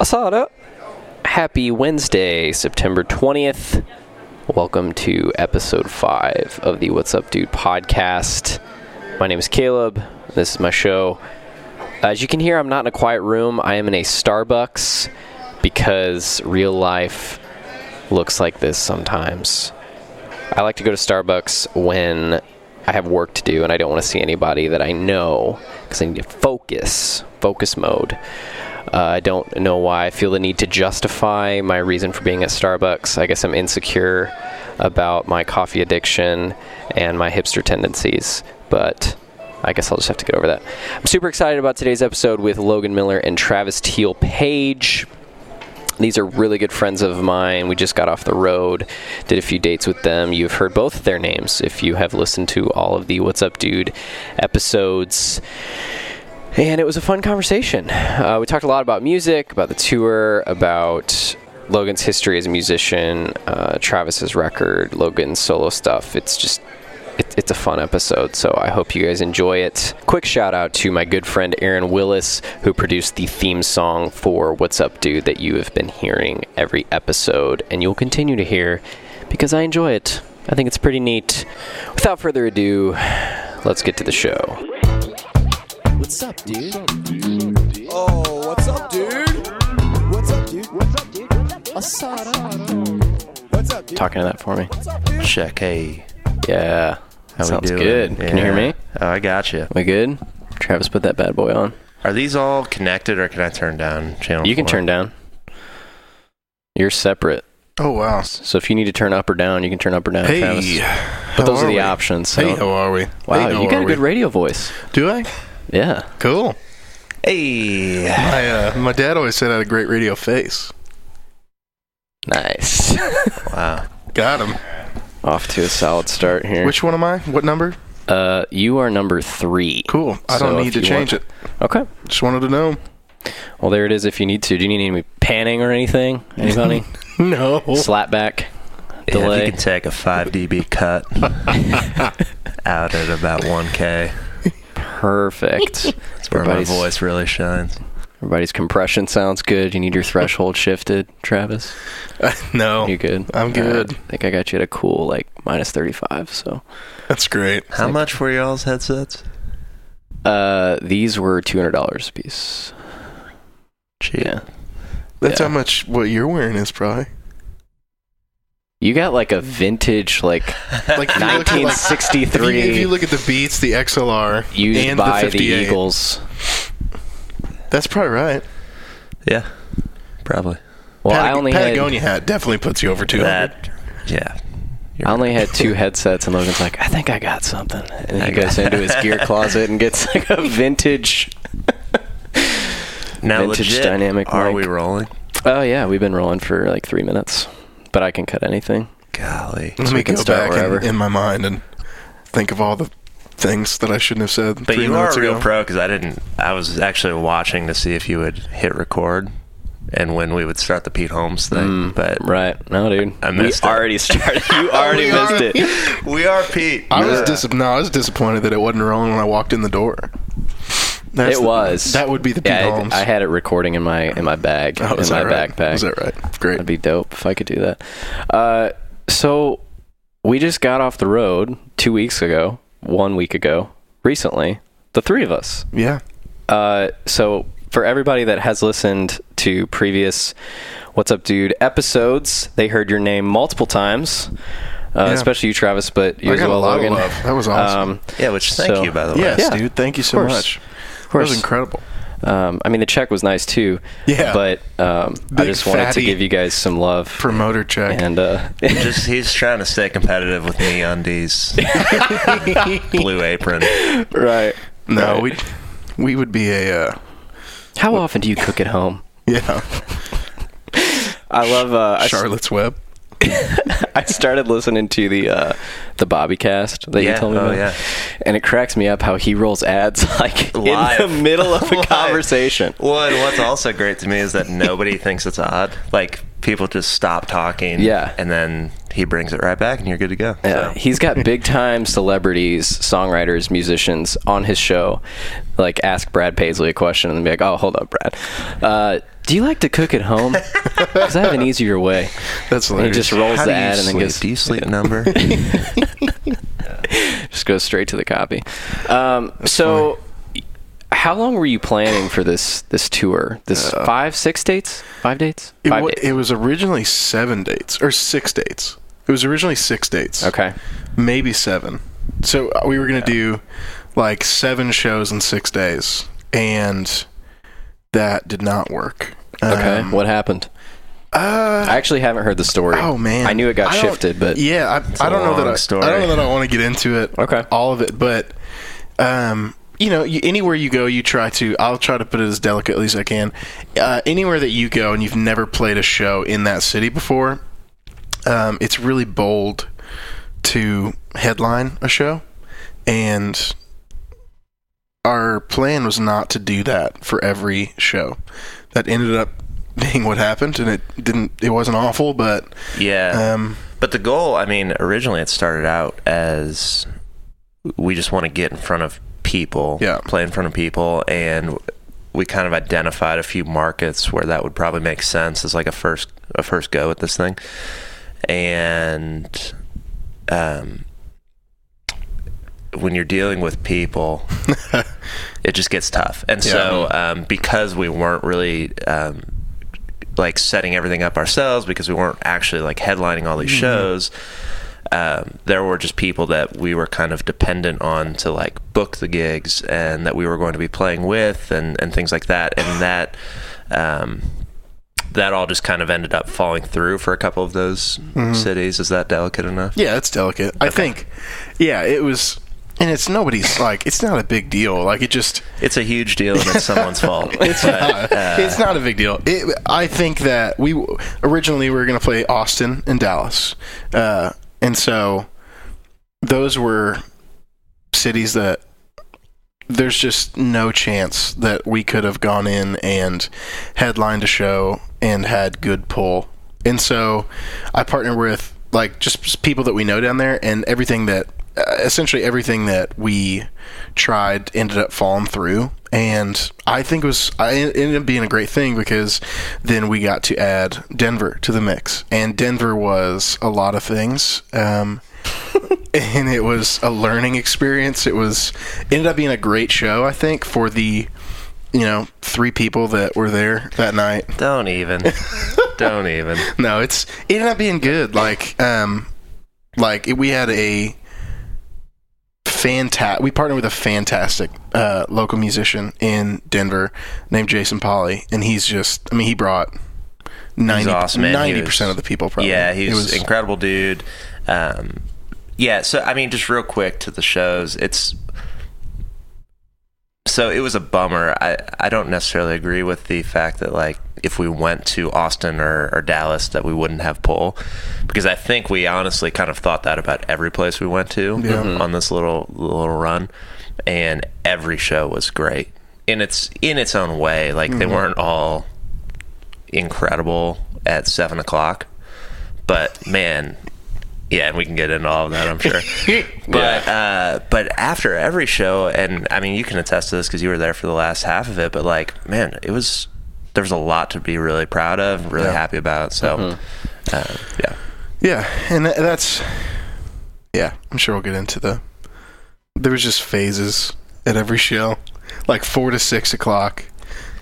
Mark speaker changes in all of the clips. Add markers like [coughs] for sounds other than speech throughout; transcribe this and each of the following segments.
Speaker 1: Asada. Happy Wednesday, September 20th. Welcome to episode 5 of the What's Up Dude podcast. My name is Caleb. This is my show. As you can hear, I'm not in a quiet room. I am in a Starbucks because real life looks like this sometimes. I like to go to Starbucks when I have work to do and I don't want to see anybody that I know because I need to focus, focus mode. Uh, I don't know why I feel the need to justify my reason for being at Starbucks. I guess I'm insecure about my coffee addiction and my hipster tendencies, but I guess I'll just have to get over that. I'm super excited about today's episode with Logan Miller and Travis Teel Page. These are really good friends of mine. We just got off the road, did a few dates with them. You've heard both their names if you have listened to all of the What's Up Dude episodes. And it was a fun conversation. Uh, we talked a lot about music, about the tour, about Logan's history as a musician, uh, Travis's record, Logan's solo stuff. It's just it, it's a fun episode, so I hope you guys enjoy it. Quick shout out to my good friend Aaron Willis, who produced the theme song for What's Up Dude that you have been hearing every episode, and you'll continue to hear because I enjoy it. I think it's pretty neat. Without further ado, let's get to the show. What's up, dude?
Speaker 2: Oh, what's up, dude? What's up, dude? What's up, dude?
Speaker 1: Asada.
Speaker 2: What's up, dude?
Speaker 1: Talking to that for me.
Speaker 2: What's up, dude?
Speaker 3: Check. Hey,
Speaker 1: Yeah.
Speaker 3: how
Speaker 1: Sounds
Speaker 3: we doing?
Speaker 1: good. Can you hear me?
Speaker 3: Oh, I got you.
Speaker 1: We good? Travis put that bad boy on.
Speaker 3: Are these all connected, or can I turn down channel?
Speaker 1: You can
Speaker 3: four?
Speaker 1: turn down. You're separate.
Speaker 4: Oh wow!
Speaker 1: So if you need to turn up or down, you can turn up or down,
Speaker 4: Hey,
Speaker 1: Travis.
Speaker 4: how
Speaker 1: But those are
Speaker 4: are
Speaker 1: the
Speaker 4: we?
Speaker 1: options. So.
Speaker 4: Hey, how are we?
Speaker 1: wow,
Speaker 4: Hey,
Speaker 1: you got a good
Speaker 4: we?
Speaker 1: radio voice.
Speaker 4: Do I?
Speaker 1: Yeah.
Speaker 4: Cool.
Speaker 3: Hey,
Speaker 4: My uh, my dad always said I had a great radio face.
Speaker 1: Nice. [laughs]
Speaker 3: wow.
Speaker 4: Got him.
Speaker 1: Off to a solid start here.
Speaker 4: Which one am I? What number?
Speaker 1: uh, you are number three.
Speaker 4: Cool. I
Speaker 1: So
Speaker 4: don't need to change
Speaker 1: want-
Speaker 4: it.
Speaker 1: Okay.
Speaker 4: Just wanted to know.
Speaker 1: Well, there it is. If you need to, do you need any panning or anything? Anybody? [laughs]
Speaker 4: No.
Speaker 1: Slapback.
Speaker 3: Yeah, if
Speaker 1: Delay.
Speaker 3: you can take a five dB cut [laughs] out at about one k,
Speaker 1: Perfect. [laughs]
Speaker 3: that's where my
Speaker 1: Everybody's-
Speaker 3: voice really shines.
Speaker 1: Everybody's compression sounds good. You need your [laughs] threshold shifted, Travis.
Speaker 4: no.
Speaker 1: You good?
Speaker 4: I'm good.
Speaker 1: Uh, I think I got you at a cool like minus thirty five. So
Speaker 4: That's great.
Speaker 3: How much were y'all's headsets?
Speaker 1: uh, these were two hundred dollars a piece.
Speaker 3: Cheap.
Speaker 1: Yeah.
Speaker 4: That's
Speaker 1: Yeah.
Speaker 4: how much what you're wearing is probably.
Speaker 1: You got like a vintage like [laughs]
Speaker 4: Like if you look at, like, if you,
Speaker 1: 1963
Speaker 4: if you look at the Beats, the XLR,
Speaker 1: used
Speaker 4: and
Speaker 1: by
Speaker 4: the
Speaker 1: the, Eagles.
Speaker 4: that's probably right.
Speaker 3: Yeah, probably.
Speaker 1: Well, I
Speaker 4: Patag-
Speaker 1: only had
Speaker 4: Patagonia hat definitely puts you over two hundred.
Speaker 3: That, yeah.
Speaker 1: I only had two headsets, and Logan's like, "I think I got something," and he goes into his gear [laughs] closet and gets like a vintage.
Speaker 3: Now,
Speaker 1: Vintage
Speaker 3: legit,
Speaker 1: dynamic
Speaker 3: Are
Speaker 1: mic.
Speaker 3: we rolling?
Speaker 1: Oh yeah, we've been rolling for like three minutes, but I can cut anything.
Speaker 3: Golly.
Speaker 4: Let
Speaker 1: So
Speaker 4: me
Speaker 1: we can
Speaker 4: go
Speaker 1: start
Speaker 4: back in,
Speaker 1: wherever.
Speaker 4: in my mind and think of all the things that I shouldn't have said.
Speaker 3: But
Speaker 4: three
Speaker 3: you are a real
Speaker 4: ago.
Speaker 3: pro because I didn't. I was actually watching to see if you would hit record and when we would start the Pete Holmes thing.
Speaker 1: Mm,
Speaker 3: but
Speaker 1: Right? No, dude.
Speaker 3: I
Speaker 1: we
Speaker 3: missed it.
Speaker 1: already started. You [laughs] already missed
Speaker 4: are-
Speaker 1: it.
Speaker 3: we are Pete.
Speaker 4: I was dis- no, I was disappointed that it wasn't rolling when I walked in the door. That's
Speaker 1: it
Speaker 4: the-
Speaker 1: was.
Speaker 4: That would be the Pete
Speaker 1: yeah, I-
Speaker 4: Holmes.
Speaker 1: I, had it recording in my in my bag
Speaker 4: Oh,
Speaker 1: in my
Speaker 4: right?
Speaker 1: backpack.
Speaker 4: Is that right? Great.
Speaker 1: That'd be dope if I could do that. Uh, so we just got off the road two weeks ago, one week ago, recently. The three of us.
Speaker 4: Yeah.
Speaker 1: Uh, so for everybody that has listened to previous "What's Up, Dude" episodes, they heard your name multiple times. Uh,
Speaker 4: Yeah.
Speaker 1: Especially you, Travis, but
Speaker 4: I
Speaker 1: you as
Speaker 4: got
Speaker 1: well,
Speaker 4: a lot
Speaker 1: Logan.
Speaker 4: of love. That was awesome.
Speaker 1: Um,
Speaker 3: Yeah, which thank
Speaker 1: So-
Speaker 3: you by the way.
Speaker 4: yes,
Speaker 1: yeah.
Speaker 4: dude. Thank you so much.
Speaker 1: Of
Speaker 4: That was incredible.
Speaker 1: Um, I mean, the check was nice too.
Speaker 4: Yeah.
Speaker 1: But um, I just wanted to give you guys some love.
Speaker 4: Promoter check.
Speaker 1: And uh,
Speaker 3: Just he's trying to stay competitive with MeUndies, [laughs] Blue Apron.
Speaker 4: right. No,
Speaker 1: Right.
Speaker 4: we we would be a uh,
Speaker 1: how often do you cook at home?
Speaker 4: yeah
Speaker 1: I love. Uh, I, s-
Speaker 4: Charlotte's Web. [laughs]
Speaker 1: I started listening to the uh, the Bobbycast that
Speaker 3: Yeah,
Speaker 1: you told me
Speaker 3: oh,
Speaker 1: about,
Speaker 3: yeah.
Speaker 1: and it cracks me up how he rolls ads [laughs] like
Speaker 3: Live.
Speaker 1: in the [laughs] middle of a conversation.
Speaker 3: Well, and what's also great to me is that nobody thinks it's odd. Like people just stop talking.
Speaker 1: Yeah.
Speaker 3: And then he brings it right back, and you're good to go.
Speaker 1: Yeah,
Speaker 3: So,
Speaker 1: he's got big time celebrities, songwriters, musicians on his show. Like, ask Brad Paisley a question and be like, "Oh, hold up, Brad." Uh, Do you like to cook at home? [laughs] Because I have an easier way.
Speaker 4: That's
Speaker 1: And he
Speaker 4: hilarious.
Speaker 1: just rolls
Speaker 3: How
Speaker 1: the ad and then
Speaker 3: sleep?
Speaker 1: gets
Speaker 3: Do you sleep number? [laughs]
Speaker 1: just goes straight to the copy. Um, so, how long were you planning for this this tour? This five, six dates, five dates,
Speaker 4: It,
Speaker 1: five
Speaker 4: wa-
Speaker 1: dates.
Speaker 4: it was originally seven dates or six dates. It was originally six dates.
Speaker 1: okay.
Speaker 4: maybe seven. So uh, we were gonna do like seven shows in six days, and that did not work.
Speaker 1: Okay.
Speaker 4: Um,
Speaker 1: what happened?
Speaker 4: Uh,
Speaker 1: I actually haven't heard the story.
Speaker 4: oh man,
Speaker 1: I knew it got shifted, but
Speaker 4: yeah, I don't know that I,
Speaker 3: story.
Speaker 4: I don't know that I want to get into it.
Speaker 1: Okay.
Speaker 4: all of it, but um, you know, you, anywhere you go, you try to. I'll try to put it as delicately as I can. Uh, anywhere that you go and you've never played a show in that city before, um, it's really bold to headline a show, and our plan was not to do that for every show. That ended up [laughs] being what happened, and it didn't. It wasn't awful, but
Speaker 3: yeah.
Speaker 4: um,
Speaker 3: But the goal, I mean, originally it started out as we just want to get in front of people,
Speaker 4: Yeah.
Speaker 3: play in front of people, and we kind of identified a few markets where that would probably make sense as like a first a first go at this thing, and um, when you're dealing with people, [laughs] it just gets tough, and so um, because we weren't really. Um, like setting everything up ourselves because we weren't actually like headlining all these shows. Um, there were just people that we were kind of dependent on to like book the gigs and that we were going to be playing with and, and things like that. And that, um, that all just kind of ended up falling through for a couple of those cities. Is that delicate enough?
Speaker 4: Yeah, it's delicate. I think. Yeah, it was, and it's nobody's like. It's not a big deal. Like it just.
Speaker 3: It's a huge deal and it's someone's [laughs] fault.
Speaker 4: It's
Speaker 3: But,
Speaker 4: not.
Speaker 3: uh,
Speaker 4: it's not a big deal. It, I think that we originally we were going to play Austin and Dallas, uh, and so those were cities that there's just no chance that we could have gone in and headlined a show and had good pull. And so I partnered with like just people that we know down there, and everything that essentially everything that we tried ended up falling through. And I think it was I ended up being a great thing because then we got to add Denver to the mix, and Denver was a lot of things. Um, [laughs] and it was a learning experience. It was ended up being a great show. I think for the you know three people that were there that night.
Speaker 3: don't even. [laughs] don't even.
Speaker 4: No, it's it ended up being good. Like um, like we had a fantastic. We partnered with a fantastic uh, local musician in Denver named Jason Polly, and he's just. I mean, he brought. 90
Speaker 3: awesome. He was-
Speaker 4: percent of the people probably.
Speaker 3: Yeah, he's
Speaker 4: It was
Speaker 3: incredible dude. Um, yeah, so I mean, just real quick to the shows. It's so it was a bummer. I I don't necessarily agree with the fact that like if we went to Austin or, or Dallas that we wouldn't have pull because I think we honestly kind of thought that about every place we went to
Speaker 4: Yeah.
Speaker 3: on this little little run, and every show was great in its in its own way. Like they weren't all incredible at seven o'clock, but man, yeah, and we can get into all of that, I'm sure. [laughs] but uh, but after every show, and I mean, you can attest to this because you were there for the last half of it. But like, man, it was there was a lot to be really proud of, really
Speaker 4: Yeah.
Speaker 3: happy about. So, uh, yeah,
Speaker 4: Yeah, and tha- that's yeah. I'm sure we'll get into the. There was just phases at every show, like four to six o'clock.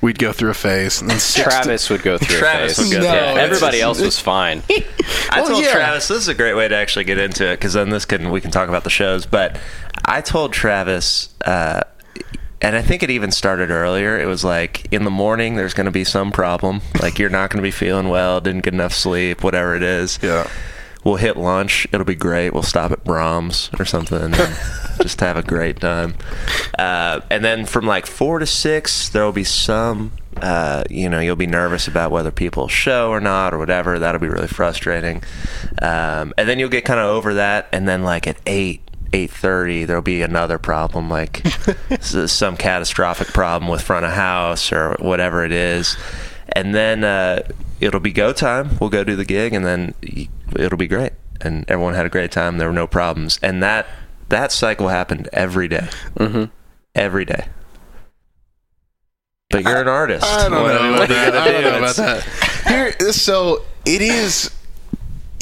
Speaker 4: We'd go through a phase, and then six to-
Speaker 1: Travis would go through.
Speaker 3: Travis
Speaker 1: a phase.
Speaker 3: would go
Speaker 4: No,
Speaker 3: through.
Speaker 1: Yeah, everybody
Speaker 4: just-
Speaker 1: else was fine. [laughs]
Speaker 3: I
Speaker 4: Well,
Speaker 3: told
Speaker 4: yeah.
Speaker 3: Travis this is a great way to actually get into it because then this can we can talk about the shows. But I told Travis, uh, and I think it even started earlier. It was like in the morning there's going to be some problem, like you're not going to be feeling well, didn't get enough sleep, whatever it is.
Speaker 4: Yeah.
Speaker 3: We'll hit lunch. It'll be great. We'll stop at Braum's or something. And [laughs] just have a great time. Uh, and then from like four to six, there will be some. Uh, you know, you'll be nervous about whether people show or not or whatever. That'll be really frustrating. Um, and then you'll get kind of over that. And then like at eight, eight thirty, there'll be another problem, like [laughs] some catastrophic problem with front of house or whatever it is. And then uh, it'll be go time. We'll go do the gig, and then it'll be great. And everyone had a great time. There were no problems. And that that cycle happened every day.
Speaker 1: hmm
Speaker 3: Every day. But you're an artist.
Speaker 4: I don't
Speaker 3: What-
Speaker 4: know about that. I don't
Speaker 3: do?
Speaker 4: know about
Speaker 3: It's-
Speaker 4: that. Here, so it is.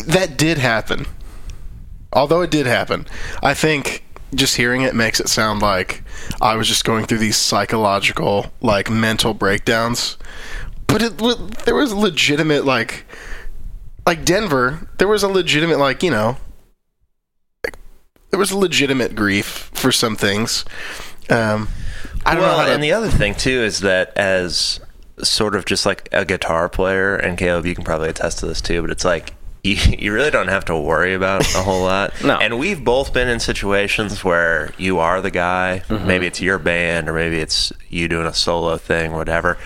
Speaker 4: That did happen. Although it did happen, I think just hearing it makes it sound like I was just going through these psychological, like mental breakdowns. But it, there was legitimate, like, like Denver. There was a legitimate, like, you know, there was legitimate grief for some things. Um, I don't
Speaker 3: well,
Speaker 4: know how to.
Speaker 3: and the other thing too is that as sort of just like a guitar player, and Caleb, you can probably attest to this too, but it's like you, [laughs] you really don't have to worry about a whole lot. [laughs]
Speaker 1: No.
Speaker 3: And we've both been in situations where you are the guy.
Speaker 1: Mm-hmm.
Speaker 3: Maybe it's your band, or maybe it's you doing a solo thing, whatever.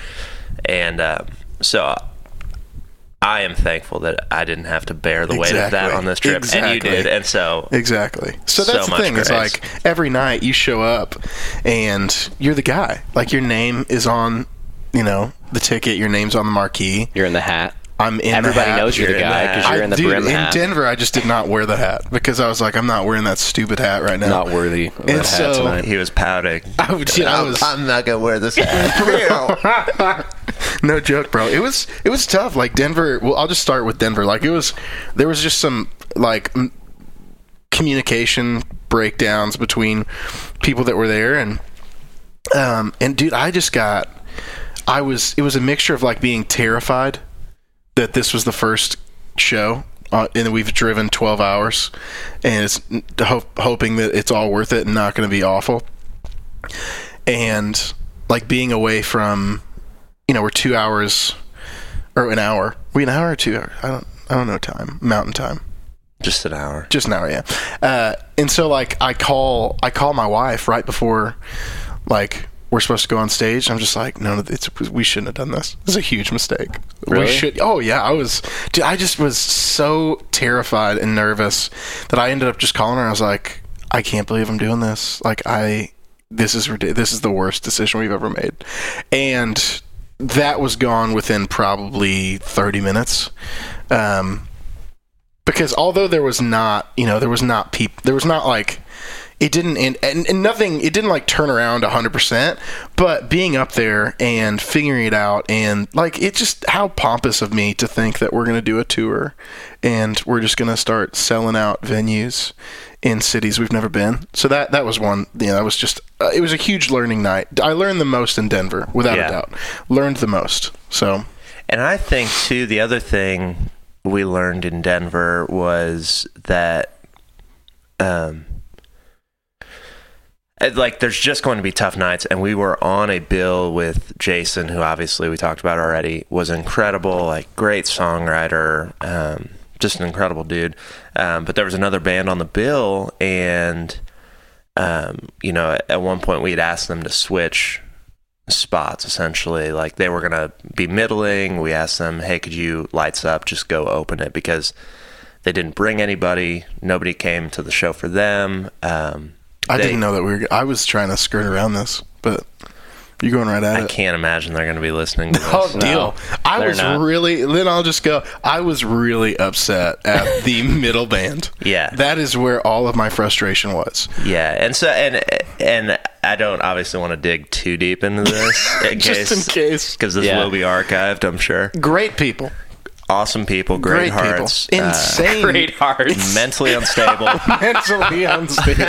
Speaker 3: And uh, so. I am thankful that I didn't have to bear the weight of that on this trip, and you did, and so
Speaker 4: Exactly. So
Speaker 3: So
Speaker 4: that's the thing. Is
Speaker 3: grace.
Speaker 4: like every night you show up and you're the guy. Like your name is on, you know, the ticket. Your name's on the marquee.
Speaker 1: You're in the hat.
Speaker 4: I'm in.
Speaker 1: Everybody
Speaker 4: the hat.
Speaker 1: knows you're,
Speaker 3: You're
Speaker 1: the guy because you're
Speaker 4: I-
Speaker 1: in the
Speaker 4: dude,
Speaker 1: brim
Speaker 4: in
Speaker 1: hat.
Speaker 4: Denver, I just did not wear the hat because I was like, I'm not wearing that stupid hat right now.
Speaker 1: Not worthy of
Speaker 4: And
Speaker 1: that hat
Speaker 4: so-
Speaker 1: tonight.
Speaker 3: he was pouting.
Speaker 4: I was, yeah, I was
Speaker 3: I'm not gonna wear this hat. [laughs]
Speaker 4: no joke, bro. It was it was tough. Like Denver. Well, I'll just start with Denver. Like it was. There was just some like m- communication breakdowns between people that were there, and um and dude, I just got. I was. It was a mixture of like being terrified that this was the first show. Uh, and we've driven 12 hours, and it's hope, hoping that it's all worth it and not going to be awful. And like being away from you know, we're two hours or an hour. We an hour or two hours? I don't I don't know time. Mountain time.
Speaker 3: Just an hour.
Speaker 4: Just an hour, yeah. Uh, and so like I call I call my wife right before like we're supposed to go on stage. I'm just like, no, it's we shouldn't have done this. This is a huge mistake.
Speaker 1: Really?
Speaker 4: We should. Oh yeah, I was. Dude, I just was so terrified and nervous that I ended up just calling her. I was like, I can't believe I'm doing this. Like I, this is. This is the worst decision we've ever made, and that was gone within probably 30 minutes. Um, because although there was not, you know, there was not peop, there was not like it didn't and, and, and nothing it didn't like turn around 100% but being up there and figuring it out and like it just how pompous of me to think that we're going to do a tour and we're just going to start selling out venues in cities we've never been. So that that was one you know that was just uh, it was a huge learning night. I learned the most in denver without
Speaker 3: Yeah.
Speaker 4: a doubt. Learned the most so.
Speaker 3: And I think too, the other thing we learned in Denver was that, um, like there's just going to be tough nights, and we were on a bill with Jason, who obviously we talked about already, was incredible, like great songwriter, um, just an incredible dude. Um, but there was another band on the bill, and um, you know, at, at one point we had asked them to switch spots essentially. Like they were gonna be middling. We asked them hey could you lights up? Just go open it because they didn't bring anybody. Nobody came to the show for them. Um
Speaker 4: i
Speaker 3: they-
Speaker 4: didn't know that we were i was trying to skirt around this but you're going right at
Speaker 3: i
Speaker 4: it I
Speaker 3: can't imagine they're gonna be listening to
Speaker 4: Oh,
Speaker 3: this
Speaker 4: deal. I was
Speaker 1: not.
Speaker 4: really. Then I'll just go. I was really upset at the [laughs] middle band.
Speaker 3: Yeah.
Speaker 4: that is where all of my frustration was.
Speaker 3: yeah and so and and i don't obviously want to dig too deep into this [laughs] in
Speaker 4: Just
Speaker 3: case
Speaker 4: in case.
Speaker 3: because this
Speaker 1: Yeah.
Speaker 3: will be archived i'm sure
Speaker 4: Great people,
Speaker 3: awesome people great,
Speaker 4: great,
Speaker 3: hearts
Speaker 4: people,
Speaker 3: uh,
Speaker 4: insane,
Speaker 1: Great hearts.
Speaker 3: mentally unstable [laughs]
Speaker 4: mentally unstable,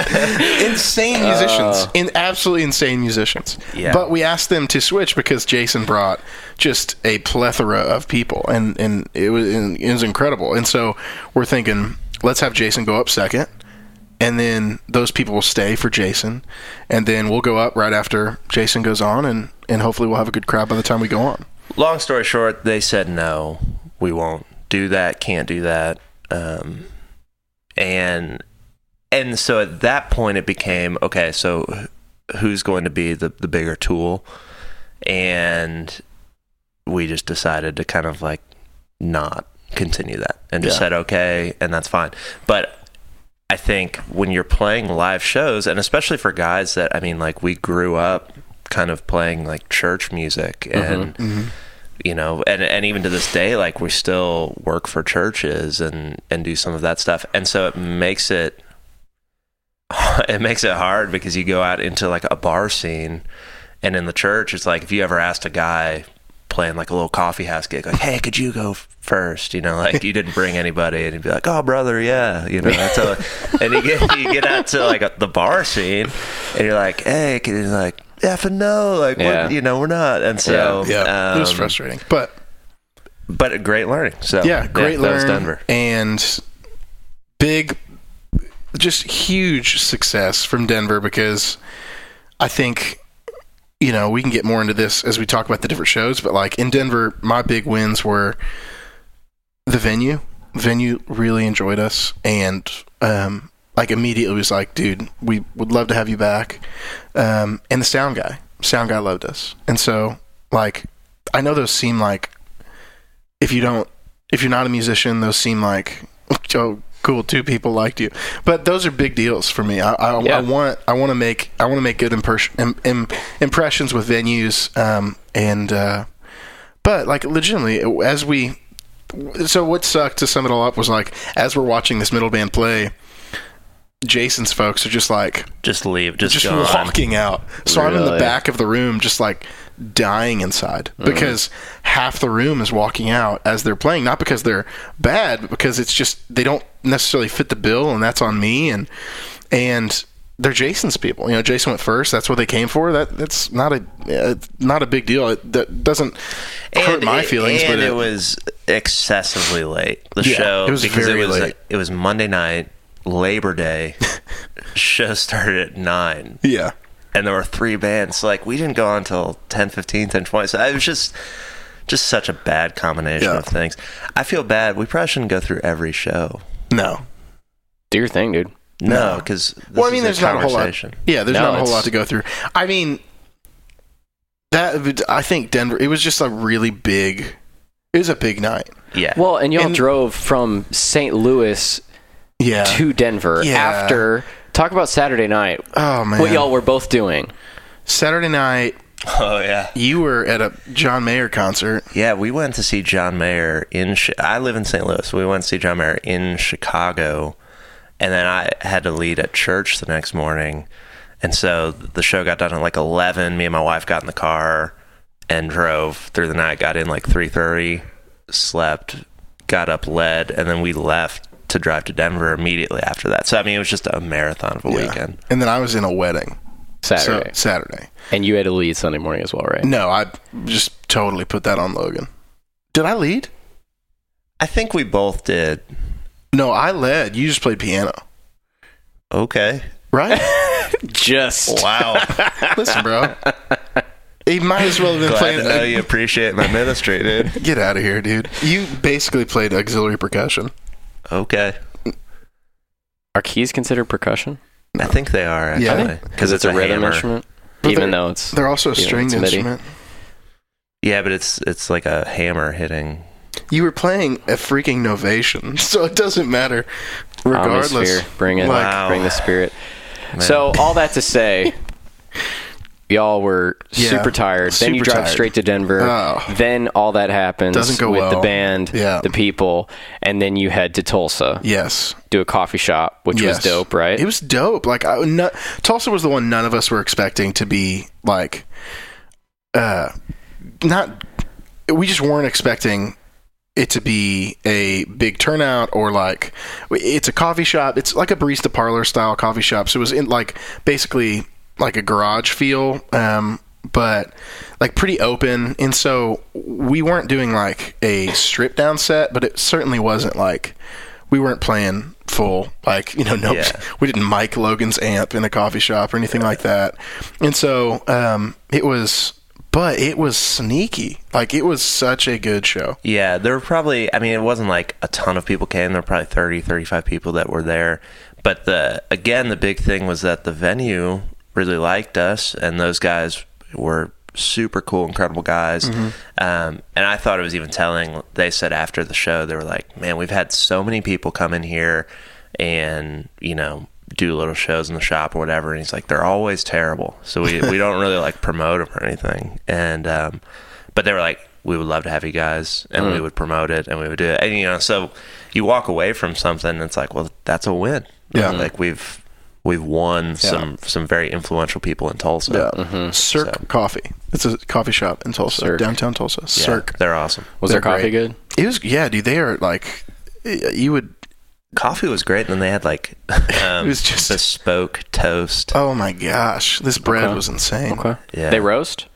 Speaker 4: insane musicians, in absolutely insane musicians.
Speaker 3: Yeah.
Speaker 4: But we asked them to switch because Jason brought just a plethora of people, and and it was it was incredible. And so we're thinking, let's have Jason go up second. And then those people will stay for Jason, and then we'll go up right after Jason goes on, and, and hopefully we'll have a good crowd by the time we go on.
Speaker 3: long story short, they said no, we won't do that, can't do that. Um, and and so at that point, it became okay. So who's going to be the the bigger tool? And we just decided to kind of like not continue that and just
Speaker 4: Yeah.
Speaker 3: said okay, and that's fine. But I think when you're playing live shows, and especially for guys that I mean, like we grew up kind of playing like church music and you know and and even to this day like we still work for churches and and do some of that stuff and so it makes it [laughs] it makes it hard because you go out into like a bar scene And in the church, it's like if you ever asked a guy playing like a little coffee house gig, like, "Hey, could you go first? You know, like you didn't bring anybody, and he'd be like, "Oh, brother, yeah," you know. And you get you get out to like a, the bar scene, and you're like, "Hey," can you like, "F and no," like,
Speaker 1: Yeah.
Speaker 3: we're, you know, we're not. And so,
Speaker 4: Yeah, it was
Speaker 3: um,
Speaker 4: frustrating, but
Speaker 3: but a great learning. So
Speaker 4: yeah, great
Speaker 3: that was
Speaker 4: learn
Speaker 3: Denver.
Speaker 4: and big, just huge success from Denver because I think you know we can get more into this as we talk about the different shows, but like in Denver, my big wins were the venue. Venue really enjoyed us and um, like immediately was like, dude, we would love to have you back. Um, and the sound guy, sound guy loved us, and so like I know those seem like if you don't if you're not a musician, those seem like [laughs] oh cool two people liked you, but those are big deals for me. I, I,
Speaker 1: Yeah.
Speaker 4: I want I want to make I want to make good impers- im, im, impressions with venues, um, and uh, but like legitimately as we so what sucked to sum it all up was like as we're watching this middle band play. Jason's folks are just like
Speaker 3: Just leave. Just,
Speaker 4: just walking out. So I'm in the back of the room, just like dying inside
Speaker 3: Mm.
Speaker 4: because half the room is walking out as they're playing. Not because they're bad, but because it's just they don't necessarily fit the bill, and that's on me. And and they're Jason's people. You know, Jason went first. That's what they came for. That that's not a uh, not a big deal. It, that doesn't hurt my
Speaker 3: it-
Speaker 4: feelings,
Speaker 3: and
Speaker 4: but
Speaker 3: it, was excessively late. The
Speaker 4: Yeah,
Speaker 3: show
Speaker 4: it was
Speaker 3: because
Speaker 4: very
Speaker 3: it was
Speaker 4: late.
Speaker 3: it was Monday night, Labor Day. [laughs] show started at nine,
Speaker 4: yeah.
Speaker 3: and there were three bands. So, Like we didn't go on until 10, 15, 10, 20. So it was just just such a bad combination
Speaker 4: Yeah.
Speaker 3: of things. I feel bad. We probably shouldn't go through every show.
Speaker 4: No.
Speaker 1: Do your thing, dude.
Speaker 3: No,
Speaker 4: No.
Speaker 3: because
Speaker 4: Well, I mean, there's not a whole lot. Yeah, there's
Speaker 1: No,
Speaker 4: not a whole lot to go through. I mean, that I think Denver. It was just a really big. It was a big night.
Speaker 3: Yeah.
Speaker 1: Well, and y'all
Speaker 4: And-
Speaker 1: drove from St. Louis
Speaker 4: Yeah.
Speaker 1: to Denver
Speaker 4: Yeah.
Speaker 1: after. Talk about Saturday night.
Speaker 4: oh man.
Speaker 1: What y'all were both doing.
Speaker 4: Saturday night,
Speaker 3: oh yeah.
Speaker 4: you were at a John Mayer concert.
Speaker 3: Yeah, we went to see John Mayer in. I live in St. Louis. We went to see John Mayer in Chicago, and then I had to lead at church the next morning, and so the show got done at like eleven. Me and my wife got in the car and drove through the night. Got in like three thirty, slept, got up, led, and then we left to drive to Denver immediately after that. So I mean, it was just a marathon of a
Speaker 4: Yeah.
Speaker 3: weekend.
Speaker 4: And then I was in a wedding.
Speaker 1: Saturday.
Speaker 4: So, Saturday.
Speaker 1: and you had to lead Sunday morning as well, right?
Speaker 4: No, I just totally put that on Logan. Did I lead?
Speaker 3: I think we both did.
Speaker 4: No, I led. You just played piano,
Speaker 3: Okay.
Speaker 4: right? [laughs]
Speaker 1: Just.
Speaker 3: Wow. [laughs]
Speaker 4: Listen, bro. He might as well have been
Speaker 3: Glad
Speaker 4: playing.
Speaker 3: to know you appreciate my ministry, dude. [laughs]
Speaker 4: Get out of here, dude. You basically played auxiliary percussion.
Speaker 3: Okay.
Speaker 1: Are keys considered percussion?
Speaker 3: I think they are
Speaker 4: Yeah.
Speaker 3: actually
Speaker 1: Because it's, a, rhythm
Speaker 3: hammer.
Speaker 1: instrument,
Speaker 4: But
Speaker 1: even
Speaker 4: they're-
Speaker 1: though it's.
Speaker 4: They're also a
Speaker 1: Yeah,
Speaker 4: stringed
Speaker 1: it's MIDI.
Speaker 4: instrument.
Speaker 3: Yeah, but it's it's like a hammer hitting.
Speaker 4: You were playing a freaking Novation, [laughs] so it doesn't matter. Regardless,
Speaker 1: Omnisphere. Bring it.
Speaker 4: Like-
Speaker 3: Wow.
Speaker 1: Bring the spirit.
Speaker 3: Man.
Speaker 1: So all that to say, [laughs] y'all were
Speaker 4: Yeah,
Speaker 1: super tired. then you drive
Speaker 4: tired.
Speaker 1: straight to Denver.
Speaker 4: Oh.
Speaker 1: Then all that happens
Speaker 4: Doesn't go
Speaker 1: with the band,
Speaker 4: Yeah.
Speaker 1: the people, and then you head to Tulsa,
Speaker 4: yes,
Speaker 1: do a coffee shop, which
Speaker 4: yes,
Speaker 1: was dope, right?
Speaker 4: It was dope. Like I, no, Tulsa was the one none of us were expecting to be like, uh, not. We just weren't expecting it to be a big turnout or like it's a coffee shop. It's like a barista parlor style coffee shop. So it was in like basically like a garage feel, um, but like pretty open. And so we weren't doing like a strip down set, but it certainly wasn't like we weren't playing full like you know no
Speaker 3: Yeah. [laughs]
Speaker 4: we didn't mic Logan's amp in a coffee shop or anything like that. And so um, it was. But it was sneaky. Like it was such a good show.
Speaker 3: Yeah, there were probably I mean it wasn't like a ton of people came. There were probably 30, 35 people that were there. But the again the big thing was that the venue really liked us and those guys were super cool, incredible guys. Um, and I thought it was even telling. They said after the show, they were like, "Man, we've had so many people come in here and you know do little shows in the shop or whatever." And he's like, "They're always terrible, so we we don't really like [laughs] promote them or anything." And um, but they were like, "We would love to have you guys, and we would promote it, and we would do it." And you know, so you walk away from something, and it's like, "Well, that's a win."
Speaker 4: Yeah.
Speaker 3: like we've we've won some some very influential people in Tulsa.
Speaker 4: Yeah.
Speaker 1: Mm-hmm.
Speaker 4: Cirque
Speaker 3: So-
Speaker 4: Coffee. It's a coffee shop in Tulsa,
Speaker 1: Cirque.
Speaker 4: downtown Tulsa.
Speaker 3: Yeah,
Speaker 4: Cirque.
Speaker 3: they're awesome.
Speaker 1: Was their
Speaker 4: They're
Speaker 1: coffee
Speaker 4: great.
Speaker 1: good?
Speaker 4: It was yeah, dude. They are like you would.
Speaker 3: Coffee was great, and then they had like [laughs] um,
Speaker 4: It was just-
Speaker 3: bespoke toast.
Speaker 4: Oh my gosh, this bread
Speaker 1: Okay.
Speaker 4: was insane.
Speaker 1: Okay.
Speaker 3: Yeah.
Speaker 1: They roast?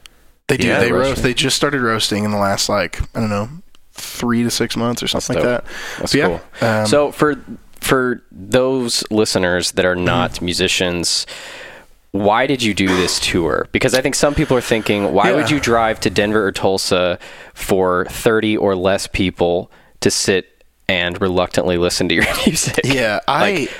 Speaker 4: They do.
Speaker 3: Yeah,
Speaker 4: they roast. They just started roasting in the last like I don't know three to six months or something like
Speaker 1: dope.
Speaker 4: that.
Speaker 1: That's
Speaker 4: But yeah,
Speaker 1: cool.
Speaker 4: um,
Speaker 1: so for for those listeners that are not
Speaker 4: Mm-hmm.
Speaker 1: musicians, why did you do this tour? Because I think some people are thinking, why
Speaker 4: Yeah.
Speaker 1: would you drive to Denver or Tulsa for 30 or less people to sit and reluctantly listen to your [laughs] music?
Speaker 4: yeah, I
Speaker 1: Like,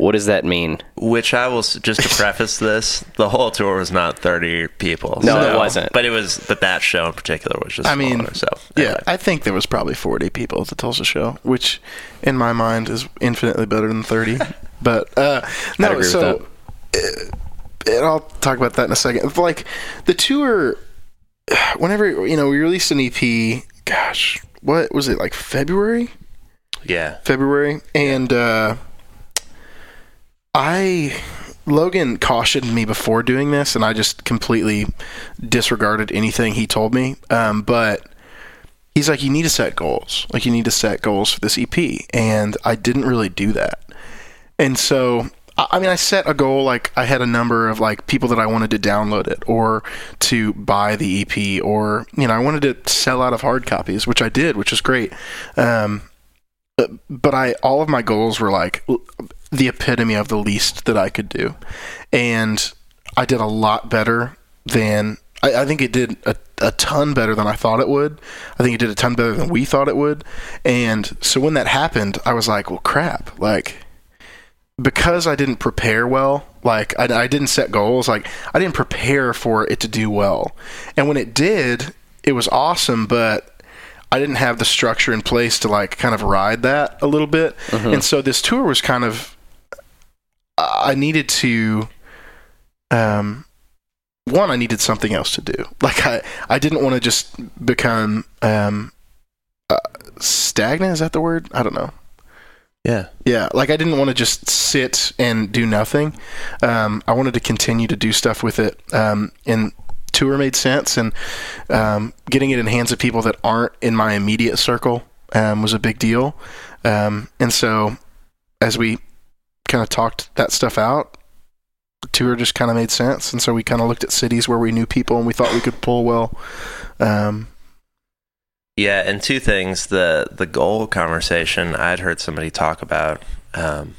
Speaker 1: what does that mean?
Speaker 3: Which I will just to preface this, the whole tour was not thirty people.
Speaker 1: No, it wasn't.
Speaker 3: But it was, but that show in particular was just.
Speaker 4: I mean,
Speaker 3: smaller, so
Speaker 4: yeah. I think there was probably forty people at the Tulsa show, which in my mind is infinitely better than thirty. [laughs] but uh, no,
Speaker 1: agree with
Speaker 4: so uh, and I'll talk about that in a second. Like the tour, whenever you know we released an EP. Gosh, what was it like February?
Speaker 3: yeah,
Speaker 4: February, and uh, I Logan cautioned me before doing this, and I just completely disregarded anything he told me. Um, but he's like, "You need to set goals. Like, you need to set goals for this EP," and I didn't really do that. And so, I I mean, I set a goal like I had a number of like people that I wanted to download it or to buy the EP, or you know, I wanted to sell out of hard copies, which I did, which is great. Um, but, I all of my goals were like the epitome of the least that I could do, and I did a lot better than I, I think it did a, a ton better than I thought it would. I think it did a ton better than we thought it would, and so when that happened, I was like, well, crap, like because I didn't prepare well, like I, I didn't set goals, like I didn't prepare for it to do well, and when it did, it was awesome, but I didn't have the structure in place to like kind of ride that a little bit. Mm-hmm. And so this tour was kind of I needed to um one I needed something else to do. Like I I didn't want to just become um uh, stagnant is that the word? I don't know.
Speaker 3: yeah,
Speaker 4: Yeah, like I didn't want to just sit and do nothing. Um, I wanted to continue to do stuff with it. Um, and tour made sense, and um, getting it in hands of people that aren't in my immediate circle um, was a big deal. Um, and so, as we kind of talked that stuff out, the tour just kind of made sense. And so we kind of looked at cities where we knew people and we thought we could pull well. Um,
Speaker 3: yeah. And two things: the the goal conversation. I'd heard somebody talk about um,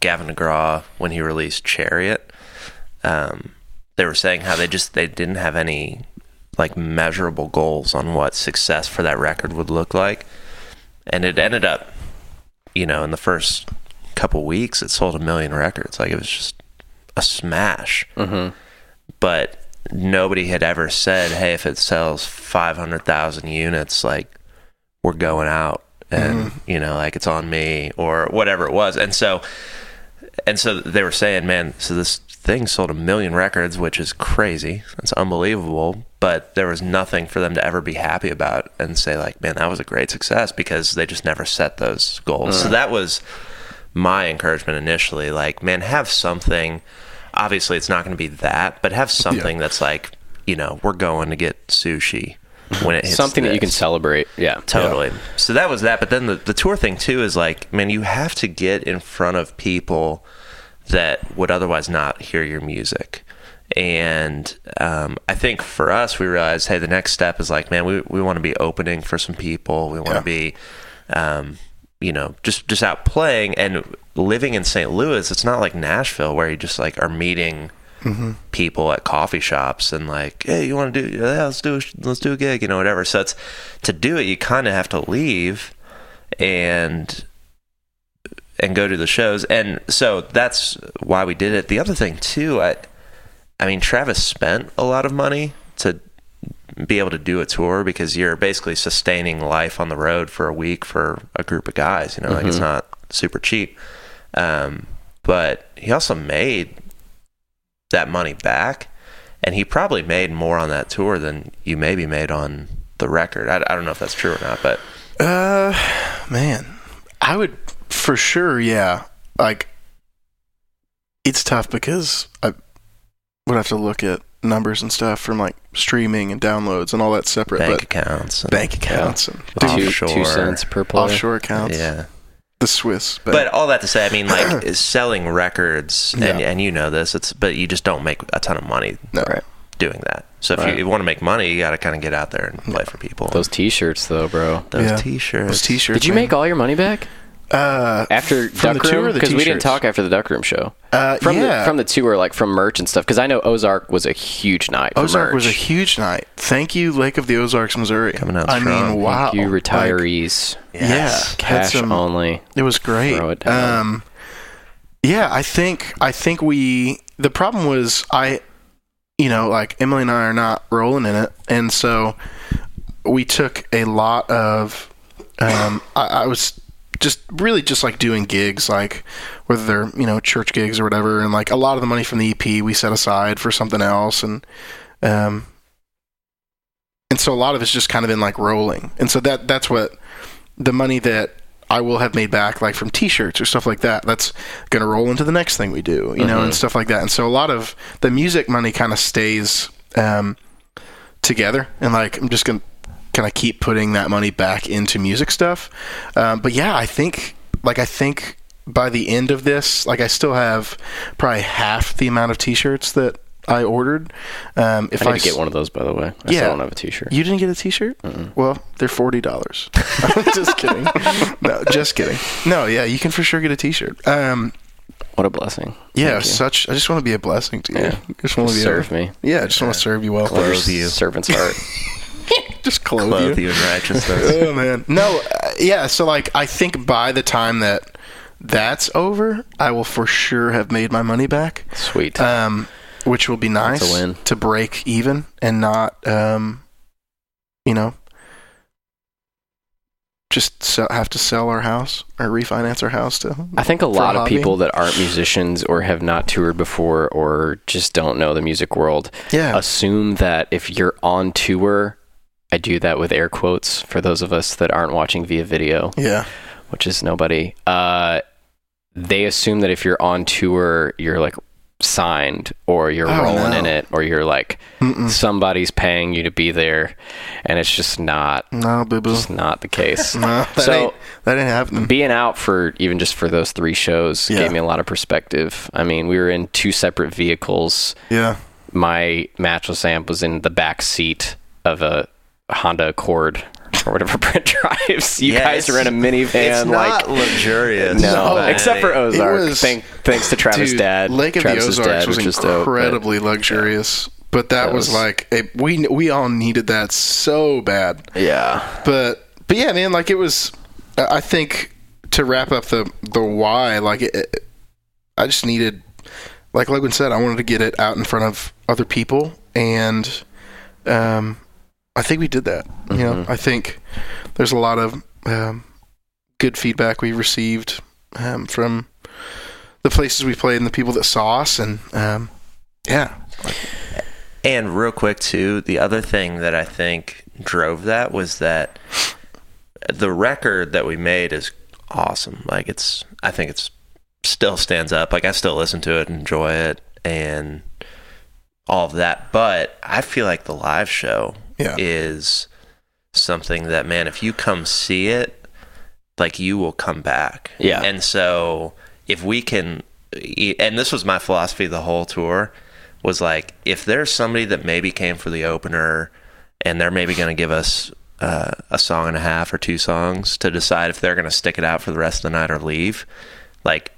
Speaker 3: Gavin DeGraw when he released Chariot. Um, they were saying how they just they didn't have any like measurable goals on what success for that record would look like, and it ended up, you know, in the first couple weeks, it sold a million records. Like it was just a smash.
Speaker 1: Mm-hmm.
Speaker 3: but nobody had ever said, "Hey, if it sells five hundred thousand units, like we're going out, and you know, like it's on me or whatever it was." And so, and so they were saying, "Man, so this thing sold a million records, which is crazy. It's unbelievable." But there was nothing for them to ever be happy about and say, like, "Man, that was a great success," because they just never set those goals. So that was my encouragement initially like man have something obviously it's not going to be that but have something that's like you know we're going to get sushi when it hits
Speaker 1: Something that you can celebrate. Yeah.
Speaker 3: totally so that was that but then the, the tour thing too is like man you have to get in front of people that would otherwise not hear your music and um, I think for us, we realized, hey, the next step is like, man, we, we want to be opening for some people. We want to
Speaker 4: Yeah.
Speaker 3: be, um, you know, just just out playing and living in St. Louis. It's not like Nashville where you just like are meeting mm-hmm. people at coffee shops and like, hey, you want to do? Yeah, let's do a, let's do a gig, you know, whatever. So it's to do it, you kind of have to leave and and go to the shows. And so that's why we did it. The other thing too, I I mean Travis spent a lot of money to be able to do a tour because you're basically sustaining life on the road for a week for a group of guys, you know, like it's not super cheap. Um, but he also made that money back and he probably made more on that tour than you maybe made on the record. I, I don't know if that's true or not, but
Speaker 4: Uh, man, I would for sure. Yeah, like it's tough because I would have to look at numbers and stuff from like streaming and downloads and all that separate,
Speaker 3: bank
Speaker 4: but
Speaker 3: accounts. and-
Speaker 4: bank accounts and
Speaker 1: Two,
Speaker 3: Offshore.
Speaker 1: two cents per play.
Speaker 4: offshore accounts,
Speaker 3: Yeah.
Speaker 4: the Swiss. Bank.
Speaker 3: But all that to say, I mean, like is [clears throat] selling records, and,
Speaker 4: Yeah.
Speaker 3: and you know this. It's but you just don't make a ton of money
Speaker 4: no.
Speaker 1: Right.
Speaker 3: doing that. So if
Speaker 1: Right.
Speaker 3: you, want to make money, you got to kind of get out there and play for people.
Speaker 1: Those T-shirts, though, bro.
Speaker 3: Those
Speaker 4: Yeah.
Speaker 3: t-shirts.
Speaker 4: Those t-shirts.
Speaker 1: Did you
Speaker 4: man.
Speaker 1: make all your money back
Speaker 4: uh,
Speaker 1: after Duck
Speaker 4: the tour
Speaker 1: Room? Because we didn't talk after the Duck Room show.
Speaker 4: Uh,
Speaker 1: From
Speaker 4: yeah.
Speaker 1: the from the tour, like from merch and stuff. Because I know Ozark was a huge night. For
Speaker 4: Ozark was a huge night. Thank you, Lake of the Ozarks, Missouri.
Speaker 3: Coming out
Speaker 4: I
Speaker 3: strong.
Speaker 4: mean, wow.
Speaker 1: Thank you retirees.
Speaker 4: yeah,
Speaker 3: Yes.
Speaker 4: had
Speaker 1: Cash
Speaker 4: some-
Speaker 1: only.
Speaker 4: It was great.
Speaker 1: Throw it down.
Speaker 4: Um, yeah, I think I think we. The problem was I, you know, like Emily and I are not rolling in it, and so we took a lot of. Um, I, I was just really just like doing gigs, like whether they're you know church gigs or whatever, and like a lot of the money from the EP we set aside for something else, and um, and so a lot of it's just kind of been like rolling, and so that that's what the money that I will have made back, like from T-shirts or stuff like that. That's going to roll into the next thing we do, you know, and stuff like that. And so a lot of the music money kind of stays um, together, and like I'm just going to I keep putting that money back into music stuff. Um, but yeah, I think like I think by the end of this, like I still have probably half the amount of T-shirts that I ordered. Um, if
Speaker 1: I
Speaker 4: I
Speaker 1: get one of those, by the way. I
Speaker 4: Yeah.
Speaker 1: still don't have a T-shirt.
Speaker 4: you didn't get a T-shirt? Well, they're forty dollars. [laughs] just kidding. No, just kidding. No, yeah, you can for sure get a T-shirt. Um,
Speaker 1: What a blessing.
Speaker 4: yeah,
Speaker 1: Thank you.
Speaker 4: such. I just want to be a blessing to you.
Speaker 1: Yeah.
Speaker 4: just want to be
Speaker 1: Serve
Speaker 4: a,
Speaker 1: me.
Speaker 4: Yeah, I just want to serve you well.
Speaker 3: You.
Speaker 1: Servant's heart. [laughs] [laughs]
Speaker 4: Just clothe,
Speaker 3: Clothe
Speaker 4: you.
Speaker 3: you in righteousness. [laughs]
Speaker 4: Oh man, no, uh, yeah. So like, I think by the time that that's over, I will for sure have made my money back.
Speaker 1: Sweet.
Speaker 4: um, which will be nice to break even and not, um, you know, just sell, have to sell our house or refinance our house to.
Speaker 1: I think a lot of people that aren't musicians or have not toured before or just don't know the music world
Speaker 4: Yeah,
Speaker 1: assume that if you're on tour, I do that with air quotes for those of us that aren't watching via video,
Speaker 4: yeah,
Speaker 1: which is nobody. Uh, they assume that if you're on tour, you're like signed or you're
Speaker 4: Oh,
Speaker 1: rolling
Speaker 4: no.
Speaker 1: in it or you're like
Speaker 4: Mm-mm.
Speaker 1: somebody's paying you to be there, and it's just not
Speaker 4: no, boo boo.
Speaker 1: just not the case. [laughs]
Speaker 4: No, that
Speaker 1: So-
Speaker 4: ain't that ain't happening.
Speaker 1: being out for even just for those three shows
Speaker 4: Yeah.
Speaker 1: gave me a lot of perspective. I mean, we were in two separate vehicles.
Speaker 4: Yeah,
Speaker 1: My matchless amp was in the back seat of a Honda Accord or whatever [laughs] Brent drives. You
Speaker 3: Yeah,
Speaker 1: guys are in a minivan,
Speaker 3: It's
Speaker 1: like
Speaker 3: not luxurious.
Speaker 1: no,
Speaker 4: No.
Speaker 1: except for Ozark.
Speaker 4: was-
Speaker 1: Thank, thanks to Travis'
Speaker 4: Dude,
Speaker 1: dad.
Speaker 4: Lake of
Speaker 1: Travis's
Speaker 4: the Ozarks
Speaker 1: dad,
Speaker 4: was
Speaker 1: is dope, but-
Speaker 4: incredibly luxurious, but that,
Speaker 1: That
Speaker 4: was,
Speaker 1: was-
Speaker 4: like a, we we all needed that so bad.
Speaker 1: yeah,
Speaker 4: but but yeah, man, like it was. I I think to wrap up the the why, like it, it- I just needed, like Logan said, I wanted to get it out in front of other people, and um, I think we did that. You know,
Speaker 1: Mhm.
Speaker 4: I think there's a lot of um, good feedback we received um, from the places we played and the people that saw us, and um, yeah,
Speaker 3: And real quick too, the other thing that I think drove that was that the record that we made is awesome. Like it's I think it's still stands up. Like I still listen to it, and enjoy it and all of that. But I feel like the live show
Speaker 4: Yeah.
Speaker 3: is something that man, if you come see it, like you will come back.
Speaker 1: Yeah.
Speaker 3: And so if we can and this was my philosophy the whole tour was like if there's somebody that maybe came for the opener and they're maybe going to give us uh, a song and a half or two songs to decide if they're going to stick it out for the rest of the night or leave like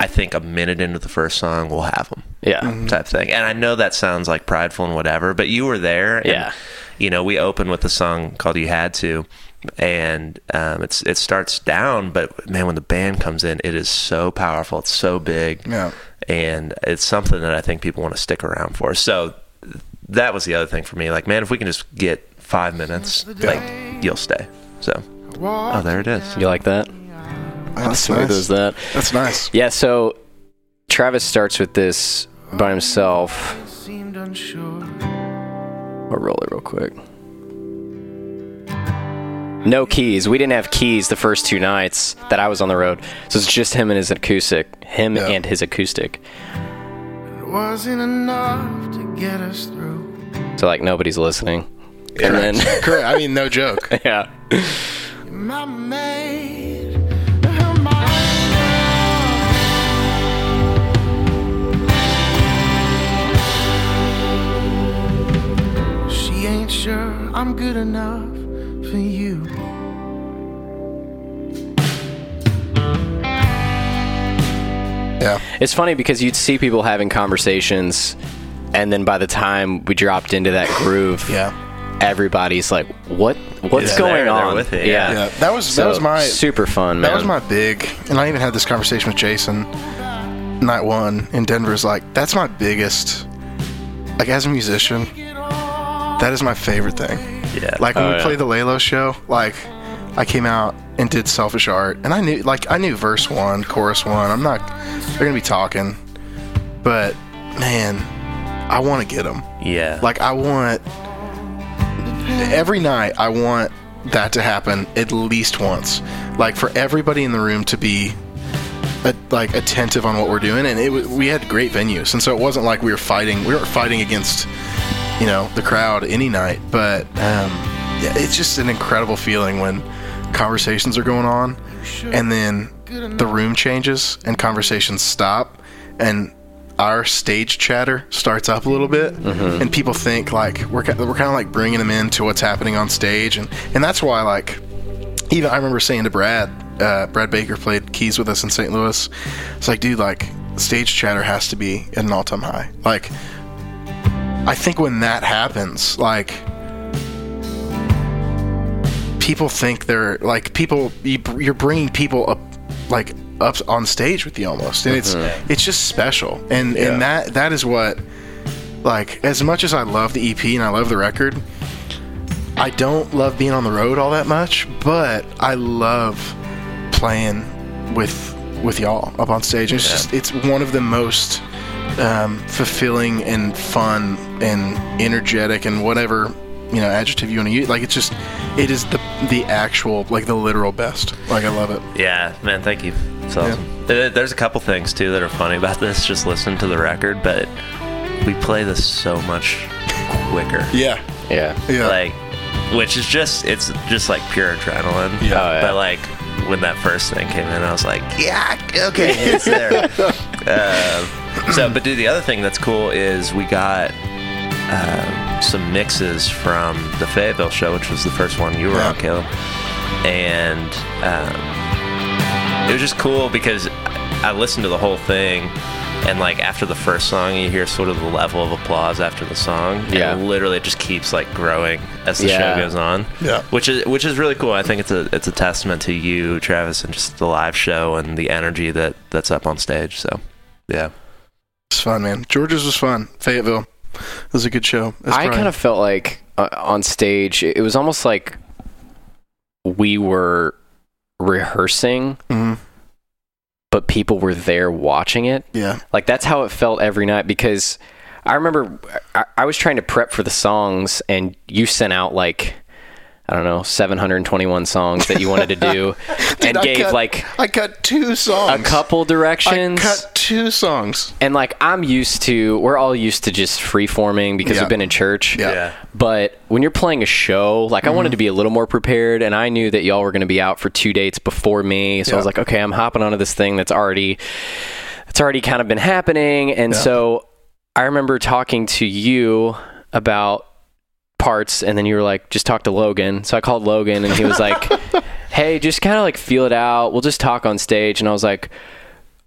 Speaker 3: i think a minute into the first song we'll have them
Speaker 1: yeah,
Speaker 4: Mm-hmm.
Speaker 3: type thing and i know that sounds like prideful and whatever but you were there and,
Speaker 1: Yeah.
Speaker 3: You know we open with a song called you had to and um, it's it starts down but man when the band comes in it is so powerful it's so big
Speaker 4: yeah.
Speaker 3: and it's something that I think people want to stick around for. So that was the other thing for me. Like, man, if we can just get five minutes, like you'll stay. So, oh, there it is.
Speaker 1: You like that? How
Speaker 4: That's
Speaker 1: smooth
Speaker 4: nice.
Speaker 1: is that?
Speaker 4: That's nice.
Speaker 1: Yeah, so Travis starts with this by himself. I'll roll it real quick. No keys. We didn't have keys the first two nights that I was on the road, so it's just him and his acoustic, him
Speaker 4: Yeah.
Speaker 1: and his acoustic.
Speaker 5: wasn't enough to get us through.
Speaker 1: So like nobody's listening. And then
Speaker 4: Correct. I mean, no joke. [laughs]
Speaker 1: yeah.
Speaker 5: I'm good enough for you.
Speaker 4: Yeah.
Speaker 1: It's funny because you'd see people having conversations and then by the time we dropped into that groove,
Speaker 4: Yeah.
Speaker 1: everybody's like, "What what's
Speaker 3: Yeah,
Speaker 1: going
Speaker 3: they're- they're
Speaker 1: on?"
Speaker 3: with it, yeah.
Speaker 4: Yeah. That was
Speaker 1: So,
Speaker 4: that was my
Speaker 1: super fun, man.
Speaker 4: That was my big, and I even had this conversation with Jason night one in Denver. Is like that's my biggest, like as a musician, that is my favorite thing.
Speaker 3: Yeah.
Speaker 4: Like when
Speaker 1: Oh,
Speaker 4: we
Speaker 1: yeah.
Speaker 4: played the Lalo show, like I came out and did Selfish Art, and I knew like I knew verse one, chorus one. I'm not they're gonna be talking, but man, I want to get them.
Speaker 3: yeah.
Speaker 4: Like I want every night I want that to happen at least once. Like for everybody in the room to be uh like attentive on what we're doing and it we had great venues and so it wasn't like we were fighting we weren't fighting against you know the crowd any night but um yeah, it's just an incredible feeling when conversations are going on and then the room changes and conversations stop and our stage chatter starts up a little bit and people think like we're, we're kind of like bringing them into what's happening on stage and and that's why like even I remember saying to Brad, uh, Brad Baker played keys with us in St. Louis. It's like, dude, like stage chatter has to be at an all-time high. Like, I think when that happens, like people think they're like people. You, you're bringing people up, like up on stage with you almost, and it's mm-hmm. it's just special. And and that that is what, like, as much as I love the EP and I love the record. I don't love being on the road all that much, but I love playing with with y'all up on stage. It's just it's one of the most um, fulfilling and fun and energetic and whatever you know adjective you want to use. Like it's just it is the the actual like the literal best. Like I love it.
Speaker 3: Yeah, man, thank you. It's awesome. There- There's a couple things too that are funny about this. Just listen to the record, but we play this so much quicker.
Speaker 4: Yeah,
Speaker 1: yeah.
Speaker 4: yeah.
Speaker 3: Like, which is just it's just like pure adrenaline.
Speaker 1: Oh, yeah.
Speaker 3: But like when that first thing came in, I was like, yeah, okay, it's there. [laughs] um, so, but dude, the other thing that's cool is we got. Um, some mixes from the Fayetteville show, which was the first one you were
Speaker 4: Yeah.
Speaker 3: on, Caleb, and um, it was just cool because I listened to the whole thing, and like after the first song, you hear sort of the level of applause after the song.
Speaker 1: Yeah.
Speaker 3: and literally it just keeps like growing as the
Speaker 1: Yeah.
Speaker 3: show goes on.
Speaker 4: Yeah.
Speaker 3: which is which is really cool. I think it's a it's a testament to you, Travis, and just the live show and the energy that that's up on stage. So, yeah,
Speaker 4: it's fun, man. George's was fun. Fayetteville it was a good show.
Speaker 1: I kind of felt like uh, on stage, it was almost like we were rehearsing,
Speaker 4: Mhm.
Speaker 1: but people were there watching it.
Speaker 4: yeah,
Speaker 1: Like that's how it felt every night because I remember I, I was trying to prep for the songs and you sent out like I don't know 721 songs that you wanted to do [laughs] and
Speaker 4: I
Speaker 1: gave
Speaker 4: cut-
Speaker 1: like
Speaker 4: I cut two songs.
Speaker 1: a couple
Speaker 4: I
Speaker 1: directions
Speaker 4: cut two songs.
Speaker 1: and like I'm used to we're all used to just freeforming because
Speaker 4: Yeah.
Speaker 1: we've been in church
Speaker 4: Yeah.
Speaker 3: yeah,
Speaker 1: but when you're playing a show, like I
Speaker 4: Mm-hmm.
Speaker 1: wanted to be a little more prepared, and I knew that y'all were going to be out for two dates before me, so I was like, okay, I'm hopping onto this thing that's already, that's already kind of been happening, and
Speaker 4: Yeah.
Speaker 1: so I remember talking to you about parts, and then you were like, just talk to Logan. So I called Logan, and he was like, [laughs] hey, just kind of like feel it out. We'll just talk on stage, and I was like,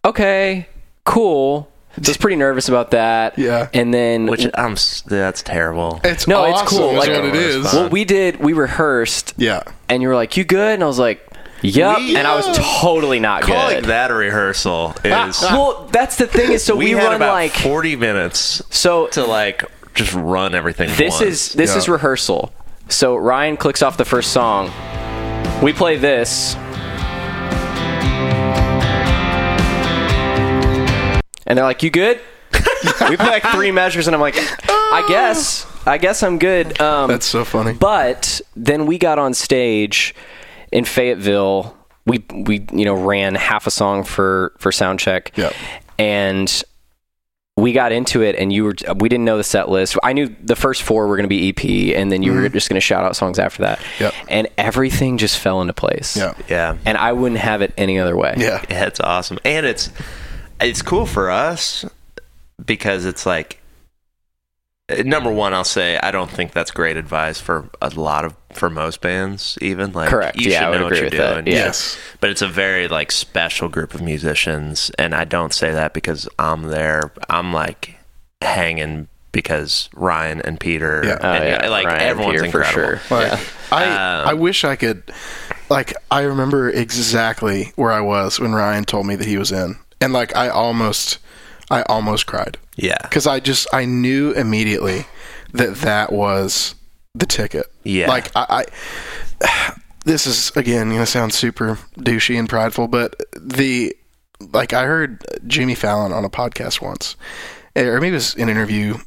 Speaker 1: okay, cool. So I was pretty nervous about that.
Speaker 4: Yeah.
Speaker 1: And then
Speaker 3: which I'm s- that's terrible.
Speaker 4: It's
Speaker 1: No,
Speaker 4: awesome,
Speaker 1: it's cool.
Speaker 4: is
Speaker 1: Like-
Speaker 4: what it is.
Speaker 3: Fun.
Speaker 1: well, we did. We rehearsed,
Speaker 4: Yeah.
Speaker 1: and you were like, "You good?" And I was like, "Yep." And I was totally not
Speaker 3: Calling
Speaker 1: good.
Speaker 3: that a rehearsal is. Ah, ah.
Speaker 1: well, that's the thing is, so [laughs] we,
Speaker 3: we, had
Speaker 1: run
Speaker 3: about
Speaker 1: like
Speaker 3: 40 minutes
Speaker 1: so.
Speaker 3: to like just run everything.
Speaker 1: This
Speaker 3: once.
Speaker 1: is this
Speaker 4: Yeah.
Speaker 1: is rehearsal. So Ryan clicks off the first song. We play this. And they're like, "You good?" [laughs] we play like three measures, and I'm like, "I guess, I guess I'm good." Um,
Speaker 4: That's so funny.
Speaker 1: But then we got on stage in Fayetteville. We we you know ran half a song for for sound check.
Speaker 4: Yep.
Speaker 1: And we got into it and you were we didn't know the set list. I knew the first four were going to be EP and then you were just going to shout out songs after that.
Speaker 4: Yep.
Speaker 1: And everything just fell into place.
Speaker 4: Yeah.
Speaker 3: Yeah.
Speaker 1: And I wouldn't have it any other way.
Speaker 4: Yeah.
Speaker 3: Yeah, it's awesome, and it's it's cool for us because it's like number one. I'll say I don't think that's great advice for a lot of for most bands. Even like
Speaker 1: Correct.
Speaker 3: you
Speaker 1: Yeah,
Speaker 3: should
Speaker 1: I would
Speaker 3: know what
Speaker 1: agree
Speaker 3: you're
Speaker 1: with that.
Speaker 3: doing.
Speaker 1: Yeah.
Speaker 4: Yes.
Speaker 3: but it's a very like special group of musicians, and I don't say that because I'm there. I'm like hanging because Ryan and Peter,
Speaker 4: Yeah.
Speaker 3: and,
Speaker 1: Oh, yeah.
Speaker 3: like
Speaker 1: Ryan
Speaker 3: everyone's
Speaker 1: Peter for
Speaker 3: incredible.
Speaker 1: sure.
Speaker 4: Like,
Speaker 1: Yeah.
Speaker 4: I
Speaker 3: Um,
Speaker 4: I wish I could like I remember exactly where I was when Ryan told me that he was in. And like I almost I almost cried
Speaker 3: Yeah,
Speaker 4: cuz I just I knew immediately that that was the ticket.
Speaker 3: Yeah.
Speaker 4: Like I, I [sighs] this is again going to sound super douchey and prideful, but the like I heard Jimmy Fallon on a podcast once, or maybe it was an interview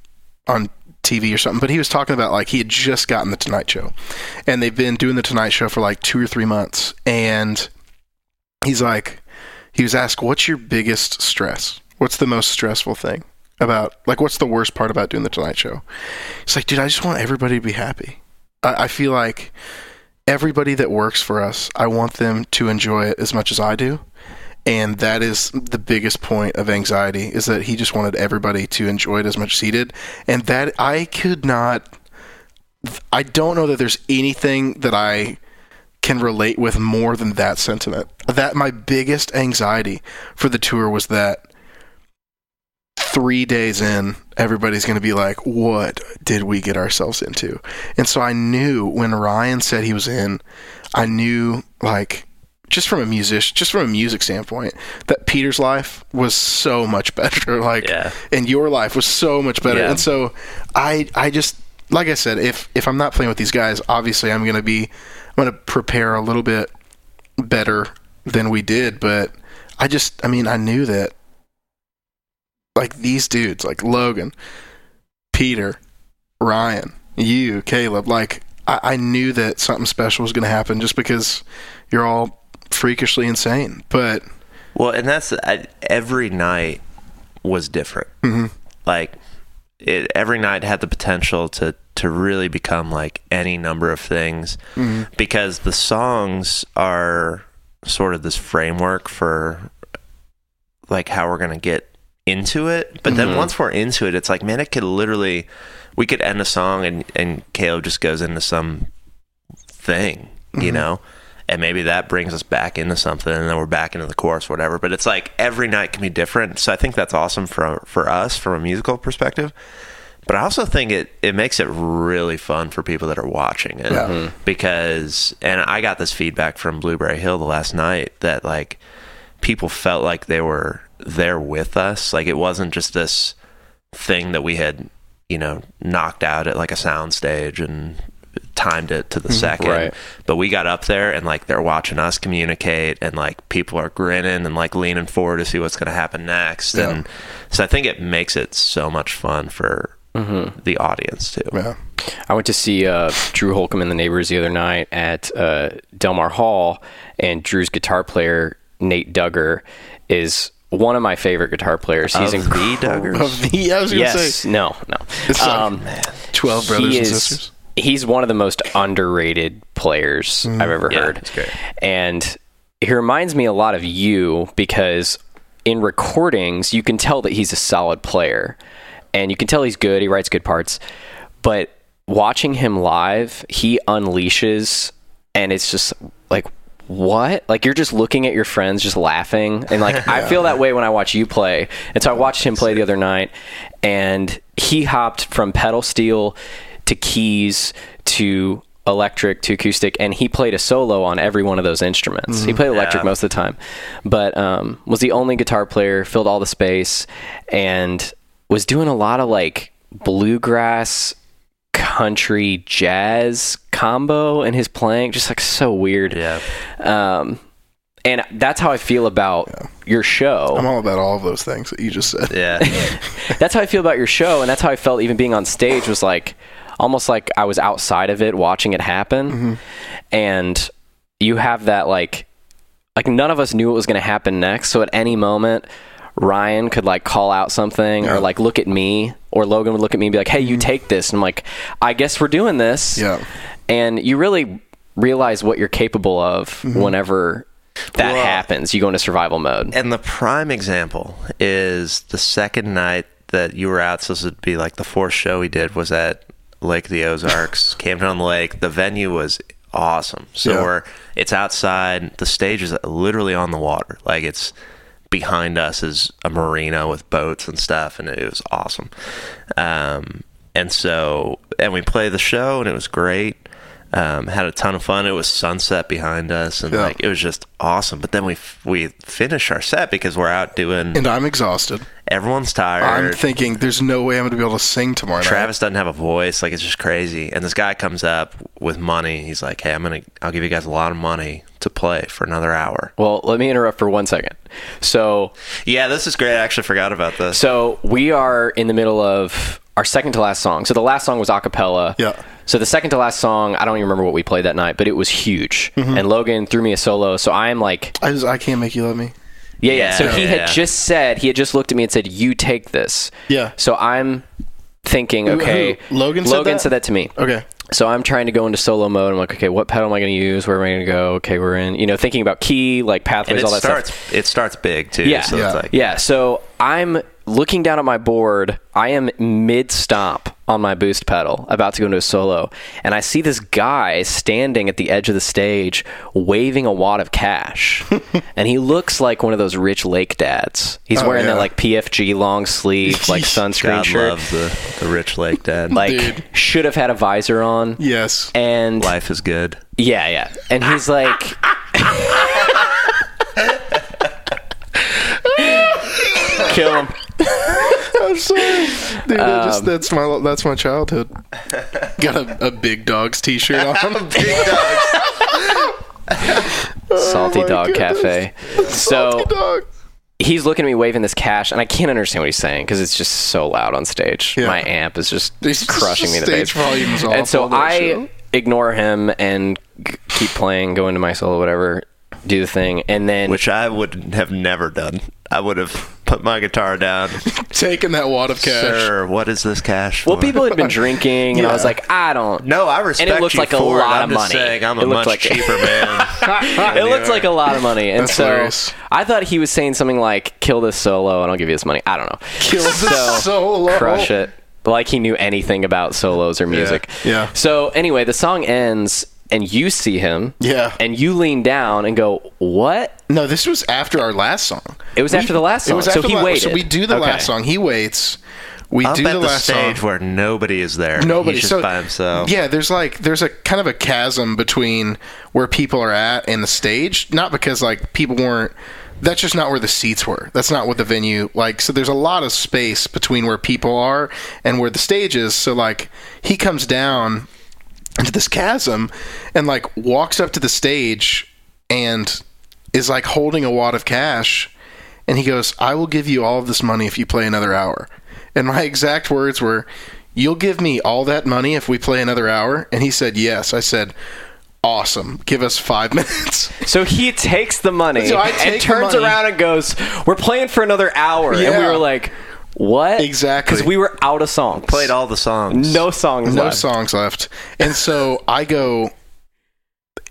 Speaker 4: on TV or something, but he was talking about like he had just gotten the Tonight Show, and they've been doing the Tonight Show for like two or three months, and he's like, he was asked, "What's your biggest stress? What's the most stressful thing about like what's the worst part about doing the Tonight Show?" He's like, "Dude, I just want everybody to be happy. I, I feel like." Everybody that works for us, I want them to enjoy it as much as I do and that is the biggest point of anxiety is that he just wanted everybody to enjoy it as much as he did and that i could not i don't know that there's anything that i can relate with more than that sentiment that my biggest anxiety for the tour was that three days in everybody's going to be like what did we get ourselves into and so i knew when ryan said he was in i knew like just from a musician, just from a music standpoint, that Peter's life was so much [laughs] better. Like,
Speaker 3: Yeah.
Speaker 4: and your life was so much better.
Speaker 3: Yeah.
Speaker 4: And so, I, I just, like I said, if if I'm not playing with these guys, obviously I'm gonna be, I'm gonna prepare a little bit better than we did. But I just, I mean, I knew that, like these dudes, like Logan, Peter, Ryan, you, Caleb, like I, I knew that something special was gonna happen just because you're all freakishly insane. But
Speaker 3: Well, and that's I, every night was different.
Speaker 4: Mhm.
Speaker 3: Like it, every night had the potential to to really become like any number of things mm-hmm. because the songs are sort of this framework for like how we're gonna get into it. But then mm-hmm. once we're into it, it's like man, it could literally we could end a song and and Caleb just goes into some thing, you mm-hmm. know. And maybe that brings us back into something, and then we're back into the chorus, whatever. But it's like every night can be different. So I think that's awesome for for us from a musical perspective. But I also think it it makes it really fun for people that are watching it
Speaker 4: Yeah. Mm-hmm.
Speaker 3: because, and I got this feedback from Blueberry Hill the last night that like people felt like they were there with us. Like it wasn't just this thing that we had, you know, knocked out at like a sound stage and timed it to the mm-hmm. second.
Speaker 1: Right.
Speaker 3: But we got up there and like they're watching us communicate and like people are grinning and like leaning forward to see what's going to happen next.
Speaker 4: Yeah.
Speaker 3: And so I think it makes it so much fun for the audience too.
Speaker 4: yeah,
Speaker 1: I went to see uh, Drew Holcomb and the Neighbors the other night at uh, Delmar Hall, and Drew's guitar player Nate Dugger is one of my favorite guitar players. He's
Speaker 3: Of the Duggars?
Speaker 4: of the I was gonna
Speaker 1: yes,
Speaker 4: say
Speaker 1: no, no.
Speaker 4: It's like
Speaker 1: Um,
Speaker 4: twelve brothers
Speaker 1: he
Speaker 4: and
Speaker 1: is-
Speaker 4: sisters.
Speaker 1: He's one of the most underrated players I've ever
Speaker 3: Yeah,
Speaker 1: heard.
Speaker 3: it's great.
Speaker 1: And he reminds me a lot of you because in recordings, you can tell that he's a solid player. And you can tell he's good. He writes good parts. But watching him live, he unleashes, and it's just like, what? Like you're just looking at your friends, just laughing, and like I [laughs] feel that way when I watch you play. And so I watched him play the other night, and he hopped from pedal steel to keys to electric to acoustic, and he played a solo on every one of those instruments. He played electric
Speaker 3: Yeah.
Speaker 1: most of the time, but um, was the only guitar player, filled all the space, and was doing a lot of like bluegrass country jazz combo in his playing just like so weird
Speaker 3: Yeah.
Speaker 1: um and that's how i feel about your show
Speaker 4: I'm all about all of those things that you just said. [laughs]
Speaker 3: Yeah. [laughs]
Speaker 1: that's how I feel about your show, and that's how I felt even being on stage was like almost like I was outside of it watching it happen. And you have that like like none of us knew what was going to happen next, so at any moment Ryan could like call out something
Speaker 4: Yeah.
Speaker 1: or like look at me or Logan would look at me and be like, "Hey, you mm-hmm. take this." And I'm like, "I guess we're doing this."
Speaker 4: Yeah.
Speaker 1: And you really realize what you're capable of mm-hmm. whenever that
Speaker 3: Well-
Speaker 1: happens. You go into survival mode.
Speaker 3: And the prime example is the second night that you were out. So this would be like the fourth show we did was at Lake of the Ozarks, [laughs] Camden on the Lake. The venue was awesome. So
Speaker 4: Yeah.
Speaker 3: we're it's outside. The stage is literally on the water. Like it's behind us is a marina with boats and stuff, and it was awesome. Um, and so and we played the show, and it was great. Um, had a ton of fun. It was sunset behind us, and
Speaker 4: Yeah.
Speaker 3: like it was just awesome. But then we f- we finished our set because we're out doing.
Speaker 4: And I'm exhausted.
Speaker 3: everyone's tired.
Speaker 4: I'm thinking there's no way I'm going to be able to sing tomorrow night.
Speaker 3: Travis doesn't have a voice. Like it's just crazy. And this guy comes up with money. He's like, "Hey, I'm gonna, I'll give you guys a lot of money to play for another hour."
Speaker 1: Well, let me interrupt for one second. So,
Speaker 3: Yeah, this is great. I actually forgot about this.
Speaker 1: so we are in the middle of our second to last song. So the last song was a cappella.
Speaker 4: Yeah.
Speaker 1: So the second to last song, I don't even remember what we played that night, but it was huge.
Speaker 4: Mm-hmm.
Speaker 1: And Logan threw me a solo. So I'm like,
Speaker 4: I just I can't make you let me.
Speaker 1: yeah, yeah.
Speaker 3: Yeah,
Speaker 1: So he
Speaker 3: yeah.
Speaker 1: had just said, he had just looked at me and said, "You take this."
Speaker 4: Yeah.
Speaker 1: So I'm thinking, okay,
Speaker 4: who? Logan said
Speaker 1: Logan
Speaker 4: that?
Speaker 1: said that to me.
Speaker 4: Okay.
Speaker 1: So I'm trying to go into solo mode. I'm like, okay, what pedal am I going to use? Where am I going to go? Okay, we're in. You know, thinking about key, like
Speaker 3: and
Speaker 1: pathways,
Speaker 3: it
Speaker 1: all that
Speaker 3: starts.
Speaker 1: stuff.
Speaker 3: It starts big too.
Speaker 1: Yeah.
Speaker 3: So
Speaker 4: Yeah.
Speaker 3: it's like,
Speaker 1: Yeah, so I'm looking down at my board. I am mid stop on my boost pedal, about to go into a solo, and I see this guy standing at the edge of the stage waving a wad of cash. [laughs] and he looks like one of those rich lake dads. He's
Speaker 4: Oh,
Speaker 1: wearing
Speaker 4: yeah.
Speaker 1: that like PFG long sleeve, [laughs] like sunscreen
Speaker 3: God
Speaker 1: shirt.
Speaker 3: loves the the rich lake dad.
Speaker 1: Like
Speaker 4: Dude.
Speaker 1: should have had a visor on.
Speaker 4: Yes.
Speaker 1: And
Speaker 3: life is good.
Speaker 1: yeah, yeah. And he's like [laughs] Kill him. [laughs]
Speaker 4: I'm sorry, dude.
Speaker 1: Um,
Speaker 4: just, that's my that's my childhood. Got a, a big dogs T-shirt on.
Speaker 3: A [laughs] big dogs. [laughs]
Speaker 1: Salty
Speaker 4: Oh
Speaker 1: Dog
Speaker 4: goodness.
Speaker 1: Cafe. So
Speaker 4: dog.
Speaker 1: he's looking at me waving this cash, and I can't understand what he's saying because it's just so loud on stage.
Speaker 4: Yeah.
Speaker 1: My amp is just
Speaker 4: This-
Speaker 1: crushing me in the
Speaker 4: stage
Speaker 1: face.
Speaker 4: volume is
Speaker 1: and so
Speaker 4: awful on that
Speaker 1: I
Speaker 4: show.
Speaker 1: ignore him and keep playing, go into my solo, whatever, do the thing, and then
Speaker 3: Which I would have never done. I would have put my guitar down. [laughs]
Speaker 4: Taking that wad of cash.
Speaker 3: Sir, what is this cash?
Speaker 1: well, people had been [laughs] drinking, and I was like, I don't.
Speaker 3: No, I respect
Speaker 1: And it looked
Speaker 3: you
Speaker 1: like a
Speaker 3: for it.
Speaker 1: lot
Speaker 3: I'm
Speaker 1: of
Speaker 3: just
Speaker 1: money.
Speaker 3: Saying I'm
Speaker 1: It
Speaker 3: a
Speaker 1: looked
Speaker 3: much
Speaker 1: like-
Speaker 3: cheaper man. [laughs]
Speaker 1: it looks like a lot of money, and
Speaker 4: That's
Speaker 1: so
Speaker 4: hilarious.
Speaker 1: I thought he was saying something like "kill this solo and I'll give you this money." I don't know.
Speaker 4: Kill the
Speaker 1: So,
Speaker 4: solo.
Speaker 1: crush it like he knew anything about solos or music
Speaker 4: Yeah.
Speaker 1: so anyway the song ends and you see him
Speaker 4: Yeah.
Speaker 1: and you lean down and go what
Speaker 4: No, this was after our last song.
Speaker 1: It was after the last song.
Speaker 4: It was
Speaker 1: song, so
Speaker 4: after
Speaker 1: he
Speaker 4: the la-
Speaker 1: waited.
Speaker 4: So we do the
Speaker 1: Okay.
Speaker 4: last song. He waits. We
Speaker 3: Up
Speaker 4: do
Speaker 3: at
Speaker 4: the
Speaker 3: the
Speaker 4: last
Speaker 3: stage
Speaker 4: song.
Speaker 3: where nobody is there.
Speaker 4: Nobody
Speaker 3: He's just
Speaker 4: so,
Speaker 3: by himself.
Speaker 4: Yeah, there's like there's a kind of a chasm between where people are at and the stage. Not because like people weren't. That's just not where the seats were. That's not what the venue like. So there's a lot of space between where people are and where the stage is. So like he comes down into this chasm and like walks up to the stage and is like holding a wad of cash and he goes, "I will give you all of this money if you play another hour." And my [laughs] exact words were, "You'll give me all that money if we play another hour?" And he said, "Yes." I said, "Awesome. Give us 5 [laughs] minutes."
Speaker 1: so he takes the money
Speaker 4: So take
Speaker 1: and turns
Speaker 4: money.
Speaker 1: around and goes we're playing for another hour and we were like what
Speaker 4: Exactly.
Speaker 1: because we were out of songs
Speaker 3: Played all the songs.
Speaker 1: no songs
Speaker 4: no
Speaker 1: left.
Speaker 4: songs left. And so I go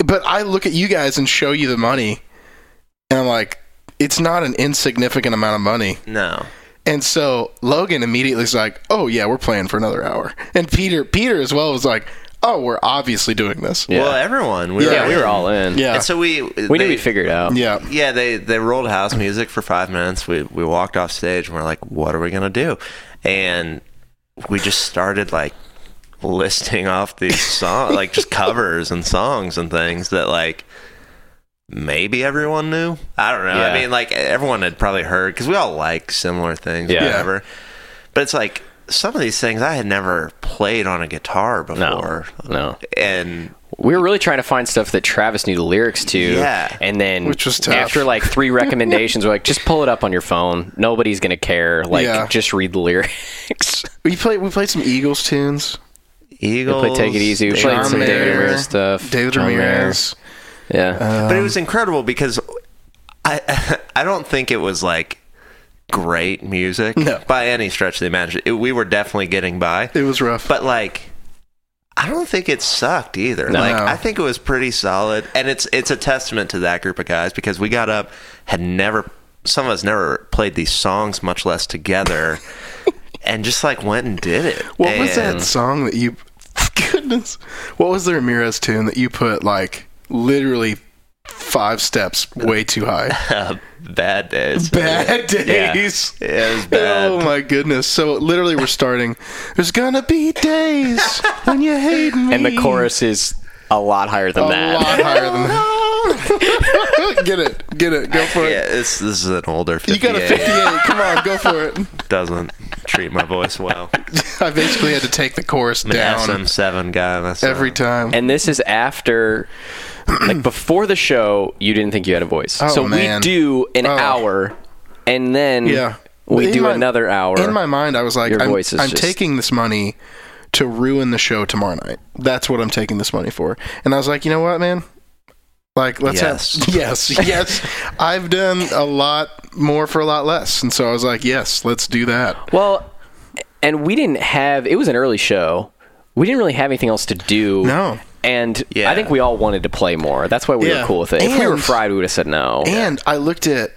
Speaker 4: but I look at you guys and show you the money and I'm like, "It's not an insignificant amount of money."
Speaker 3: No.
Speaker 4: And so Logan immediately is like, "Oh yeah, we're playing for another hour." And Peter, Peter as well was like, "Oh, we're obviously doing this."
Speaker 1: Yeah.
Speaker 3: Well, everyone. We
Speaker 1: yeah
Speaker 3: were
Speaker 1: we were all in
Speaker 4: Yeah.
Speaker 3: And so we
Speaker 1: we
Speaker 3: they,
Speaker 1: knew we'd figure it out
Speaker 4: Yeah.
Speaker 3: Yeah, they they rolled house music for five minutes. We we walked off stage and we're like, what are we gonna do? And we just started like listing off these [laughs] songs, like just covers and songs and things that like maybe everyone knew. I don't know.
Speaker 1: Yeah.
Speaker 3: I mean, like everyone had probably heard because we all like similar things,
Speaker 1: Yeah.
Speaker 3: whatever. But it's like some of these things I had never played on a guitar before.
Speaker 1: no no.
Speaker 3: And
Speaker 1: we were really trying to find stuff that Travis knew the lyrics to.
Speaker 3: Yeah.
Speaker 1: And then
Speaker 4: Which was tough.
Speaker 1: after like three [laughs] recommendations, we're like, just pull it up on your phone. Nobody's gonna care. Like,
Speaker 4: Yeah.
Speaker 1: just read the lyrics. [laughs]
Speaker 4: We played we played some Eagles tunes.
Speaker 3: Eagles,
Speaker 1: play Take It Easy. We
Speaker 3: David
Speaker 1: played some David
Speaker 4: Mayer,
Speaker 1: Ramirez stuff.
Speaker 4: David
Speaker 1: John Mayer.
Speaker 4: Ramirez.
Speaker 1: Yeah.
Speaker 3: but it was um, incredible because I [laughs] I don't think it was like great music
Speaker 4: No.
Speaker 3: by any stretch of the imagination. We were definitely getting by,
Speaker 4: It was rough.
Speaker 3: but like. I don't think it sucked either.
Speaker 1: No.
Speaker 3: Like I think it was pretty solid, and it's it's a testament to that group of guys because we got up, had never, some of us never played these songs, much less together, [laughs] and just like went and did it.
Speaker 4: What was that song that you? [laughs] Goodness, what was the Ramirez tune that you put like literally five steps way too high? [laughs]
Speaker 3: Bad days.
Speaker 4: Bad days.
Speaker 3: It was bad.
Speaker 4: Oh my goodness! So literally, we're starting. There's gonna be days when you hate me, [laughs]
Speaker 6: And the chorus is a lot higher than
Speaker 4: a
Speaker 6: that.
Speaker 4: A lot higher than that. [laughs] get it, get it, go for
Speaker 3: Yeah,
Speaker 4: it.
Speaker 3: this this is an older. 58.
Speaker 4: You got a 58. Come on, go for it.
Speaker 3: Doesn't treat my voice well.
Speaker 4: I basically had to take the chorus
Speaker 3: I'm an
Speaker 4: down
Speaker 3: SM7 guy myself.
Speaker 4: every time.
Speaker 1: And this is after, [clears throat] like before the show, you didn't think you had a voice.
Speaker 4: Oh,
Speaker 1: so
Speaker 4: man.
Speaker 1: we do an
Speaker 4: Oh.
Speaker 1: hour, and then
Speaker 4: Yeah.
Speaker 1: we
Speaker 4: In
Speaker 1: do
Speaker 4: my-
Speaker 1: another hour.
Speaker 4: In my mind, I was like,
Speaker 1: Your
Speaker 4: I'm,
Speaker 1: voice is
Speaker 4: I'm
Speaker 1: just-
Speaker 4: taking this money to ruin the show tomorrow night. That's what I'm taking this money for. And I was like, you know what, man? Like, let's
Speaker 3: Yes.
Speaker 4: have yes, [laughs] yes. [laughs] I've done a lot more for a lot less, and so I was like, yes, let's do that.
Speaker 1: well, and we didn't have. It was an early show. We didn't really have anything else to do.
Speaker 4: No.
Speaker 1: And
Speaker 3: Yeah.
Speaker 1: I think we all wanted to play more. That's why we
Speaker 4: Yeah.
Speaker 1: were cool with it. if we were fried, we would have said no.
Speaker 4: And I looked at,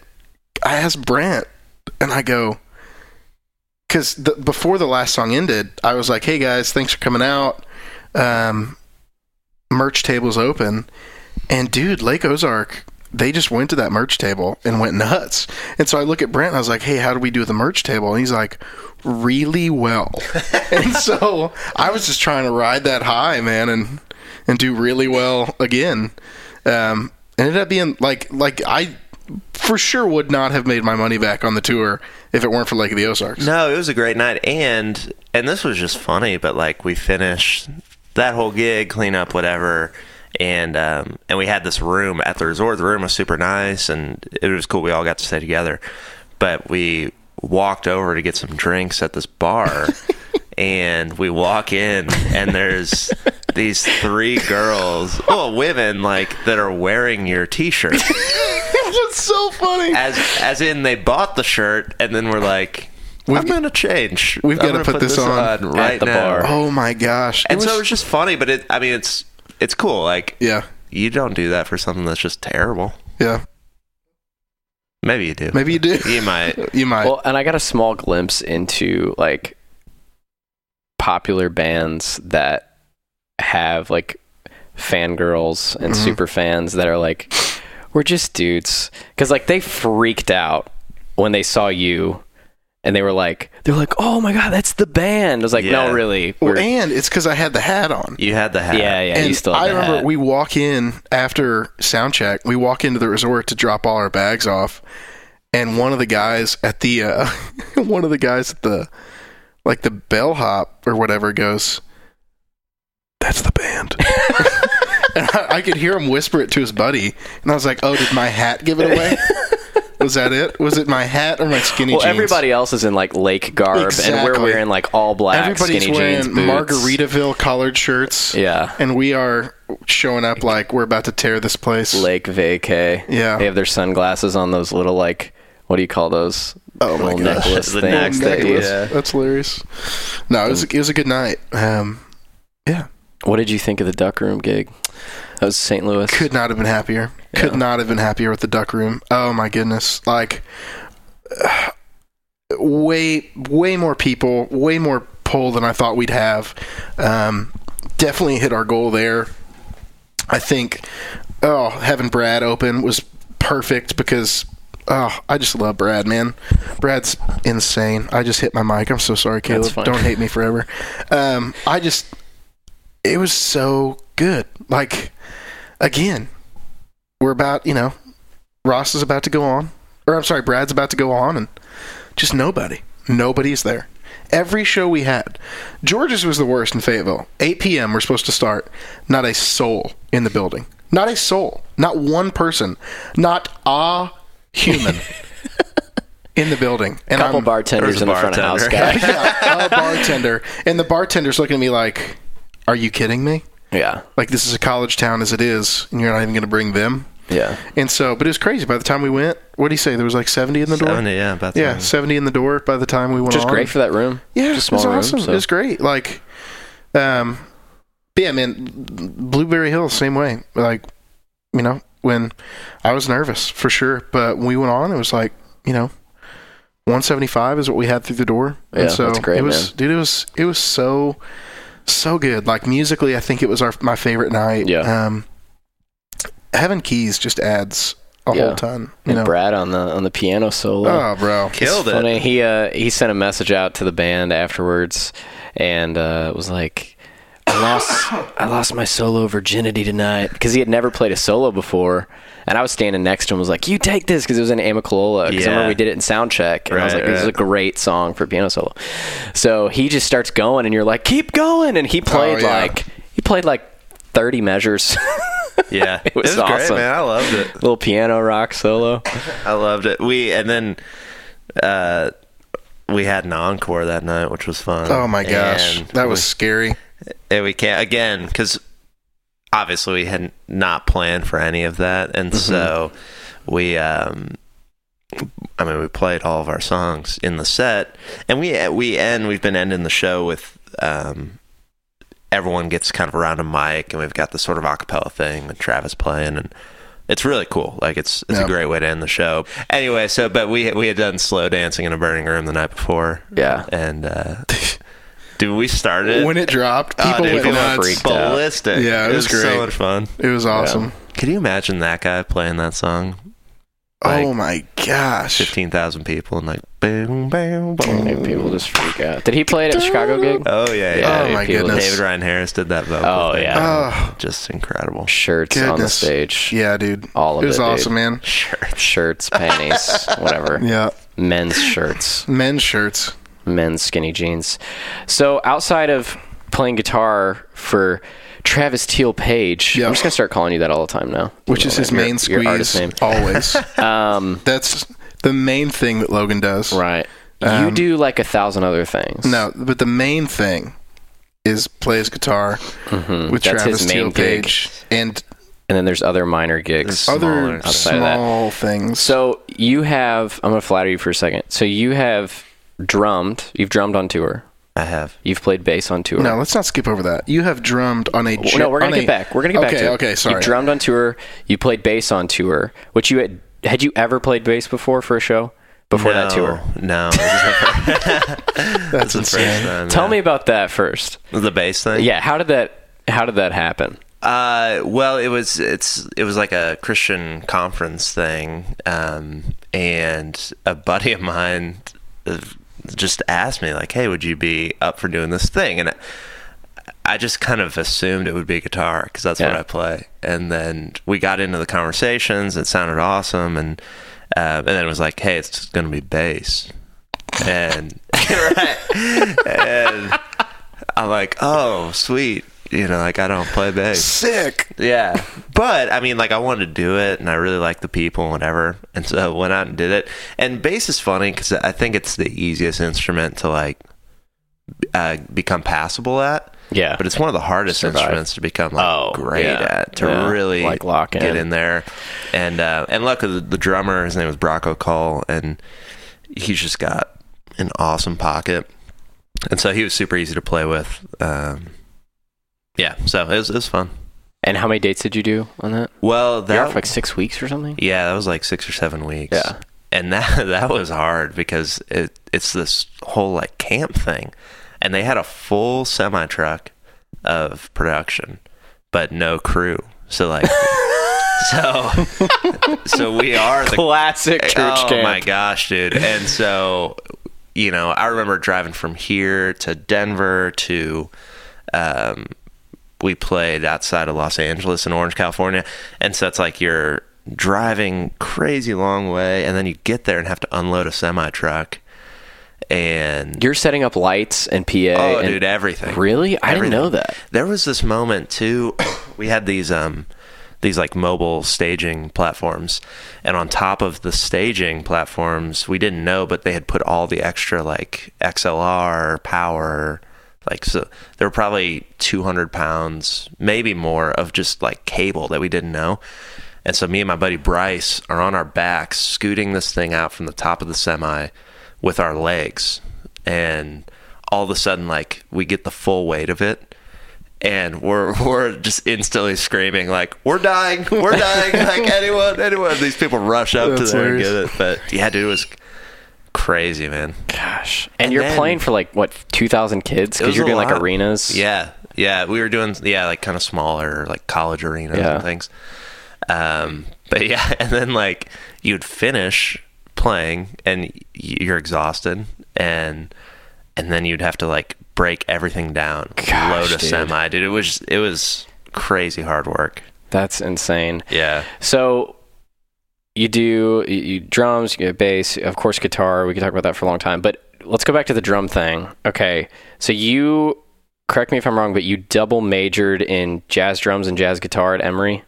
Speaker 4: I asked Brent, and I go, because the, before the last song ended, I was like, "Hey guys, thanks for coming out. Um, merch table's open." And dude, Lake Ozark, they just went to that merch table and went nuts. And so I look at Brent and I was like, "Hey, how do we do with the merch table?" And he's like, "Really well." [laughs] and so I was just trying to ride that high, man, and and do really well again. Um, ended up being like like I for sure would not have made my money back on the tour if it weren't for Lake of the Ozarks.
Speaker 3: No, it was a great night, and and this was just funny. But like we finished that whole gig, clean up, whatever, and um, and we had this room at the resort. The room was super nice, and it was cool. We all got to stay together. But we walked over to get some drinks at this bar, [laughs] and we walk in, and there's [laughs] these three girls, well, women, like that are wearing your T-shirt. [laughs]
Speaker 4: That's so funny.
Speaker 3: as as in they bought the shirt and then we're like
Speaker 4: We've
Speaker 3: I'm gonna change.
Speaker 4: we've gotta
Speaker 3: gonna
Speaker 4: put this on
Speaker 3: right
Speaker 1: the
Speaker 3: now.
Speaker 1: bar.
Speaker 4: Oh my gosh! It
Speaker 3: And so
Speaker 4: was-
Speaker 3: it was just funny, but it I mean it's it's cool. Like
Speaker 4: yeah,
Speaker 3: you don't do that for something that's just terrible.
Speaker 4: yeah.
Speaker 3: Maybe you do.
Speaker 4: Maybe you do.
Speaker 3: you might. [laughs]
Speaker 4: You might.
Speaker 1: Well, and I got a small glimpse into like popular bands that have like fangirls and
Speaker 4: Mhm.
Speaker 1: super fans that are like, we're just dudes. Because like they freaked out when they saw you and they were like, they're like, oh my God, that's the band. I was like,
Speaker 3: Yeah.
Speaker 1: no, really.
Speaker 4: Well, and it's because I had the hat on.
Speaker 3: You had the hat.
Speaker 1: yeah, yeah, you still
Speaker 4: I
Speaker 1: the
Speaker 4: remember
Speaker 1: hat.
Speaker 4: we walk in after sound check. We walk into the resort to drop all our bags off, and one of the guys at the uh, [laughs] one of the guys at the like the bellhop or whatever goes, "That's the band." [laughs] and I, I could hear him whisper it to his buddy, and I was like, "Oh, did my hat give it away?" [laughs] Was that it? Was it my hat or my skinny
Speaker 1: well,
Speaker 4: jeans?
Speaker 1: everybody else is in like lake garb, and we're wearing like all black
Speaker 4: Everybody's
Speaker 1: skinny
Speaker 4: wearing
Speaker 1: jeans, boots.
Speaker 4: Margaritaville collared shirts.
Speaker 1: Yeah.
Speaker 4: And we are showing up like we're about to tear this place.
Speaker 1: Lake Vacay.
Speaker 4: Yeah.
Speaker 1: They have their sunglasses on those little like what do you call those?
Speaker 4: Oh my
Speaker 1: little
Speaker 4: gosh.
Speaker 1: necklace
Speaker 3: The
Speaker 1: things that you-
Speaker 4: necklace.
Speaker 3: Yeah.
Speaker 4: That's hilarious. No, it was it was a good night. Um, yeah,
Speaker 1: What did you think of the duck room gig? That was St. Louis.
Speaker 4: could not have been happier. Could not have been happier with the duck room. Oh my goodness! Like, [sighs] way way more people, way more pull than I thought we'd have. Um, definitely hit our goal there. I think. Oh, having Brad open was perfect because. Oh, I just love Brad, man. Brad's insane. I just hit my mic. I'm so sorry, Caleb. Don't hate me forever. Um, I just, it was so good. Like, again, we're about, you know, Ross is about to go on, or I'm sorry, Brad's about to go on, and just nobody. Nobody's there. Every show we had, George's was the worst in Fayetteville. 8 p.m. We're supposed to start. Not a soul in the building. Not a soul. Not one person. Not a human [laughs] in the building. And
Speaker 1: couple
Speaker 4: I'm,
Speaker 1: bartenders
Speaker 3: a
Speaker 1: in the front of house
Speaker 3: bartender.
Speaker 1: guy. [laughs]
Speaker 4: yeah, a bartender, and the bartender's looking at me like, "Are you kidding me?
Speaker 1: yeah.
Speaker 4: Like this is a college town as it is, and you're not even going to bring them?"
Speaker 1: Yeah.
Speaker 4: And so, but it was crazy. By the time we went, what do you say? There was like 70 in the door.
Speaker 3: 70, yeah, about
Speaker 4: Yeah, 70 in the door by the time we went
Speaker 1: Which is
Speaker 4: on.
Speaker 1: great for that room.
Speaker 4: Yeah,
Speaker 1: Just a
Speaker 4: it was
Speaker 1: small room,
Speaker 4: awesome.
Speaker 1: so-
Speaker 4: It was great. Like, um, yeah, man, Blueberry Hill, same way. Like, you know, when I was nervous for sure, but when we went on, it was like, you know, 175 is what we had through the door.
Speaker 1: Yeah,
Speaker 4: and so
Speaker 1: that's great,
Speaker 4: it was,
Speaker 1: man.
Speaker 4: dude, it was, it was so, so good. Like musically, I think it was our, my favorite night.
Speaker 1: Yeah.
Speaker 4: Um, having keys just adds a
Speaker 1: Yeah.
Speaker 4: whole ton, you
Speaker 1: And
Speaker 4: know?
Speaker 1: Brad on the on the piano solo.
Speaker 4: Oh, bro.
Speaker 3: Killed
Speaker 1: It's
Speaker 3: it.
Speaker 1: funny. He uh, he sent a message out to the band afterwards, and uh, was like, "I lost I lost my solo virginity tonight because he had never played a solo before." And I was standing next to him, was like, "You take this," because it was in Amicalola. Because I
Speaker 3: Yeah.
Speaker 1: remember we did it in sound check, and I was like, "This is a great song for piano solo." So he just starts going, and you're like, "Keep going!" And he played
Speaker 4: yeah.
Speaker 1: like he played like thirty measures, [laughs]
Speaker 3: Yeah, [laughs]
Speaker 1: It was
Speaker 3: great,
Speaker 1: awesome.
Speaker 3: man. I loved it.
Speaker 1: little piano rock solo.
Speaker 3: I loved it. We and then uh, we had an encore that night, which was fun.
Speaker 4: Oh my gosh.
Speaker 3: And
Speaker 4: That was scary.
Speaker 3: And we can't again because obviously we had not planned for any of that, and
Speaker 1: Mm-hmm.
Speaker 3: so we. um I mean, we played all of our songs in the set, and we we end. We've been ending the show with um, everyone gets kind of around a mic, and we've got this sort of acapella thing with Travis playing, and it's really cool. Like it's it's
Speaker 4: Yeah.
Speaker 3: a great way to end the show. Anyway, so but we we had done slow dancing in a burning room the night before,
Speaker 1: Yeah.
Speaker 3: and uh, [laughs] dude, we started
Speaker 4: When it dropped, ah, people
Speaker 3: Oh, dude,
Speaker 4: went
Speaker 3: people
Speaker 4: nuts.
Speaker 1: freaked out.
Speaker 3: ballistic.
Speaker 4: Yeah, it was
Speaker 3: so
Speaker 4: great.
Speaker 3: much fun.
Speaker 4: It was awesome.
Speaker 3: Could you imagine that guy playing that song? Oh like
Speaker 4: oh my gosh.
Speaker 3: fifteen thousand people and like boom, boom, boom.
Speaker 1: Maybe people just freak out. Did he play it at the Chicago gig?
Speaker 3: Oh yeah, yeah.
Speaker 1: Oh yeah,
Speaker 4: Oh, my
Speaker 1: people-
Speaker 4: goodness.
Speaker 3: David Ryan Harris did that vocal.
Speaker 1: Oh,
Speaker 3: thing.
Speaker 1: yeah.
Speaker 4: Oh,
Speaker 3: just incredible.
Speaker 1: Shirts on the
Speaker 4: Goodness.
Speaker 1: stage.
Speaker 4: yeah, dude.
Speaker 1: All of
Speaker 4: it was
Speaker 1: it, dude.
Speaker 4: awesome, man.
Speaker 3: Sure.
Speaker 1: Shirts, panties, [laughs] whatever.
Speaker 4: Yeah.
Speaker 1: Men's shirts,
Speaker 4: Men's shirts.
Speaker 1: Men's skinny jeans. So outside of playing guitar for Travis Teel Page,
Speaker 4: Yeah.
Speaker 1: I'm just gonna start calling you that all the time now.
Speaker 4: Which is his
Speaker 1: Your-
Speaker 4: main
Speaker 1: your artist
Speaker 4: squeeze
Speaker 1: name.
Speaker 4: always. [laughs]
Speaker 1: Um,
Speaker 4: That's the main thing that Logan does.
Speaker 1: right. you
Speaker 4: Um,
Speaker 1: do like a thousand other things.
Speaker 4: No, but the main thing is plays guitar
Speaker 1: Mhm.
Speaker 4: with
Speaker 1: That's
Speaker 4: Travis
Speaker 1: main
Speaker 4: Teel
Speaker 1: gig.
Speaker 4: Page and
Speaker 1: And then there's other minor gigs.
Speaker 4: Other
Speaker 3: Smaller.
Speaker 1: Outside of that.
Speaker 4: small things.
Speaker 1: So you have. I'm gonna flatter you for a second. So you have drummed. You've drummed on tour.
Speaker 3: I have.
Speaker 1: You've played bass on tour.
Speaker 4: no, let's not skip over that. You have drummed on a.
Speaker 1: Well, no, we're gonna get
Speaker 4: a-
Speaker 1: back. We're gonna get back
Speaker 4: okay,
Speaker 1: to it.
Speaker 4: Okay, sorry.
Speaker 1: You drummed on tour. You played bass on tour. Which you had had you ever played bass before for a show before that tour?
Speaker 3: No, this is the first, [laughs]
Speaker 4: That's
Speaker 3: this is the
Speaker 4: insane.
Speaker 3: time.
Speaker 1: Tell
Speaker 3: yeah.
Speaker 1: me about that first.
Speaker 3: the bass thing.
Speaker 1: Yeah, how did that how did that happen?
Speaker 3: Uh, well, it was it's it was like a Christian conference thing, um, and a buddy of mine uh, just asked me like, "Hey, would you be up for doing this thing?" And I, I just kind of assumed it would be guitar because that's what I play. And then we got into the conversations. It sounded awesome, and uh, and then it was like, "Hey, it's going to be bass," and [laughs] right, and I'm like, "Oh, sweet." You know, like I don't play bass.
Speaker 4: Sick.
Speaker 3: Yeah. But I mean, like I wanted to do it, and I really like the people and whatever, and so I went out and did it. And bass is funny because I think it's the easiest instrument to like uh, become passable at.
Speaker 1: Yeah.
Speaker 3: But it's one of the hardest
Speaker 1: Survive.
Speaker 3: instruments to become like
Speaker 1: Oh,
Speaker 3: great
Speaker 1: yeah.
Speaker 3: at to
Speaker 1: Yeah.
Speaker 3: really
Speaker 1: Like lock in.
Speaker 3: get
Speaker 1: in.
Speaker 3: in there. And uh, and luckily the, the drummer, his name was Brock O'Call, and he's just got an awesome pocket, and so he was super easy to play with. Um, yeah, so it was, it was fun.
Speaker 1: and how many dates did you do on that?
Speaker 3: Well,
Speaker 1: You're
Speaker 3: that
Speaker 1: off like six weeks or something?
Speaker 3: yeah, that was like six or seven weeks.
Speaker 1: Yeah.
Speaker 3: and that [laughs] that was hard because it it's this whole like camp thing, and they had a full semi truck of production, but no crew. So like, [laughs] so so we are the
Speaker 1: Classic church
Speaker 3: oh
Speaker 1: camp.
Speaker 3: my gosh, dude! And so, you know, I remember driving from here to Denver to, um, we played outside of Los Angeles in Orange, California, and so it's like you're driving crazy long way, and then you get there and have to unload a semi truck, and
Speaker 1: You're setting up lights and PA.
Speaker 3: oh,
Speaker 1: and
Speaker 3: dude, everything.
Speaker 1: Really? I didn't know that.
Speaker 3: There was this moment too. [coughs] we had these um these like mobile staging platforms, and on top of the staging platforms, we didn't know, but they had put all the extra like XLR power. Like so, there were probably 200 pounds, maybe more, of just like cable that we didn't know. And so me and my buddy Bryce are on our backs, scooting this thing out from the top of the semi with our legs. And all of a sudden, like, we get the full weight of it. And we're [laughs] we're just instantly screaming like we're dying, we're dying, like [laughs] anyone, anyone. These people rush up
Speaker 4: That's
Speaker 3: to there and get it. But yeah, dude, it was crazy, man.
Speaker 1: Gosh. And,
Speaker 3: And
Speaker 1: you're
Speaker 3: then-
Speaker 1: playing for like what 2,000 kids because you're doing like arenas.
Speaker 3: Yeah, yeah, we were doing yeah like kind of smaller like college arenas
Speaker 1: Yeah.
Speaker 3: and things. Um, but yeah, [laughs] and then like you'd finish playing and you're exhausted and and then you'd have to like break everything down,
Speaker 1: Gosh,
Speaker 3: load a
Speaker 1: dude.
Speaker 3: semi, dude. It was it was crazy hard work.
Speaker 1: That's insane.
Speaker 3: Yeah,
Speaker 1: So you do you, you drums, you get bass, of course guitar. We could talk about that for a long time, but let's go back to the drum thing. Okay, so you correct me if I'm wrong, but you double majored in jazz drums and jazz guitar at Emory.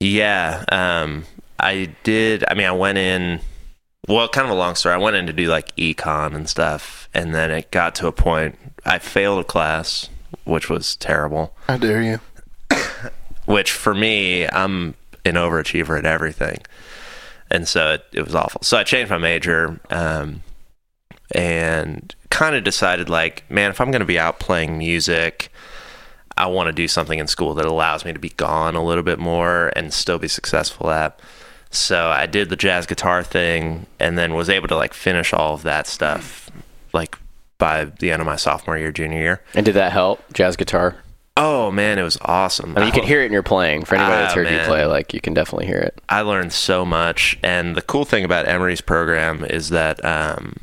Speaker 3: yeah. Um, I did. I mean, I went in. Well, kind of a long story. I went in to do like econ and stuff, and then it got to a point. I failed a class, which was terrible.
Speaker 4: How dare you? [coughs]
Speaker 3: which for me, I'm an overachiever at everything. And so it, it was awful. So I changed my major um, and kind of decided, like, man, if I'm going to be out playing music, I want to do something in school that allows me to be gone a little bit more and still be successful at. So I did the jazz guitar thing and then was able to, like, finish all of that stuff, like, by the end of my sophomore year, junior year.
Speaker 1: And did that help? Jazz guitar.
Speaker 3: Oh, man, it was awesome.
Speaker 1: I mean, you can hear it in your playing. For anybody that's
Speaker 3: Ah,
Speaker 1: heard you play, like you can definitely hear it.
Speaker 3: I learned so much, and the cool thing about Emory's program is that um,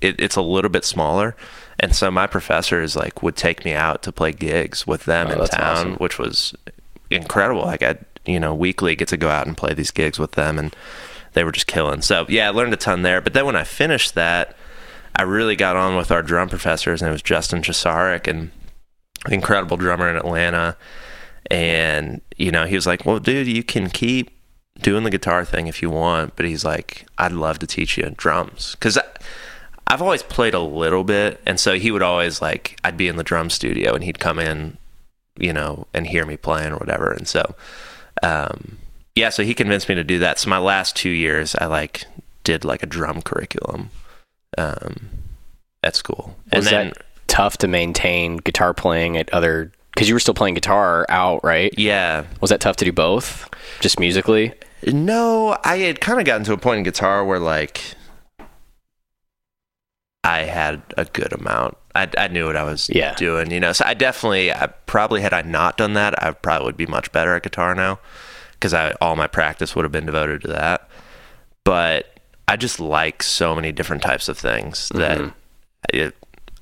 Speaker 3: it, it's a little bit smaller, and so my professors like would take me out to play gigs with them
Speaker 1: Oh,
Speaker 3: in town,
Speaker 1: awesome.
Speaker 3: which was incredible. Like I, you know, weekly get to go out and play these gigs with them, and they were just killing. So yeah, I learned a ton there. But then when I finished that, I really got on with our drum professors, and it was Justin Chesarek and incredible drummer in Atlanta. And, you know, he was like, Well, dude, you can keep doing the guitar thing if you want. But he's like, I'd love to teach you drums. Because I've always played a little bit. And so he would always, like, I'd be in the drum studio and he'd come in, you know, and hear me playing or whatever. And so, um, yeah, so he convinced me to do that. So my last two years, I, like, did, like, a drum curriculum um, at school.
Speaker 1: Was
Speaker 3: and then,
Speaker 1: that tough to maintain guitar playing at other? Because you were still playing guitar out, right?
Speaker 3: yeah,
Speaker 1: Was that tough to do both, just musically?
Speaker 3: No, I had kind of gotten to a point in guitar where like I had a good amount. I, I knew what I was
Speaker 1: Yeah.
Speaker 3: doing, you know. So I definitely, I probably had I not done that, I probably would be much better at guitar now because I all my practice would have been devoted to that. But I just like so many different types of things that
Speaker 1: Mhm.
Speaker 3: it,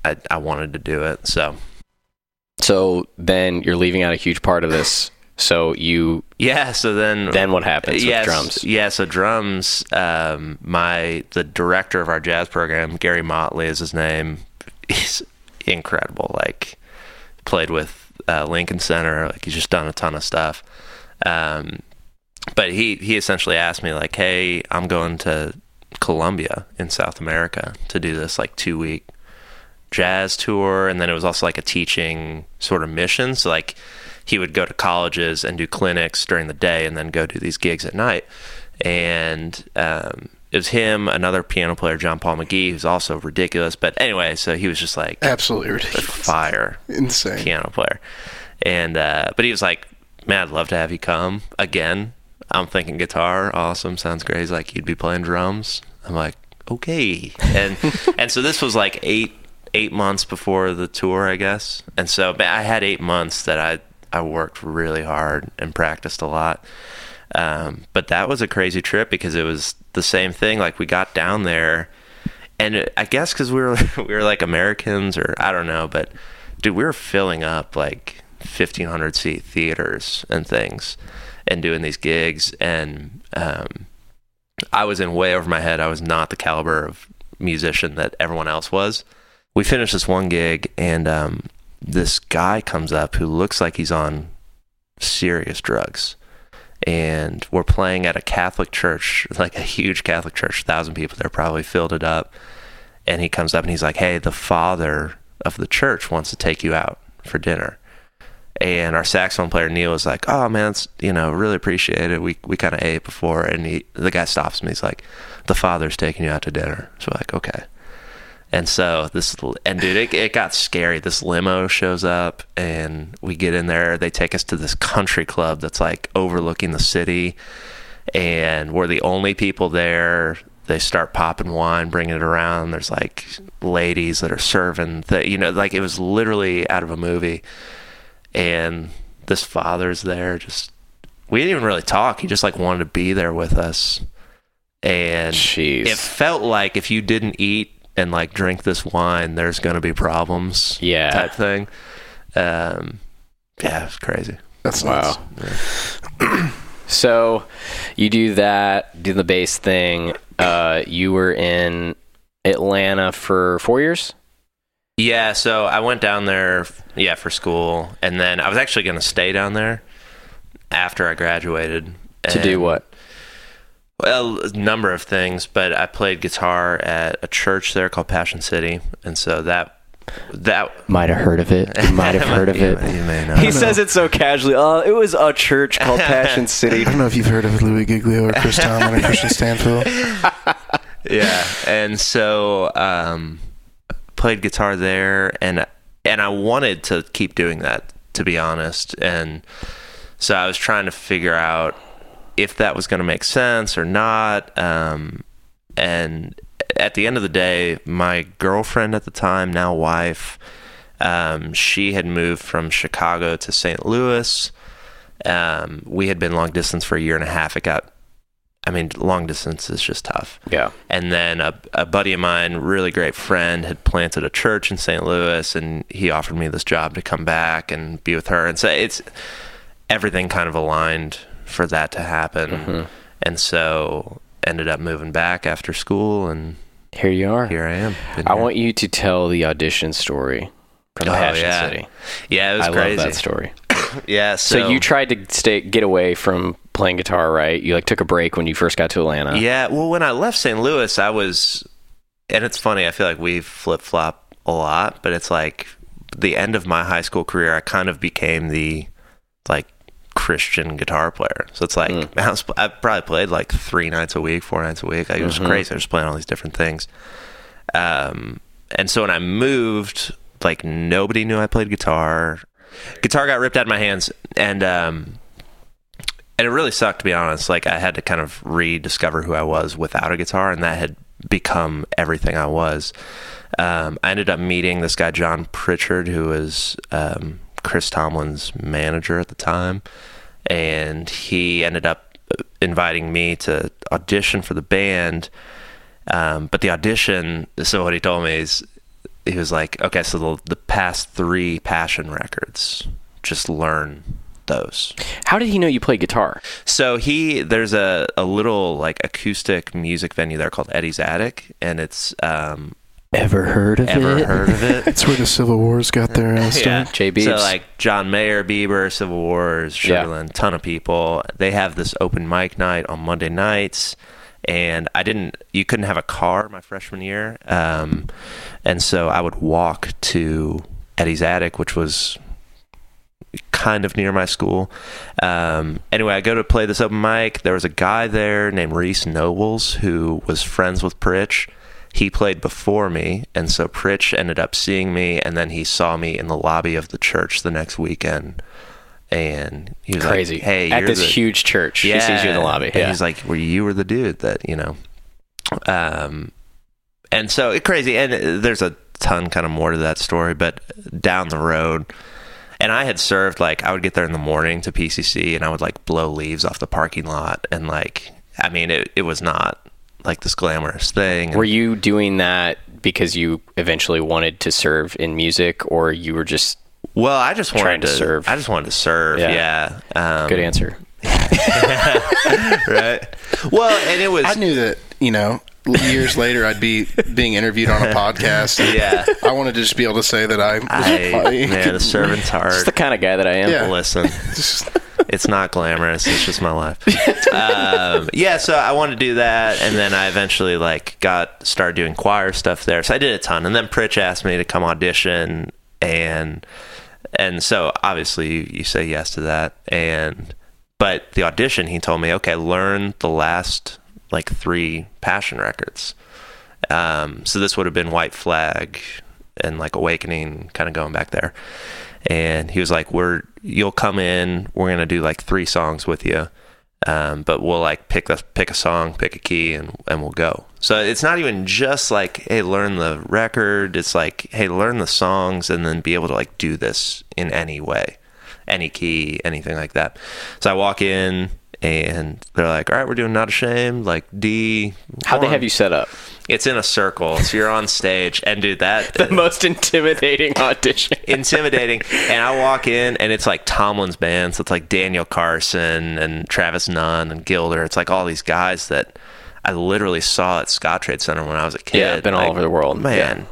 Speaker 3: I I wanted to do it. So
Speaker 1: So then you're leaving out a huge part of this. So you
Speaker 3: yeah. So then
Speaker 1: then what happens
Speaker 3: yes,
Speaker 1: with drums?
Speaker 3: Yeah, so drums. Um, my the director of our jazz program, Gary Motley, is his name. He's incredible. Like played with uh, Lincoln Center. Like he's just done a ton of stuff. Um, but he he essentially asked me like, "Hey, I'm going to Colombia in South America to do this like two week jazz tour, and then it was also like a teaching sort of mission. So like he would go to colleges and do clinics during the day, and then go do these gigs at night. And um, it was him, another piano player, John Paul McGee, who's also ridiculous. But anyway, so he was just like
Speaker 4: Absolutely ridiculous.
Speaker 3: fire [laughs]
Speaker 4: Insane.
Speaker 3: piano player. And uh, but he was like, "Man, I'd love to have you come again." I'm thinking guitar, awesome, sounds great. He's like, "You'd be playing drums." I'm like, "Okay." And [laughs] and so this was like eight eight months before the tour, I guess. And so I had eight months that I I worked really hard and practiced a lot. Um, but that was a crazy trip because it was the same thing. Like we got down there, and I guess because we were [laughs] we were like Americans or I don't know, but dude, we were filling up like fifteen hundred seat theaters and things, and doing these gigs, and um, I was in way over my head. I was not the caliber of musician that everyone else was. We finished this one gig, and um, this guy comes up who looks like he's on serious drugs and we're playing at a Catholic church, [laughs] like a huge Catholic church, thousand people there, probably filled it up. And he comes up and he's like, "Hey, the father of the church wants to take you out for dinner." and our saxophone player Neil was like, "Oh man, it's you know really appreciate it. We we kind of ate before." And he, the guy stops me. He's like, "The father's taking you out to dinner." So we're like, "Okay." And so this and dude, it, it got scary. This limo shows up, and we get in there. They take us to this country club that's like overlooking the city, and we're the only people there. They start popping wine, bringing it around. There's like ladies that are serving, the, you know, like it was literally out of a movie. And this father's there, just we didn't even really talk. He just like wanted to be there with us, and
Speaker 1: Jeez.
Speaker 3: it felt like if you didn't eat and like drink this wine, there's going to be problems.
Speaker 1: Yeah.
Speaker 3: type thing. Um, yeah, it's crazy.
Speaker 4: That's
Speaker 1: Wow.
Speaker 4: nuts. [clears throat]
Speaker 1: So you do that, do the bass thing. Uh, you were in Atlanta for four years.
Speaker 3: Yeah, so I went down there, yeah, for school, and then I was actually going to stay down there after I graduated.
Speaker 1: To do what?
Speaker 3: Well, a number of things, but I played guitar at a church there called Passion City, and so that that
Speaker 1: Might have heard of it. You might have [laughs] heard of
Speaker 3: you,
Speaker 1: it.
Speaker 3: You may know.
Speaker 1: He says it so casually. Oh, it was a church called [laughs] Passion City.
Speaker 4: I don't know if you've heard of Louie Giglio or Chris Tomlin or Kristian Stanfill. [laughs]
Speaker 3: yeah and so um played guitar there and and i wanted to keep doing that to be honest and so i was trying to figure out if that was going to make sense or not um and at the end of the day my girlfriend at the time now wife um she had moved from chicago to st louis um we had been long distance for a year and a half it got I mean, long distance is just tough.
Speaker 1: Yeah.
Speaker 3: And then a, a buddy of mine, really great friend, had planted a church in St. Louis, and he offered me this job to come back and be with her. And so it's everything kind of aligned for that to happen. Mm-hmm. And so ended up moving back after school, and
Speaker 1: Here you are.
Speaker 3: here I am. Been
Speaker 1: I
Speaker 3: here.
Speaker 1: want you to tell the audition story from
Speaker 3: Oh,
Speaker 1: Passion
Speaker 3: yeah.
Speaker 1: City.
Speaker 3: Yeah, it was
Speaker 1: I
Speaker 3: crazy.
Speaker 1: love that story. [coughs]
Speaker 3: Yeah.
Speaker 1: So,
Speaker 3: So,
Speaker 1: you tried to stay get away from playing guitar, right? You like took a break when you first got to Atlanta.
Speaker 3: Yeah, well, when I left St. Louis, I was, and it's funny. I feel like we flip flop a lot, but it's like the end of my high school career. I kind of became the like Christian guitar player. So it's like I, was, I probably played like three nights a week, four nights a week. Like, it was crazy. I was playing all these different things. Um, and so when I moved, like nobody knew I played guitar. Guitar got ripped out of my hands, and um, and it really sucked to be honest. Like I had to kind of rediscover who I was without a guitar, and that had become everything I was. Um, I ended up meeting this guy John Pritchard, who was um, Chris Tomlin's manager at the time, and he ended up inviting me to audition for the band. Um, but the audition, so what he told me is, he was like, okay, so the, the past three Passion records, just learn those.
Speaker 1: How did he know you played guitar?
Speaker 3: So he there's a, a little like acoustic music venue there called Eddie's Attic, and it's um
Speaker 1: Ever heard of it?
Speaker 3: ever
Speaker 1: it?
Speaker 3: heard of it? [laughs]
Speaker 4: That's where the Civil Wars got their uh, [laughs] start.
Speaker 3: yeah,
Speaker 1: Jay Biebs.
Speaker 3: So like John Mayer, Bieber, Civil Wars,
Speaker 1: Yeah.
Speaker 3: Sugarland, ton of people. They have this open mic night on Monday nights, and I didn't. You couldn't have a car my freshman year, um, and so I would walk to Eddie's Attic, which was kind of near my school. Um, anyway, I go to play this open mic. There was a guy there named Reese Nobles who was friends with Pritch. He played before me, and so Pritch ended up seeing me, and then he saw me in the lobby of the church the next weekend. And he was
Speaker 1: Crazy.
Speaker 3: like, "Hey,
Speaker 1: at this
Speaker 3: the,
Speaker 1: huge church. yeah. He sees you in the lobby.
Speaker 3: and
Speaker 1: Yeah.
Speaker 3: he's like, "Well, you were the dude that you know." Um, and so it crazy, and there's a ton kind of more to that story, but down the road, and I had served like I would get there in the morning to PCC, and I would like blow leaves off the parking lot, and like I mean, it it was not like this glamorous thing.
Speaker 1: Were you doing that because you eventually wanted to serve in music, or you were just
Speaker 3: well, I just wanted
Speaker 1: to
Speaker 3: to
Speaker 1: serve?
Speaker 3: I just wanted to serve.
Speaker 1: Yeah.
Speaker 3: Yeah. Um,
Speaker 1: good answer? [laughs]
Speaker 3: right? Well, and it was
Speaker 4: I knew that, you know, years later I'd be being interviewed on a [laughs] podcast.
Speaker 3: Yeah.
Speaker 4: I wanted to just be able to say that I,
Speaker 3: I, [laughs] man, the servant's heart.
Speaker 1: That's the kind of guy that I am.
Speaker 4: Yeah.
Speaker 3: Listen, it's not glamorous. It's just my life. Um, yeah, so I wanted to do that, and then I eventually like got started doing choir stuff there. So I did a ton, and then Pritch asked me to come audition, and and so obviously you, say yes to that and but the audition he told me okay learn the last like three passion records um, so this would have been white flag and like awakening kind of going back there and he was like we're you'll come in we're gonna do like three songs with you um, but we'll like pick a pick a song pick a key and, and we'll go. So it's not even just like hey learn the record. It's like hey learn the songs and then be able to like do this in any way any key anything like that. So i walk in and they're like all right we're doing not ashamed like d
Speaker 1: How'd they have you set up?
Speaker 3: it's in a circle so you're on stage and dude that [laughs]
Speaker 1: The most intimidating audition. [laughs]
Speaker 3: intimidating. and I walk in, and it's like Tomlin's band. So it's like Daniel Carson and Travis Nunn and Gilder. It's like all these guys that I literally saw at Scottrade Center when I was a kid.
Speaker 1: Yeah, been all
Speaker 3: Like,
Speaker 1: over the world.
Speaker 3: man.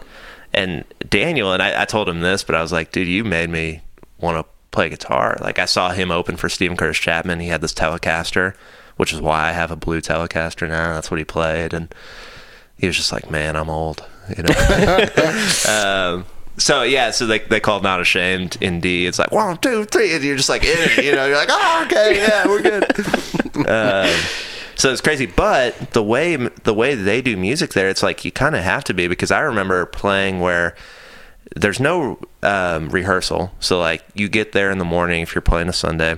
Speaker 3: And Daniel and I, I told him this, but I was like, dude, you made me want to play guitar. Like I saw him open for Steven Curtis Chapman. He had this Telecaster, which is why I have a blue Telecaster now. That's what he played, and he was just like, man, I'm old, you know. [laughs] um, so yeah, so they they called not ashamed in D. It's like one, two, three, and you're just like in it, you know. You're like, oh, okay, yeah, we're good. [laughs] um, so it's crazy, but the way the way they do music there, it's like you kind of have to be because I remember playing where there's no um, rehearsal. So like you get there in the morning if you're playing a Sunday,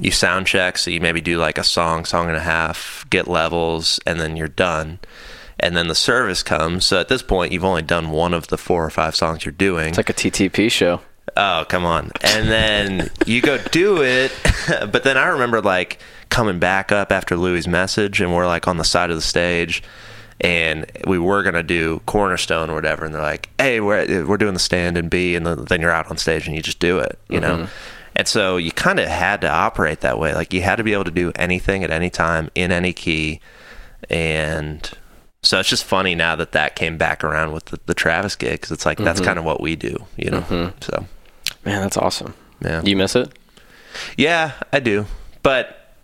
Speaker 3: you sound check. So you maybe do like a song, song and a half, get levels, and then you're done. And then the service comes. So at this point, you've only done one of the four or five songs you're doing.
Speaker 1: It's like a TTP show.
Speaker 3: Oh, come on. And then you go do it. [laughs] But then I remember like coming back up after Louie's message, and we're like on the side of the stage, and we were going to do Cornerstone or whatever. And they're like, hey, we're, we're doing the stand and B. And then you're out on stage and you just do it, you know? Mm-hmm. And so you kind of had to operate that way. Like you had to be able to do anything at any time in any key. And so it's just funny now that that came back around with the, the Travis gig because it's like that's mm-hmm. kind of what we do, you know? Mm-hmm. So.
Speaker 1: Man, that's awesome.
Speaker 3: Yeah.
Speaker 1: Do you miss it?
Speaker 3: Yeah, I do. But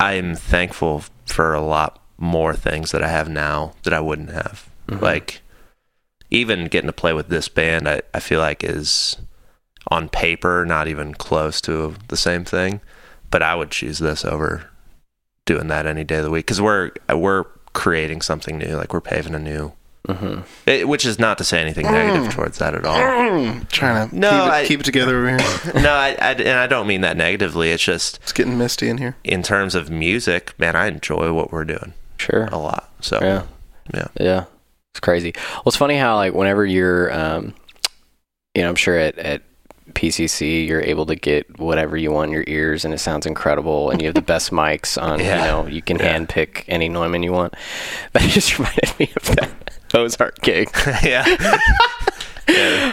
Speaker 3: I'm thankful for a lot more things that I have now that I wouldn't have. Mm-hmm. Like even getting to play with this band I, I feel like is on paper not even close to the same thing. But I would choose this over doing that any day of the week because we're we're creating something new. Like we're paving a new,
Speaker 1: Mm-hmm.
Speaker 3: it, which is not to say anything mm. negative towards that at all. Mm.
Speaker 4: Trying to
Speaker 3: No,
Speaker 4: keep, it,
Speaker 3: I-
Speaker 4: keep it together over here. [coughs]
Speaker 3: no, I, I and I don't mean that negatively. It's just
Speaker 4: It's getting misty in here.
Speaker 3: in terms of music, man, I enjoy what we're doing
Speaker 1: Sure.
Speaker 3: a lot. So
Speaker 1: Yeah.
Speaker 3: yeah.
Speaker 1: Yeah. It's crazy. Well, it's funny how like whenever you're, um, you know, I'm sure at, at PCC you're able to get whatever you want in your ears and it sounds incredible and you have the [laughs] best mics on.
Speaker 3: Yeah.
Speaker 1: You know, you can
Speaker 3: Yeah.
Speaker 1: hand pick any Neumann you want. [laughs] That just reminded me of that [laughs] Ozark gig.
Speaker 3: yeah.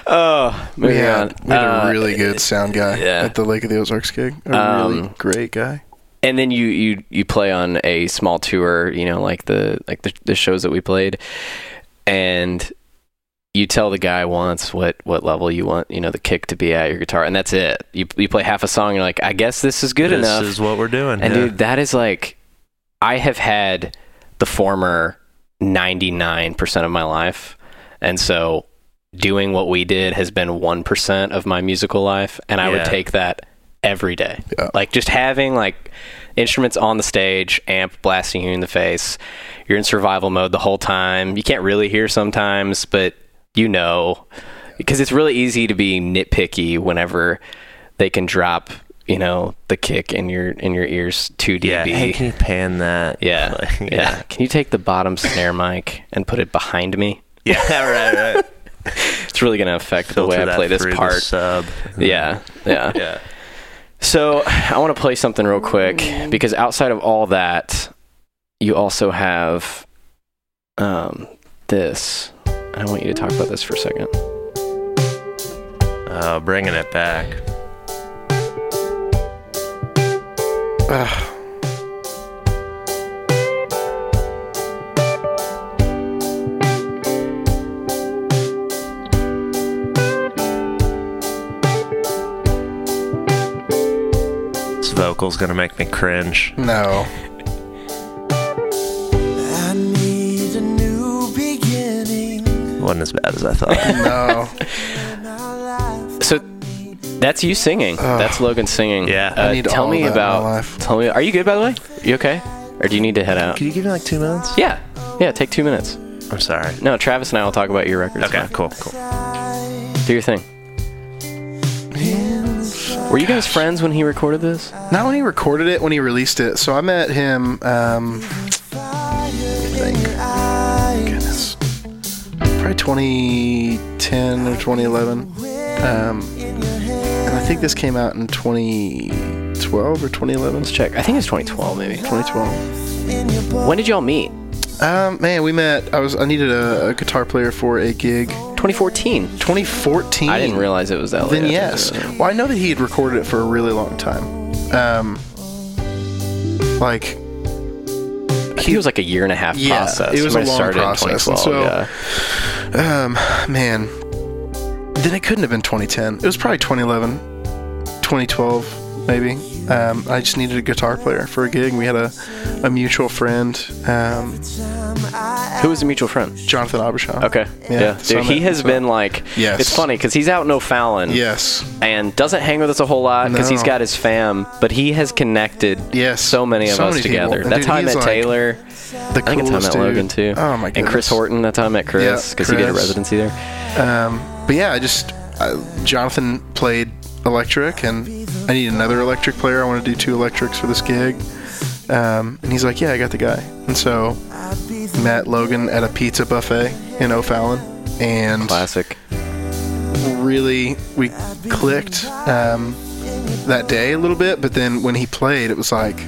Speaker 1: Oh,
Speaker 4: We
Speaker 1: moving
Speaker 4: had,
Speaker 1: on.
Speaker 4: we had
Speaker 1: Uh,
Speaker 4: a really good sound guy
Speaker 1: yeah.
Speaker 4: at the Lake of the Ozarks gig. A really
Speaker 1: Um,
Speaker 4: great guy.
Speaker 1: And then you you you play on a small tour you know like the like the, the shows that we played and you tell the guy once what what level you want you know the kick to be at your guitar and that's it you, you play half a song and you're like i guess this is good enough.
Speaker 3: this is what we're doing.
Speaker 1: and
Speaker 3: yeah.
Speaker 1: dude that is like i have had the former 99% of my life and so doing what we did has been 1% of my musical life and i would take that every day
Speaker 4: Yeah.
Speaker 1: like just having like instruments on the stage amp blasting you in the face you're in survival mode the whole time you can't really hear sometimes but you know because it's really easy to be nitpicky whenever they can drop you know the kick in your in your ears 2 dB
Speaker 3: yeah. Hey, can you pan that?
Speaker 1: yeah, [laughs]
Speaker 3: Like,
Speaker 1: yeah. Can you take the bottom snare mic and put it behind me?
Speaker 3: Yeah. [laughs] Right. Right. [laughs]
Speaker 1: It's really going to affect the way I play this part.
Speaker 3: sub.
Speaker 1: Yeah, yeah.
Speaker 3: Yeah.
Speaker 1: So I want to play something real quick because outside of all that, you also have um, this. I want you to talk about this for a second.
Speaker 3: Uh, bringing it back.
Speaker 4: Ugh.
Speaker 3: Vocal's gonna make me cringe.
Speaker 4: No.
Speaker 5: I need a new beginning.
Speaker 3: wasn't as bad as I thought. [laughs]
Speaker 4: No.
Speaker 1: So That's you singing. That's Logan singing.
Speaker 3: Yeah.
Speaker 1: Uh,
Speaker 4: I need
Speaker 1: tell
Speaker 4: all
Speaker 1: me
Speaker 4: of that in my
Speaker 1: about.
Speaker 4: life.
Speaker 1: Tell me. Are you good by the way? You okay? Or do you need to head out?
Speaker 3: Could you give me like two minutes?
Speaker 1: Yeah. Yeah. Take two minutes.
Speaker 3: I'm sorry.
Speaker 1: No, Travis and I will talk about your records.
Speaker 3: Okay,
Speaker 1: man.
Speaker 3: cool, cool.
Speaker 1: Do your thing. Were you guys friends when he recorded this?
Speaker 4: Not when he recorded it, when he released it. So I met him. Um, I think, goodness, probably 2010 or 2011. Um, and I think this came out in 2012 or 2011.
Speaker 1: Let's check. I think it's 2012, maybe.
Speaker 4: 2012.
Speaker 1: When did y'all meet?
Speaker 4: Um, man, we met. I was I needed a, a guitar player for a gig.
Speaker 1: 2014.
Speaker 4: 2014.
Speaker 1: I didn't realize it was that
Speaker 4: Then
Speaker 1: late.
Speaker 4: yes. Well, I know that he had recorded it for a really long time. Um, like
Speaker 1: I think it was like a year and a half
Speaker 4: Yeah,
Speaker 1: process.
Speaker 4: it was a
Speaker 1: might have
Speaker 4: long
Speaker 1: started
Speaker 4: process,
Speaker 1: in
Speaker 4: and
Speaker 1: 2012.
Speaker 4: so-
Speaker 1: yeah.
Speaker 4: Um, man, then it couldn't have been 2010. It was probably 2011, 2012, maybe. Um, I just needed a guitar player for a gig. We had a, a mutual friend, um,
Speaker 1: Who was a mutual friend?
Speaker 4: Jonathan Abishaw.
Speaker 1: Okay.
Speaker 4: Yeah,
Speaker 1: Yeah.
Speaker 4: so I
Speaker 1: Dude, he has
Speaker 4: so-
Speaker 1: been like.
Speaker 4: Yes.
Speaker 1: It's funny because he's out in O'Fallon.
Speaker 4: Yes.
Speaker 1: And doesn't hang with us a whole lot because he's got his fam, but he has connected
Speaker 4: Yes.
Speaker 1: so many of
Speaker 4: So
Speaker 1: us
Speaker 4: many
Speaker 1: together.
Speaker 4: And
Speaker 1: That's
Speaker 4: dude,
Speaker 1: how I met
Speaker 4: like
Speaker 1: Taylor.
Speaker 4: The
Speaker 1: I think that's how I met
Speaker 4: dude.
Speaker 1: Logan too.
Speaker 4: Oh my goodness.
Speaker 1: And Chris Horton. That's how I met Chris
Speaker 4: Yeah,
Speaker 1: because he did a residency there.
Speaker 4: Um, but yeah, I just uh, Jonathan played electric, and I need another electric player. I want to do two electrics for this gig. Um, and he's like, "Yeah, I got the guy." And so met Logan at a pizza buffet in O'Fallon, and
Speaker 1: Classic.
Speaker 4: really we clicked um, that day a little bit. But then when he played, it was like,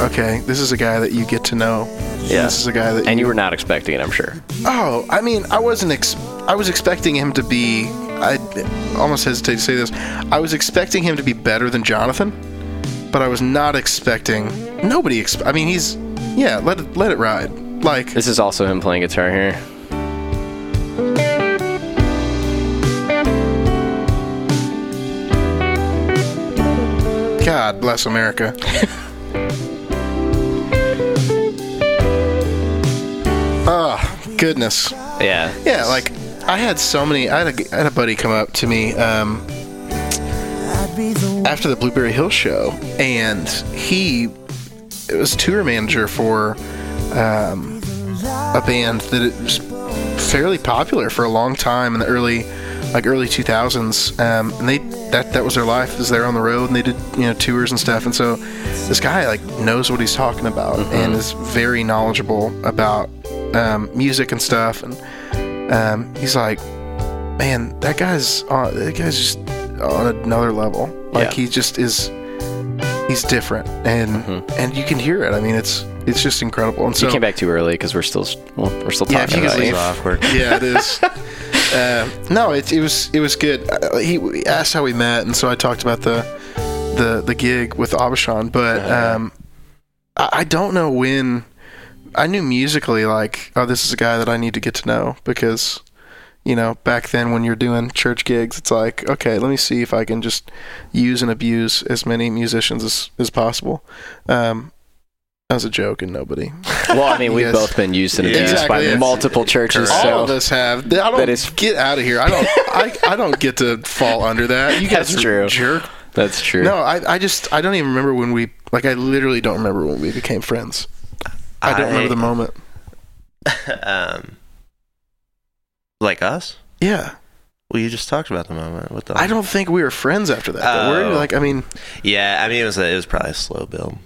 Speaker 4: "Okay, this is a guy that you get to know."
Speaker 1: Yeah.
Speaker 4: This is a guy that
Speaker 1: And you were not expecting it, I'm sure.
Speaker 4: Oh, I mean, I wasn't. Ex- I was expecting him to be. I almost hesitate to say this. I was expecting him to be better than Jonathan, but I was not expecting. Nobody. Exp- I mean, he's. Yeah, let it let it ride. Like
Speaker 1: This is also him playing guitar here.
Speaker 4: God bless America. [laughs] oh goodness.
Speaker 1: Yeah.
Speaker 4: Yeah, like I had so many. I had a, I had a buddy come up to me um, after the Blueberry Hill show, and he it was tour manager for um, a band that was fairly popular for a long time in the early, like early 2000s. Um, and they that that was their life. Was they're on the road and they did you know tours and stuff. And so this guy like knows what he's talking about and is very knowledgeable about um, music and stuff. And um, he's like, man, that guy's on, that guy's just on another level. Like
Speaker 1: Yeah.
Speaker 4: he just is. He's different, and and you can hear it. I mean, it's it's just incredible. And so
Speaker 1: you came back too early because we're still well, we're still talking
Speaker 4: you
Speaker 1: about
Speaker 4: could
Speaker 1: you.
Speaker 4: leave.
Speaker 3: awkward.
Speaker 4: yeah, it is. [laughs] uh, no, it, it was it was good. Uh, he asked how we met, and so I talked about the the the gig with Abishan, but um, I, I don't know when. I knew musically like, oh, this is a guy that I need to get to know because, you know, back then when you're doing church gigs, it's like, okay, let me see if I can just use and abuse as many musicians as, as possible. Um, that was a joke, and nobody
Speaker 1: Well, I mean, we've
Speaker 4: Yes.
Speaker 1: both been used and
Speaker 3: Yeah.
Speaker 1: abused
Speaker 4: Exactly,
Speaker 1: by
Speaker 4: it's-
Speaker 1: multiple churches.
Speaker 4: all
Speaker 1: So
Speaker 4: of us have. I don't
Speaker 1: That is-
Speaker 4: get out of here. I don't. I, I don't get to fall under that. You [laughs] guys
Speaker 1: That's
Speaker 4: are
Speaker 1: true.
Speaker 4: jerk.
Speaker 1: that's true.
Speaker 4: No, I, I just I don't even remember when we like. I literally don't remember when we became friends. I don't remember the moment. [laughs]
Speaker 3: um, like us?
Speaker 4: Yeah,
Speaker 3: Well, you just talked about the moment. What the?
Speaker 4: I don't think we were friends after that. But we're
Speaker 3: Oh.
Speaker 4: like, I mean,
Speaker 3: Yeah, I mean it was a, it was probably a slow build.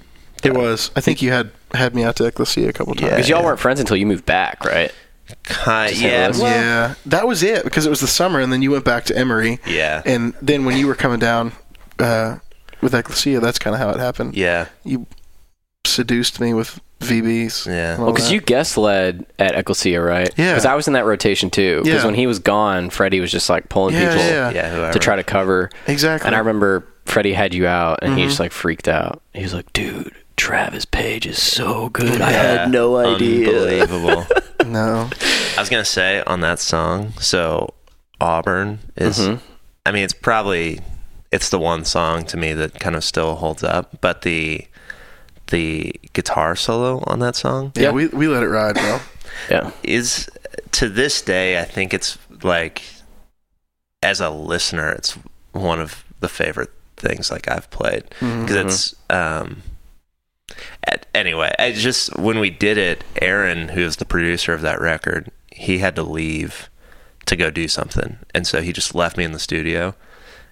Speaker 4: It was. I think you had had me out to Ecclesia a couple times.
Speaker 3: Yeah.
Speaker 1: because y'all weren't friends until you moved back, right?
Speaker 3: Kind,
Speaker 1: Just
Speaker 3: yeah,
Speaker 1: Louis?
Speaker 3: well,
Speaker 4: yeah, that was it because it was the summer, and then you went back to Emory,
Speaker 3: yeah,
Speaker 4: and then when you were coming down uh, with Ecclesia, that's kind of how it happened.
Speaker 3: yeah,
Speaker 4: You seduced me with VBs.
Speaker 3: Yeah.
Speaker 4: and all
Speaker 1: Well, because
Speaker 4: that.
Speaker 1: you guest led at Ecclesia, right?
Speaker 4: Yeah.
Speaker 1: Because I was in that rotation too. Because
Speaker 4: Yeah.
Speaker 1: when he was gone, Freddie was just like pulling
Speaker 4: Yeah,
Speaker 1: people
Speaker 4: yeah.
Speaker 3: yeah. Whoever.
Speaker 1: to try to cover.
Speaker 4: exactly.
Speaker 1: And I remember Freddie had you out, and he
Speaker 4: Mhm.
Speaker 1: just like freaked out. He was like, "Dude, Travis Page is so good. I had no idea."
Speaker 3: Unbelievable. [laughs]
Speaker 4: no.
Speaker 3: I was gonna say on that song. So Auburn is.
Speaker 1: Mhm.
Speaker 3: I mean, it's probably it's the one song to me that kind of still holds up. But the the guitar solo on that song
Speaker 4: Yeah,
Speaker 1: Yeah.
Speaker 4: we we let it ride, bro. [laughs]
Speaker 1: Yeah.
Speaker 3: is to this day. I think it's like as a listener, it's one of the favorite things like I've played
Speaker 4: Mm-hmm.
Speaker 3: because it's um. Anyway, I just when we did it, Aaron, who is the producer of that record, he had to leave to go do something, and so he just left me in the studio,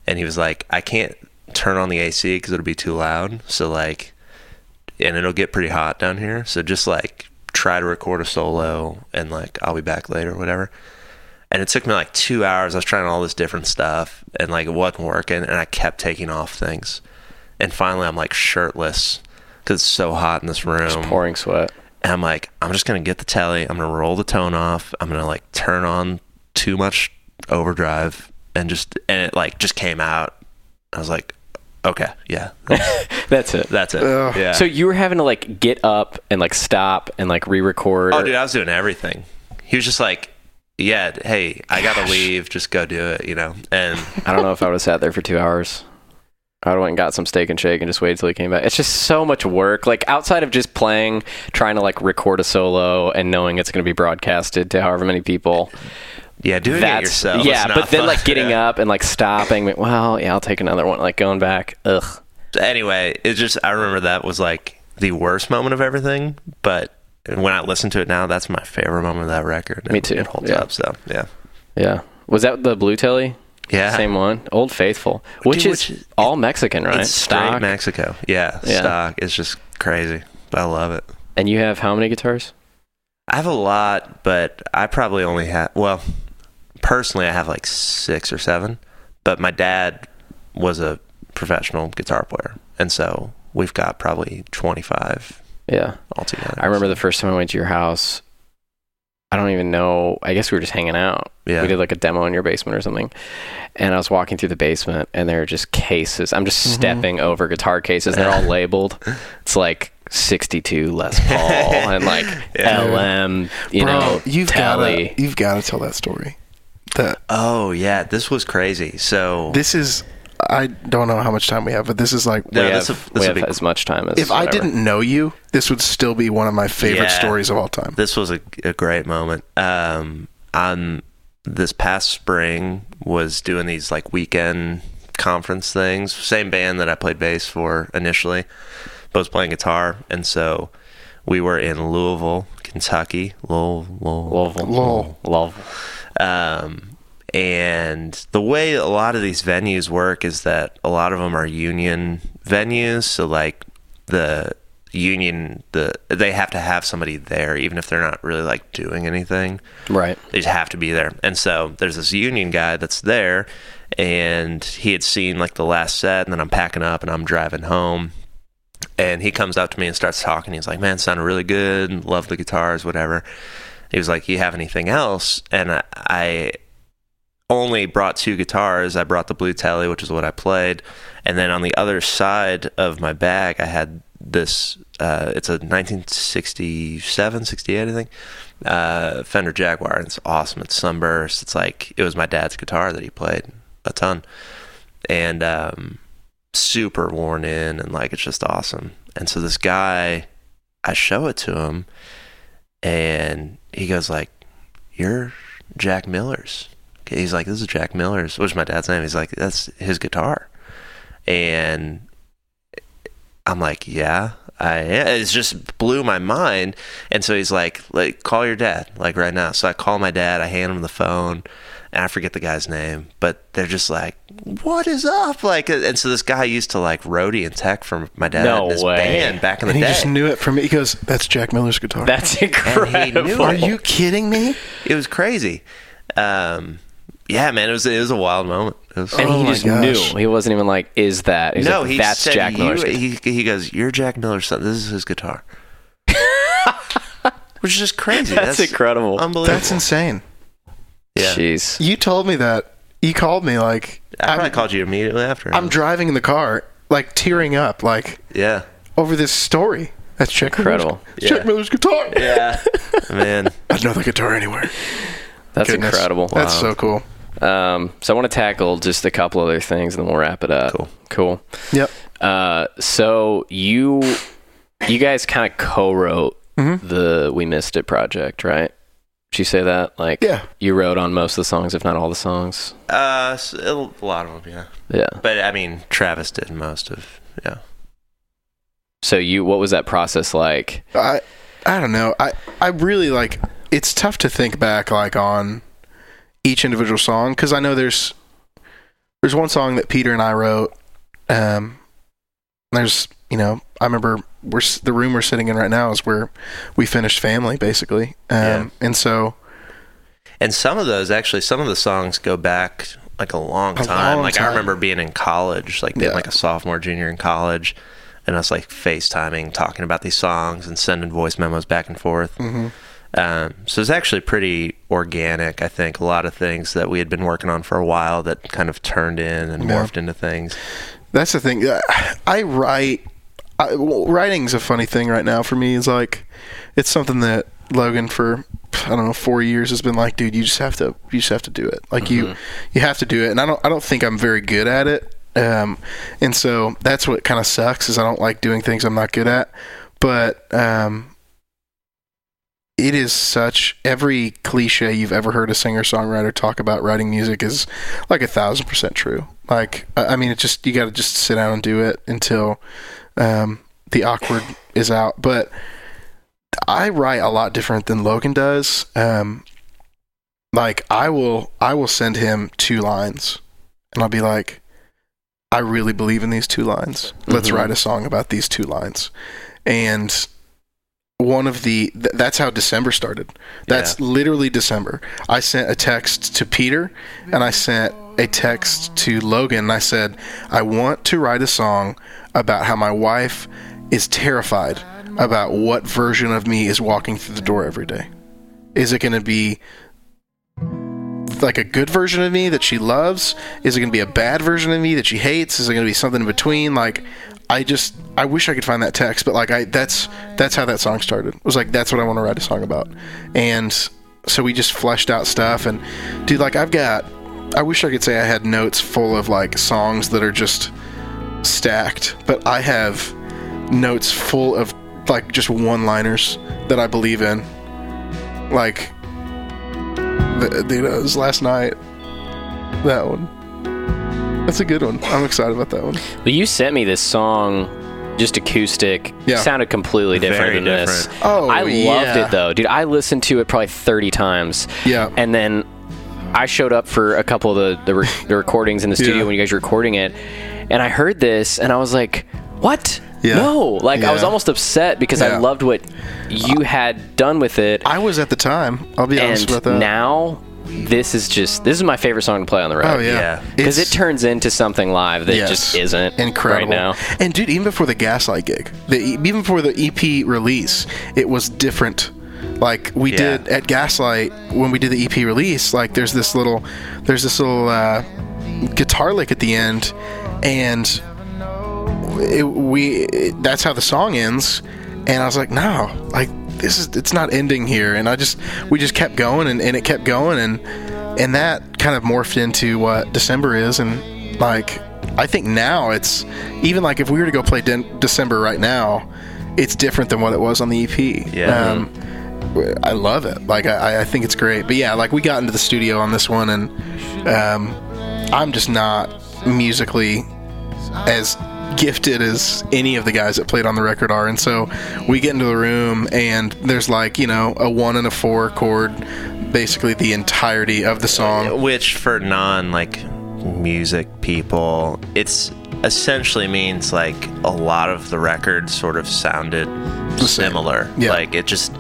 Speaker 3: and he was like, "I can't turn on the AC because it'll be too loud." So like, and it'll get pretty hot down here. So just like try to record a solo and like I'll be back later or whatever. And it took me like two hours. I was trying all this different stuff and like it wasn't working. And I kept taking off things. And finally, I'm like shirtless because it's so hot in this room.
Speaker 1: Pouring sweat.
Speaker 3: And I'm like, I'm just going to get the telly. I'm going to roll the tone off. I'm going to like turn on too much overdrive and just, and it like just came out. I was like, okay, yeah, [laughs]
Speaker 1: That's it.
Speaker 3: that's it.
Speaker 4: Ugh.
Speaker 3: Yeah.
Speaker 1: So you were having to like get up and like stop and like re-record.
Speaker 3: Oh,
Speaker 1: or-
Speaker 3: dude, I was doing everything. He was just like, "Yeah, hey, I gotta leave. Just go do it," you know. And
Speaker 1: I don't know if I would have sat there for two hours. I went and got some steak and shake and just waited till he came back. It's just so much work. Like outside of just playing, trying to like record a solo and knowing it's going to be broadcasted to however many people.
Speaker 3: yeah, doing it
Speaker 1: That's
Speaker 3: yourself.
Speaker 1: yeah. But then
Speaker 3: fun.
Speaker 1: like getting
Speaker 3: Yeah.
Speaker 1: up and like stopping. Well, yeah, I'll take another one. Like going back. Ugh.
Speaker 3: Anyway, it just I remember that was like the worst moment of everything. But when I listen to it now, that's my favorite moment of that record.
Speaker 1: Me
Speaker 3: It-
Speaker 1: too.
Speaker 3: It holds
Speaker 1: Yeah.
Speaker 3: up. So yeah,
Speaker 1: Yeah. Was that the blue telly?
Speaker 3: Yeah.
Speaker 1: Same one. Old Faithful, which
Speaker 3: Dude,
Speaker 1: is
Speaker 3: which
Speaker 1: all Mexican, right?
Speaker 3: It's straight
Speaker 1: Stock.
Speaker 3: Mexico. Yeah,
Speaker 1: Yeah.
Speaker 3: stock. It's just crazy. But I love it.
Speaker 1: And you have how many guitars?
Speaker 3: I have a lot, but I probably only have well, personally I have like 6 or 7, but my dad was a professional guitar player. And so we've got probably 25
Speaker 1: Yeah.
Speaker 3: altogether.
Speaker 1: I remember the first time I went to your house. I don't even know. I guess we were just hanging out.
Speaker 3: Yeah.
Speaker 1: We did like a demo in your basement or something. And I was walking through the basement and there are just cases. I'm just mm-hmm. stepping over guitar cases. They're all labeled. [laughs] It's like 62 Les Paul [laughs] and like
Speaker 3: Yeah.
Speaker 1: LM, you
Speaker 4: Bro,
Speaker 1: know,
Speaker 4: you've
Speaker 1: Tele.
Speaker 4: got you've got to tell that story. That
Speaker 3: Oh, yeah, this was crazy. So
Speaker 4: this is I don't know how much time we have, but this is like
Speaker 1: We
Speaker 3: No,
Speaker 1: have,
Speaker 3: this
Speaker 1: we
Speaker 3: will
Speaker 1: have
Speaker 3: be-
Speaker 1: as much time as
Speaker 4: if I
Speaker 1: whatever.
Speaker 4: didn't know you, this would still be one of my favorite
Speaker 3: Yeah.
Speaker 4: stories of all time.
Speaker 3: this was a, a great moment. Um, on this past spring was doing these like weekend conference things. Same band that I played bass for initially, but was playing guitar, and so we were in Louisville, Kentucky. Louisville,
Speaker 1: Louisville.
Speaker 4: Lol.
Speaker 1: Louisville.
Speaker 3: um, and the way a lot of these venues work is that a lot of them are union venues. So like the union, the they have to have somebody there, even if they're not really like doing anything.
Speaker 1: Right.
Speaker 3: They just have to be there. And so there's this union guy that's there, and he had seen like the last set, and then I'm packing up and I'm driving home. And he comes up to me and starts talking. He's like, "Man, sounded really good. Love the guitars, whatever." He was like, "You have anything else?" And I, I only brought two guitars. I brought the blue telly, which is what I played, and then on the other side of my bag, I had this. Uh, it's a 1967, 68, I think. Uh, Fender Jaguar. And It's awesome. It's sunburst. It's like it was my dad's guitar that he played a ton, and um, super worn in, and like it's just awesome. And so this guy, I show it to him, and he goes like, "You're Jack Miller's." He's like, "This is Jack Miller's," which is my dad's name. He's like, "That's his guitar," and I'm like, "Yeah." I it just blew my mind, and so he's like, "Like, call your dad, like right now." So I call my dad. I hand him the phone, and I forget the guy's name, but they're just like, "What is up?" Like, and so this guy used to like roadie and tech for my dad
Speaker 1: No
Speaker 3: in this
Speaker 1: way.
Speaker 3: band back in the day.
Speaker 4: And he
Speaker 3: day.
Speaker 4: just knew it from me. He goes, "That's Jack Miller's guitar."
Speaker 1: That's
Speaker 3: And he
Speaker 1: incredible.
Speaker 3: knew
Speaker 4: Are you kidding me?
Speaker 3: it was crazy. Um, yeah, man, it was it was a wild moment. Was,
Speaker 1: And
Speaker 4: Oh
Speaker 1: he
Speaker 4: my
Speaker 1: just
Speaker 4: gosh.
Speaker 1: knew. He wasn't even like, "Is that?" He's
Speaker 3: no,
Speaker 1: like,
Speaker 3: he
Speaker 1: that's
Speaker 3: said
Speaker 1: Jack
Speaker 3: you,
Speaker 1: Miller's. guitar."
Speaker 3: he, he goes, "You're Jack Miller's son. This is his guitar," [laughs] which is just crazy.
Speaker 1: That's incredible.
Speaker 3: unbelievable.
Speaker 4: That's insane.
Speaker 3: yeah.
Speaker 1: Jeez.
Speaker 4: You told me that. You called me like
Speaker 3: I probably
Speaker 4: I'm,
Speaker 3: called you immediately after.
Speaker 4: I'm driving in the car, like tearing up, like
Speaker 3: yeah,
Speaker 4: over this story. That's Jack
Speaker 1: Incredible.
Speaker 4: Miller's, it's Jack Miller's guitar.
Speaker 3: yeah, [laughs] man. [laughs]
Speaker 4: I'd know the guitar anywhere.
Speaker 1: That's
Speaker 4: Goodness.
Speaker 1: incredible.
Speaker 4: That's so cool.
Speaker 1: Um, so I want to tackle just a couple other things, and then we'll wrap it up.
Speaker 3: Cool.
Speaker 1: Cool.
Speaker 4: Yep.
Speaker 1: Uh, so you, you guys kind of co-wrote
Speaker 4: Mm-hmm.
Speaker 1: the "We Missed It" project, right? Would you say that? Like,
Speaker 4: Yeah.
Speaker 1: you wrote on most of the songs, if not all the songs.
Speaker 3: Uh, s- a lot of them, yeah.
Speaker 1: Yeah.
Speaker 3: But I mean, Travis did most of, yeah.
Speaker 1: So you, what was that process like?
Speaker 4: I I don't know. I I really like. It's tough to think back like on each individual song because I know there's there's one song that Peter and I wrote. Um, there's you know I remember we're the room we're sitting in right now is where we finished Family basically. Um,
Speaker 3: Yeah.
Speaker 4: and so
Speaker 3: And some of those, actually, some of the songs go back like a long
Speaker 4: A
Speaker 3: time.
Speaker 4: long
Speaker 3: like I remember being in college, like being
Speaker 4: Yeah.
Speaker 3: like a sophomore, junior in college, and us like FaceTiming, talking about these songs and sending voice memos back and forth.
Speaker 4: Mhm.
Speaker 3: Um, so it's actually pretty organic. I think a lot of things that we had been working on for a while that kind of turned in and
Speaker 4: Yeah.
Speaker 3: morphed into things.
Speaker 4: That's the thing. I write. I, well, writing's a funny thing right now for me. Is like, it's something that Logan for I don't know four years has been like, dude, you just have to, you just have to do it. Like you, you have to do it. And I don't, I don't think I'm very good at it. Um, and so that's what kind of sucks is I don't like doing things I'm not good at. But um, it is such every cliche you've ever heard a singer songwriter talk about writing music is like a thousand percent true. Like I mean, it just you got to just sit down and do it until um, the awkward is out. But I write a lot different than Logan does. Um, like I will I will send him two lines, and I'll be like, I really believe in these two lines. Let's
Speaker 1: Mhm.
Speaker 4: write a song about these two lines, and one of the th- that's how December started. That's literally December. I sent a text to Peter and I sent a text to Logan and I said, I want to write a song about how my wife is terrified about what version of me is walking through the door every day. Is it going to be like a good version of me that she loves? Is it going to be a bad version of me that she hates? Is it going to be something in between? Like, I just I wish I could find that text, but like I that's that's how that song started. It was like that's what I want to write a song about, and so we just fleshed out stuff. And dude, like I've got, I wish I could say I had notes full of like songs that are just stacked, but I have notes full of like just one-liners that I believe in, like the, dude, it was last night. That one. That's a good one. I'm excited about that one.
Speaker 1: Well, you sent me this song, just acoustic.
Speaker 4: Yeah.
Speaker 1: Sounded completely different
Speaker 3: Very
Speaker 1: than this.
Speaker 3: different.
Speaker 4: Oh,
Speaker 1: I loved
Speaker 4: yeah.
Speaker 1: it though, dude. I listened to it probably 30 times.
Speaker 4: Yeah.
Speaker 1: And then I showed up for a couple of the the, re- the [laughs] recordings in the studio
Speaker 4: Yeah.
Speaker 1: when you guys were recording it, and I heard this, and I was like, "What?
Speaker 4: Yeah.
Speaker 1: No!" Like I was
Speaker 4: Yeah.
Speaker 1: almost upset because I
Speaker 4: Yeah.
Speaker 1: loved what you had done with it,
Speaker 4: I was at the time. I'll be honest about that.
Speaker 1: and now this is just this is my favorite song to play on the road.
Speaker 4: oh yeah,
Speaker 3: Yeah.
Speaker 1: Because it turns into something live that
Speaker 4: yes,
Speaker 1: just isn't
Speaker 4: incredible
Speaker 1: right now.
Speaker 4: And dude, even before the Gaslight gig, the, e- even before the EP release, it was different. Like we
Speaker 3: Yeah.
Speaker 4: did at Gaslight when we did the EP release. Like there's this little, there's this little uh, guitar lick at the end, and it, we it, that's how the song ends. And I was like, no, like this is it's not ending here. And I just we just kept going and, and it kept going and and that kind of morphed into what December is and like I think now it's even like if we were to go play Den- December right now, it's different than what it was on the EP.
Speaker 3: Yeah.
Speaker 4: Um, I love it. Like I, I think it's great. But yeah, like we got into the studio on this one, and um, I'm just not musically as gifted as any of the guys that played on the record are. And so we get into the room, and there's like you know a one and a four chord, basically the entirety of the song.
Speaker 3: which for non like music people it's essentially means like a lot of the record sort of sounded similar
Speaker 4: Yeah.
Speaker 3: like it just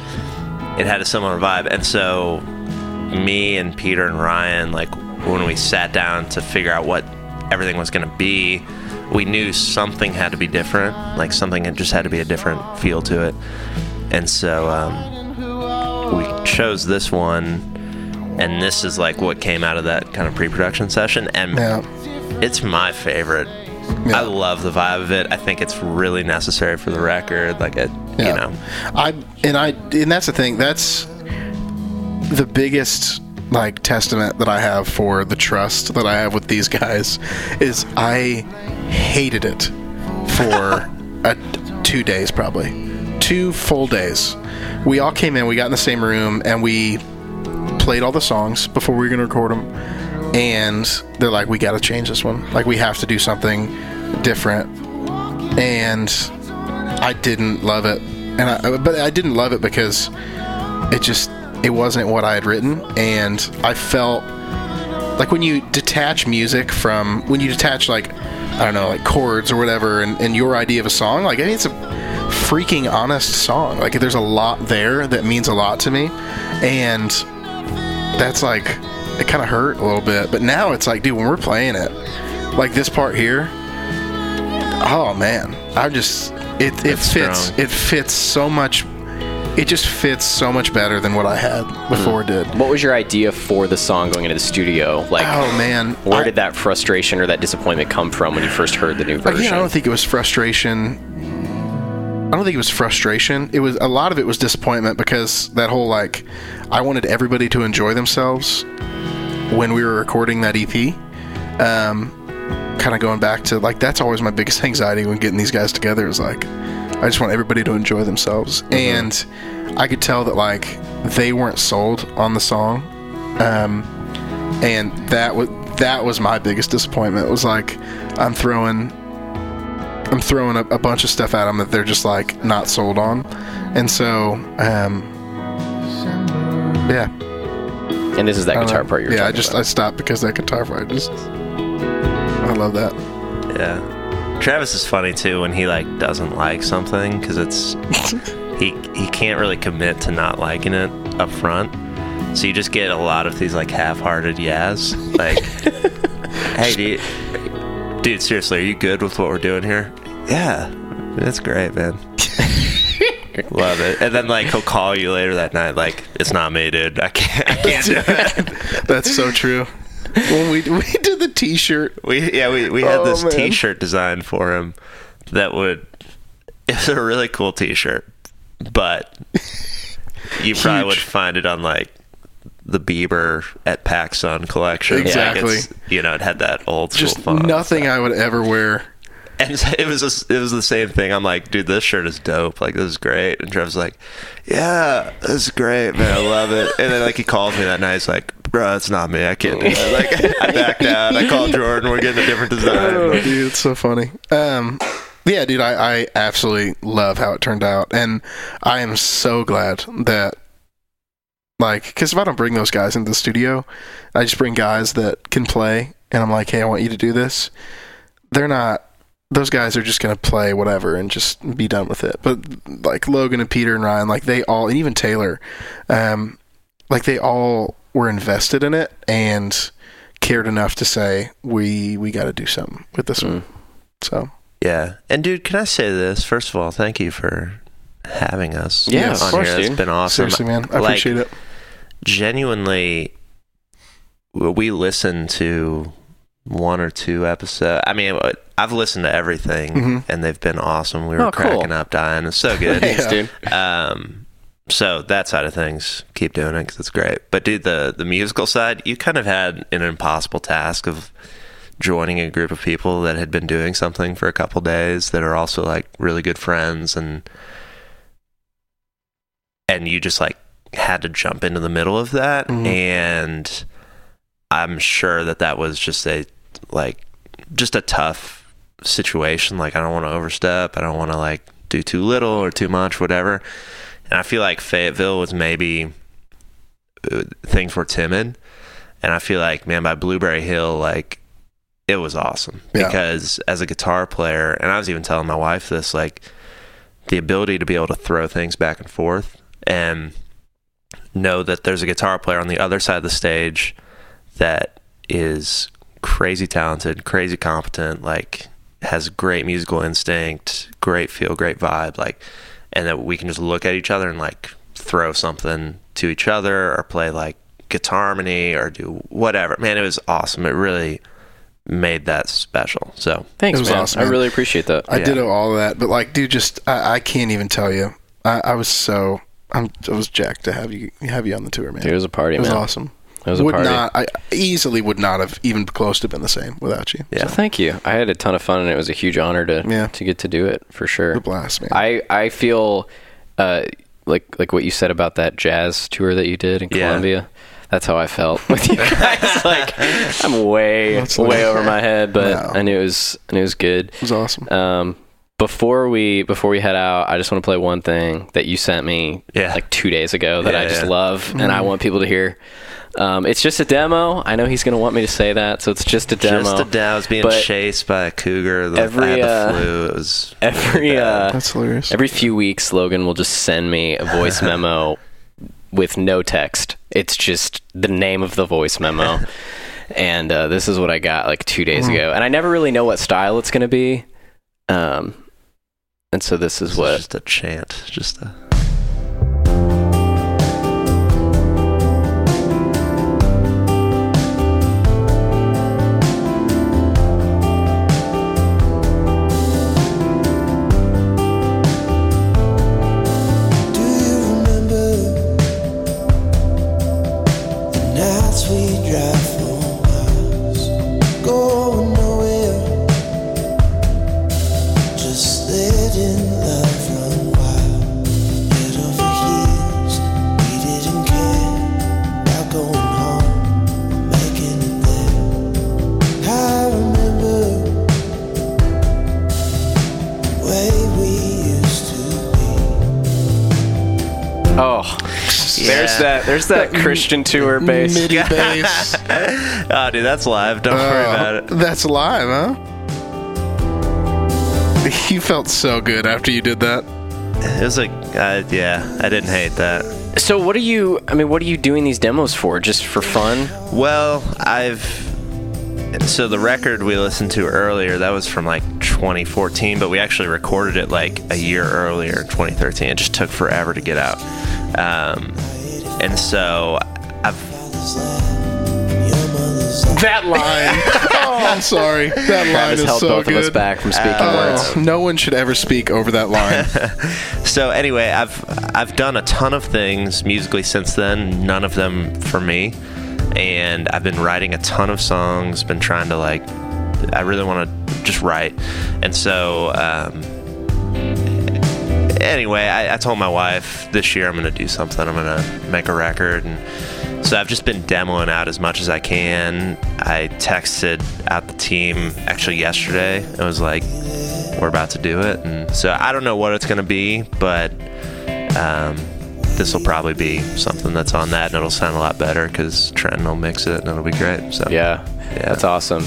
Speaker 3: it had a similar vibe and so me and peter and ryan like when we sat down to figure out what everything was going to be we knew something had to be different like something had just had to be a different feel to it and so um, we chose this one and this is like what came out of that kind of pre-production session and
Speaker 4: Yeah.
Speaker 3: it's my favorite
Speaker 4: Yeah.
Speaker 3: i love the vibe of it i think it's really necessary for the record like it
Speaker 4: Yeah.
Speaker 3: you know
Speaker 4: I and I and that's the thing. That's the biggest like testament that I have for the trust that I have with these guys is I hated it for [laughs] a, two days probably two full days. We all came in, we got in the same room, and we played all the songs before we were going to record them, and they're like, "We got to change this one. Like, we have to do something different." And I didn't love it, and I, but I didn't love it because it just it wasn't what I had written, and I felt like when you detach music from when you detach like I don't know like chords or whatever, and, and your idea of a song, like I mean, it's a freaking honest song. Like there's a lot there that means a lot to me, and that's like it kind of hurt a little bit. But now it's like, dude, when we're playing it, like this part here, oh man, I just it it
Speaker 3: It's
Speaker 4: fits
Speaker 3: strong.
Speaker 4: it fits so much. It just fits so much better than what I had before it did.
Speaker 6: What was your idea for the song going into the studio? Like,
Speaker 4: Oh man,
Speaker 6: where
Speaker 4: I-
Speaker 6: did that frustration or that disappointment come from when you first heard the new version?
Speaker 4: Again, I don't think it was frustration. I don't think it was frustration. It was a lot of it was disappointment because that whole like I wanted everybody to enjoy themselves when we were recording that EP. Um, kind of going back to like that's always my biggest [laughs] anxiety when getting these guys together is like I just want everybody to enjoy themselves, and I could tell that like they weren't sold on the song, um, and that was that was my biggest disappointment. It was like I'm throwing I'm throwing a, a bunch of stuff at them that they're just like not sold on, and so um, yeah,
Speaker 6: and this is that guitar
Speaker 4: know.
Speaker 6: part you're
Speaker 4: yeah. I just
Speaker 6: about.
Speaker 4: I stopped because that guitar part just I love that.
Speaker 3: Yeah. Travis is funny too when he like doesn't like something because it's [laughs] he he can't really commit to not liking it up front. So you just get a lot of these like half-hearted yes, like, [laughs] "Hey, dude, dude, seriously, are you good with what we're doing here?" Yeah, that's great, man. [laughs] Love it. And then like he'll call you later that night, like, "It's not me, dude. I can't, I can't do it."
Speaker 4: That's so true. When we [laughs] we did the T-shirt,
Speaker 3: We yeah we, we had
Speaker 4: Oh,
Speaker 3: this
Speaker 4: man.
Speaker 3: T-shirt designed for him that would it's a really cool T-shirt, but [laughs] you probably would find it on like the Bieber at PacSun collection.
Speaker 4: Exactly.
Speaker 3: it's- you know, it had that old school
Speaker 4: just
Speaker 3: font.
Speaker 4: nothing I would ever wear.
Speaker 3: And [laughs] it was just, it was the same thing. I'm like, dude, this shirt is dope. Like, this is great. And Trevor's like, yeah, this is great, man. I love it. And then like he called me that night. He's like, bro, it's not me. I can't do that. Like, [laughs] I backed out. I called Jordan. We're getting a different design. [laughs]
Speaker 4: Oh, dude, it's so funny. Um, yeah, dude, I, I absolutely love how it turned out, and I am so glad that, like, because if I don't bring those guys into the studio, I just bring guys that can play, and I'm like, hey, I want you to do this. They're not. Those guys are just gonna play whatever and just be done with it. But like Logan and Peter and Ryan, like they all, and even Taylor, um, like they all were invested in it and cared enough to say we we got to do something with this one. So
Speaker 3: Yeah. And dude, can I say this? First of all, thank you for having us.
Speaker 6: Yeah,
Speaker 3: on
Speaker 6: of course,
Speaker 3: here.
Speaker 6: dude.
Speaker 3: It's been awesome.
Speaker 4: seriously, man, I
Speaker 3: Like,
Speaker 4: appreciate it.
Speaker 3: Genuinely, we listened to one or two episodes. I mean, I've listened to everything,
Speaker 4: Mhm.
Speaker 3: and they've been awesome. We were
Speaker 6: Oh, cool.
Speaker 3: cracking up, dying. It's so good. [laughs]
Speaker 6: Thanks,
Speaker 4: Yeah.
Speaker 6: dude.
Speaker 3: Um, so that side of things, keep doing it because it's great. But dude, the the musical side, you kind of had an impossible task of joining a group of people that had been doing something for a couple days that are also like really good friends and and you just like had to jump into the middle of that
Speaker 4: Mhm.
Speaker 3: and i'm sure that that was just a like just a tough situation like i don't want to overstep i don't want to like do too little or too much whatever and i feel like fayetteville was maybe uh, things were timid and i feel like man by blueberry hill like it was awesome
Speaker 4: Yeah.
Speaker 3: because as a guitar player and i was even telling my wife this like the ability to be able to throw things back and forth and know that there's a guitar player on the other side of the stage that is crazy talented, crazy competent, like has great musical instinct, great feel, great vibe, like and that we can just look at each other and like throw something to each other or play like guitar harmony or do whatever. Man, it was awesome. It really made that special. So
Speaker 6: Thanks,
Speaker 4: It was
Speaker 6: man.
Speaker 4: awesome,
Speaker 6: I really appreciate that.
Speaker 4: I
Speaker 3: yeah.
Speaker 4: did all of that, but like, dude, just I, I can't even tell you. I, I was so I'm I was jacked to have you have you on the tour, man.
Speaker 6: It was a party,
Speaker 4: it was
Speaker 6: man.
Speaker 4: awesome.
Speaker 6: It was a
Speaker 4: would
Speaker 6: party.
Speaker 4: not I easily would not have even close to been the same without you.
Speaker 3: Yeah.
Speaker 6: So thank you. I had a ton of fun, and it was a huge honor to
Speaker 4: Yeah.
Speaker 6: to get to do it for sure.
Speaker 4: The blast, man.
Speaker 6: I I feel uh, like like what you said about that jazz tour that you did in
Speaker 3: Yeah.
Speaker 6: Colombia.
Speaker 1: That's how I felt with you [laughs] guys. [laughs] like I'm way
Speaker 4: That's
Speaker 1: way
Speaker 4: like-
Speaker 1: over my head, but
Speaker 4: No.
Speaker 1: I knew it was I knew it was good.
Speaker 4: It was awesome.
Speaker 1: Um, before we before we head out, I just want to play one thing that you sent me
Speaker 3: Yeah.
Speaker 1: like two days ago that
Speaker 3: Yeah,
Speaker 1: I just
Speaker 3: yeah.
Speaker 1: love and I want people to hear. Um, it's just a demo. I know he's going to want me to say that, so it's just a demo.
Speaker 3: Just a day, I was being
Speaker 1: but
Speaker 3: chased by a cougar. The,
Speaker 1: every,
Speaker 3: I had the
Speaker 1: uh,
Speaker 3: flu. It was
Speaker 1: every uh,
Speaker 4: That's hilarious.
Speaker 1: every few weeks, Logan will just send me a voice [laughs] memo with no text. It's just the name of the voice memo. [laughs] and uh, this is what I got like two days ago. And I never really know what style it's going to be. Um, and so this is
Speaker 3: It's
Speaker 1: what
Speaker 3: just a chant. Just a.
Speaker 1: there's that. [laughs] Christian tour bass.
Speaker 4: MIDI bass. [laughs]
Speaker 3: Oh, dude, that's live. Don't worry about it.
Speaker 4: Oh, That's live, huh? [laughs] You felt so good after you did that.
Speaker 3: It was like, uh, yeah, I didn't hate that.
Speaker 1: So what are you? I mean, what are you doing these demos for? Just for fun?
Speaker 3: Well, I've. So the record we listened to earlier, that was from like 2014, but we actually recorded it like a year earlier, 2013. It just took forever to get out. Um, and so I've.
Speaker 4: That line. [laughs] oh, I'm sorry. That line
Speaker 1: Travis
Speaker 4: is
Speaker 1: held
Speaker 4: so
Speaker 1: both
Speaker 4: good.
Speaker 1: of us back from speaking
Speaker 4: Oh,
Speaker 1: words.
Speaker 4: no one should ever speak over that line. [laughs]
Speaker 3: So anyway, I've I've done a ton of things musically since then. None of them for me, and I've been writing a ton of songs. Been trying to like, I really want to just write, and so. Um, anyway, I, I told my wife this year I'm going to do something. I'm going to make a record, and so I've just been demoing out as much as I can. I texted out the team actually yesterday. It was like, we're about to do it, and so I don't know what it's going to be, but um, this will probably be something that's on that, and it'll sound a lot better because Trenton will mix it, and it'll be great. So
Speaker 1: Yeah,
Speaker 3: Yeah.
Speaker 1: that's awesome.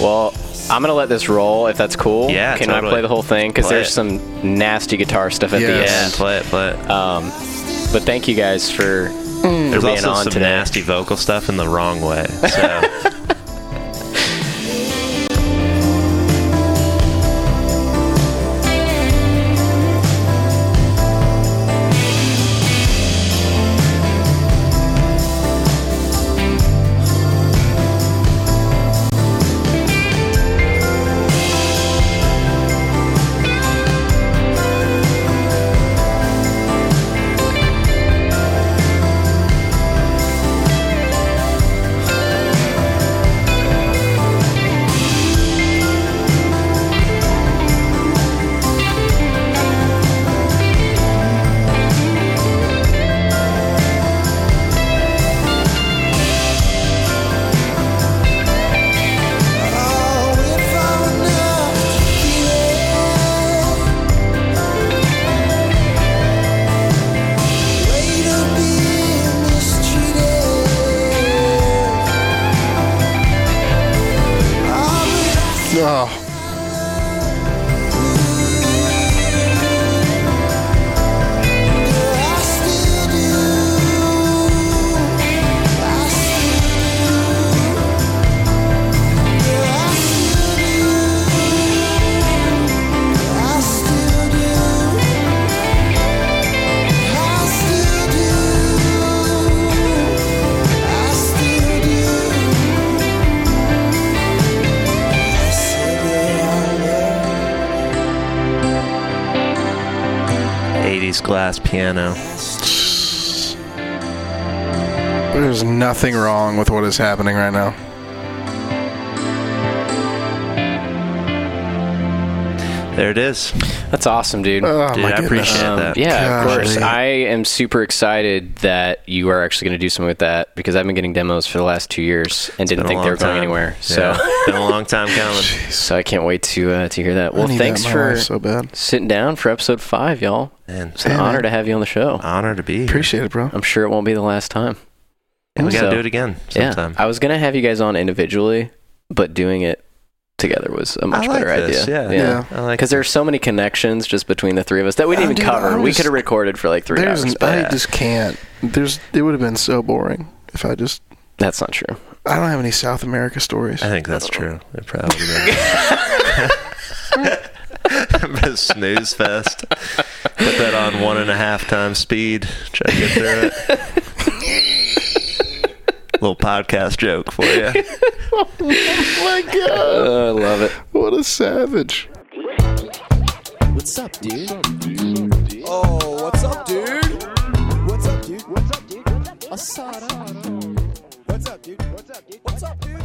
Speaker 1: Well, I'm gonna let this roll if that's cool.
Speaker 3: Yeah,
Speaker 1: Can I play the whole thing? Because there's
Speaker 3: it.
Speaker 1: some nasty guitar stuff at
Speaker 4: Yes.
Speaker 1: the
Speaker 3: yeah,
Speaker 1: end.
Speaker 3: play it, play it.
Speaker 1: Um, but thank you guys for
Speaker 3: There's
Speaker 1: for being
Speaker 3: also
Speaker 1: on
Speaker 3: some
Speaker 1: today.
Speaker 3: nasty vocal stuff in the wrong way. So. [laughs] glass piano.
Speaker 4: there's nothing wrong with what is happening right now.
Speaker 3: there it is.
Speaker 1: That's awesome, dude.
Speaker 4: Oh,
Speaker 3: Dude,
Speaker 4: my
Speaker 3: I
Speaker 4: goodness.
Speaker 3: appreciate
Speaker 1: Um,
Speaker 3: that.
Speaker 1: yeah, of
Speaker 4: Golly.
Speaker 1: course. I am super excited that you are actually going to do something with that because I've been getting demos for the last two years and didn't think they
Speaker 3: long
Speaker 1: were going anywhere. So,
Speaker 3: Yeah. been a long time coming. [laughs]
Speaker 1: so I can't wait to uh, to hear that.
Speaker 4: I
Speaker 1: Well, thanks
Speaker 4: that
Speaker 1: for
Speaker 4: so bad.
Speaker 1: sitting down for episode five, y'all.
Speaker 3: And
Speaker 1: It's an
Speaker 4: Yeah,
Speaker 1: honor
Speaker 4: man.
Speaker 1: to have you on the show.
Speaker 3: honor to be here.
Speaker 4: Appreciate it, bro.
Speaker 1: I'm sure it won't be the last time.
Speaker 3: And we got to do it again sometime.
Speaker 1: Yeah, I was gonna have you guys on individually, but doing it together was a much
Speaker 3: I like
Speaker 1: better
Speaker 3: this,
Speaker 1: idea.
Speaker 3: yeah.
Speaker 4: Yeah.
Speaker 3: I like
Speaker 1: Because there's so many connections just between the three of us that we didn't
Speaker 4: Oh,
Speaker 1: even
Speaker 4: dude,
Speaker 1: cover.
Speaker 4: I
Speaker 1: we could have recorded for like three hours.
Speaker 4: an-
Speaker 1: But
Speaker 4: I
Speaker 1: yeah,
Speaker 4: just can't. There's. It would have been so boring if I just.
Speaker 1: that's not true.
Speaker 4: I don't have any South America stories.
Speaker 3: I think that's true. It probably [laughs] been. snooze fest. Put that on one and a half times speed. Try to get through it. Little podcast joke for you. [laughs]
Speaker 4: oh my god!
Speaker 1: Uh, I love it.
Speaker 4: What a savage.
Speaker 2: What's up, dude? Oh, what's up, dude? What's up, dude? What's up, dude? What's up, dude? What's up, dude? What's up, dude?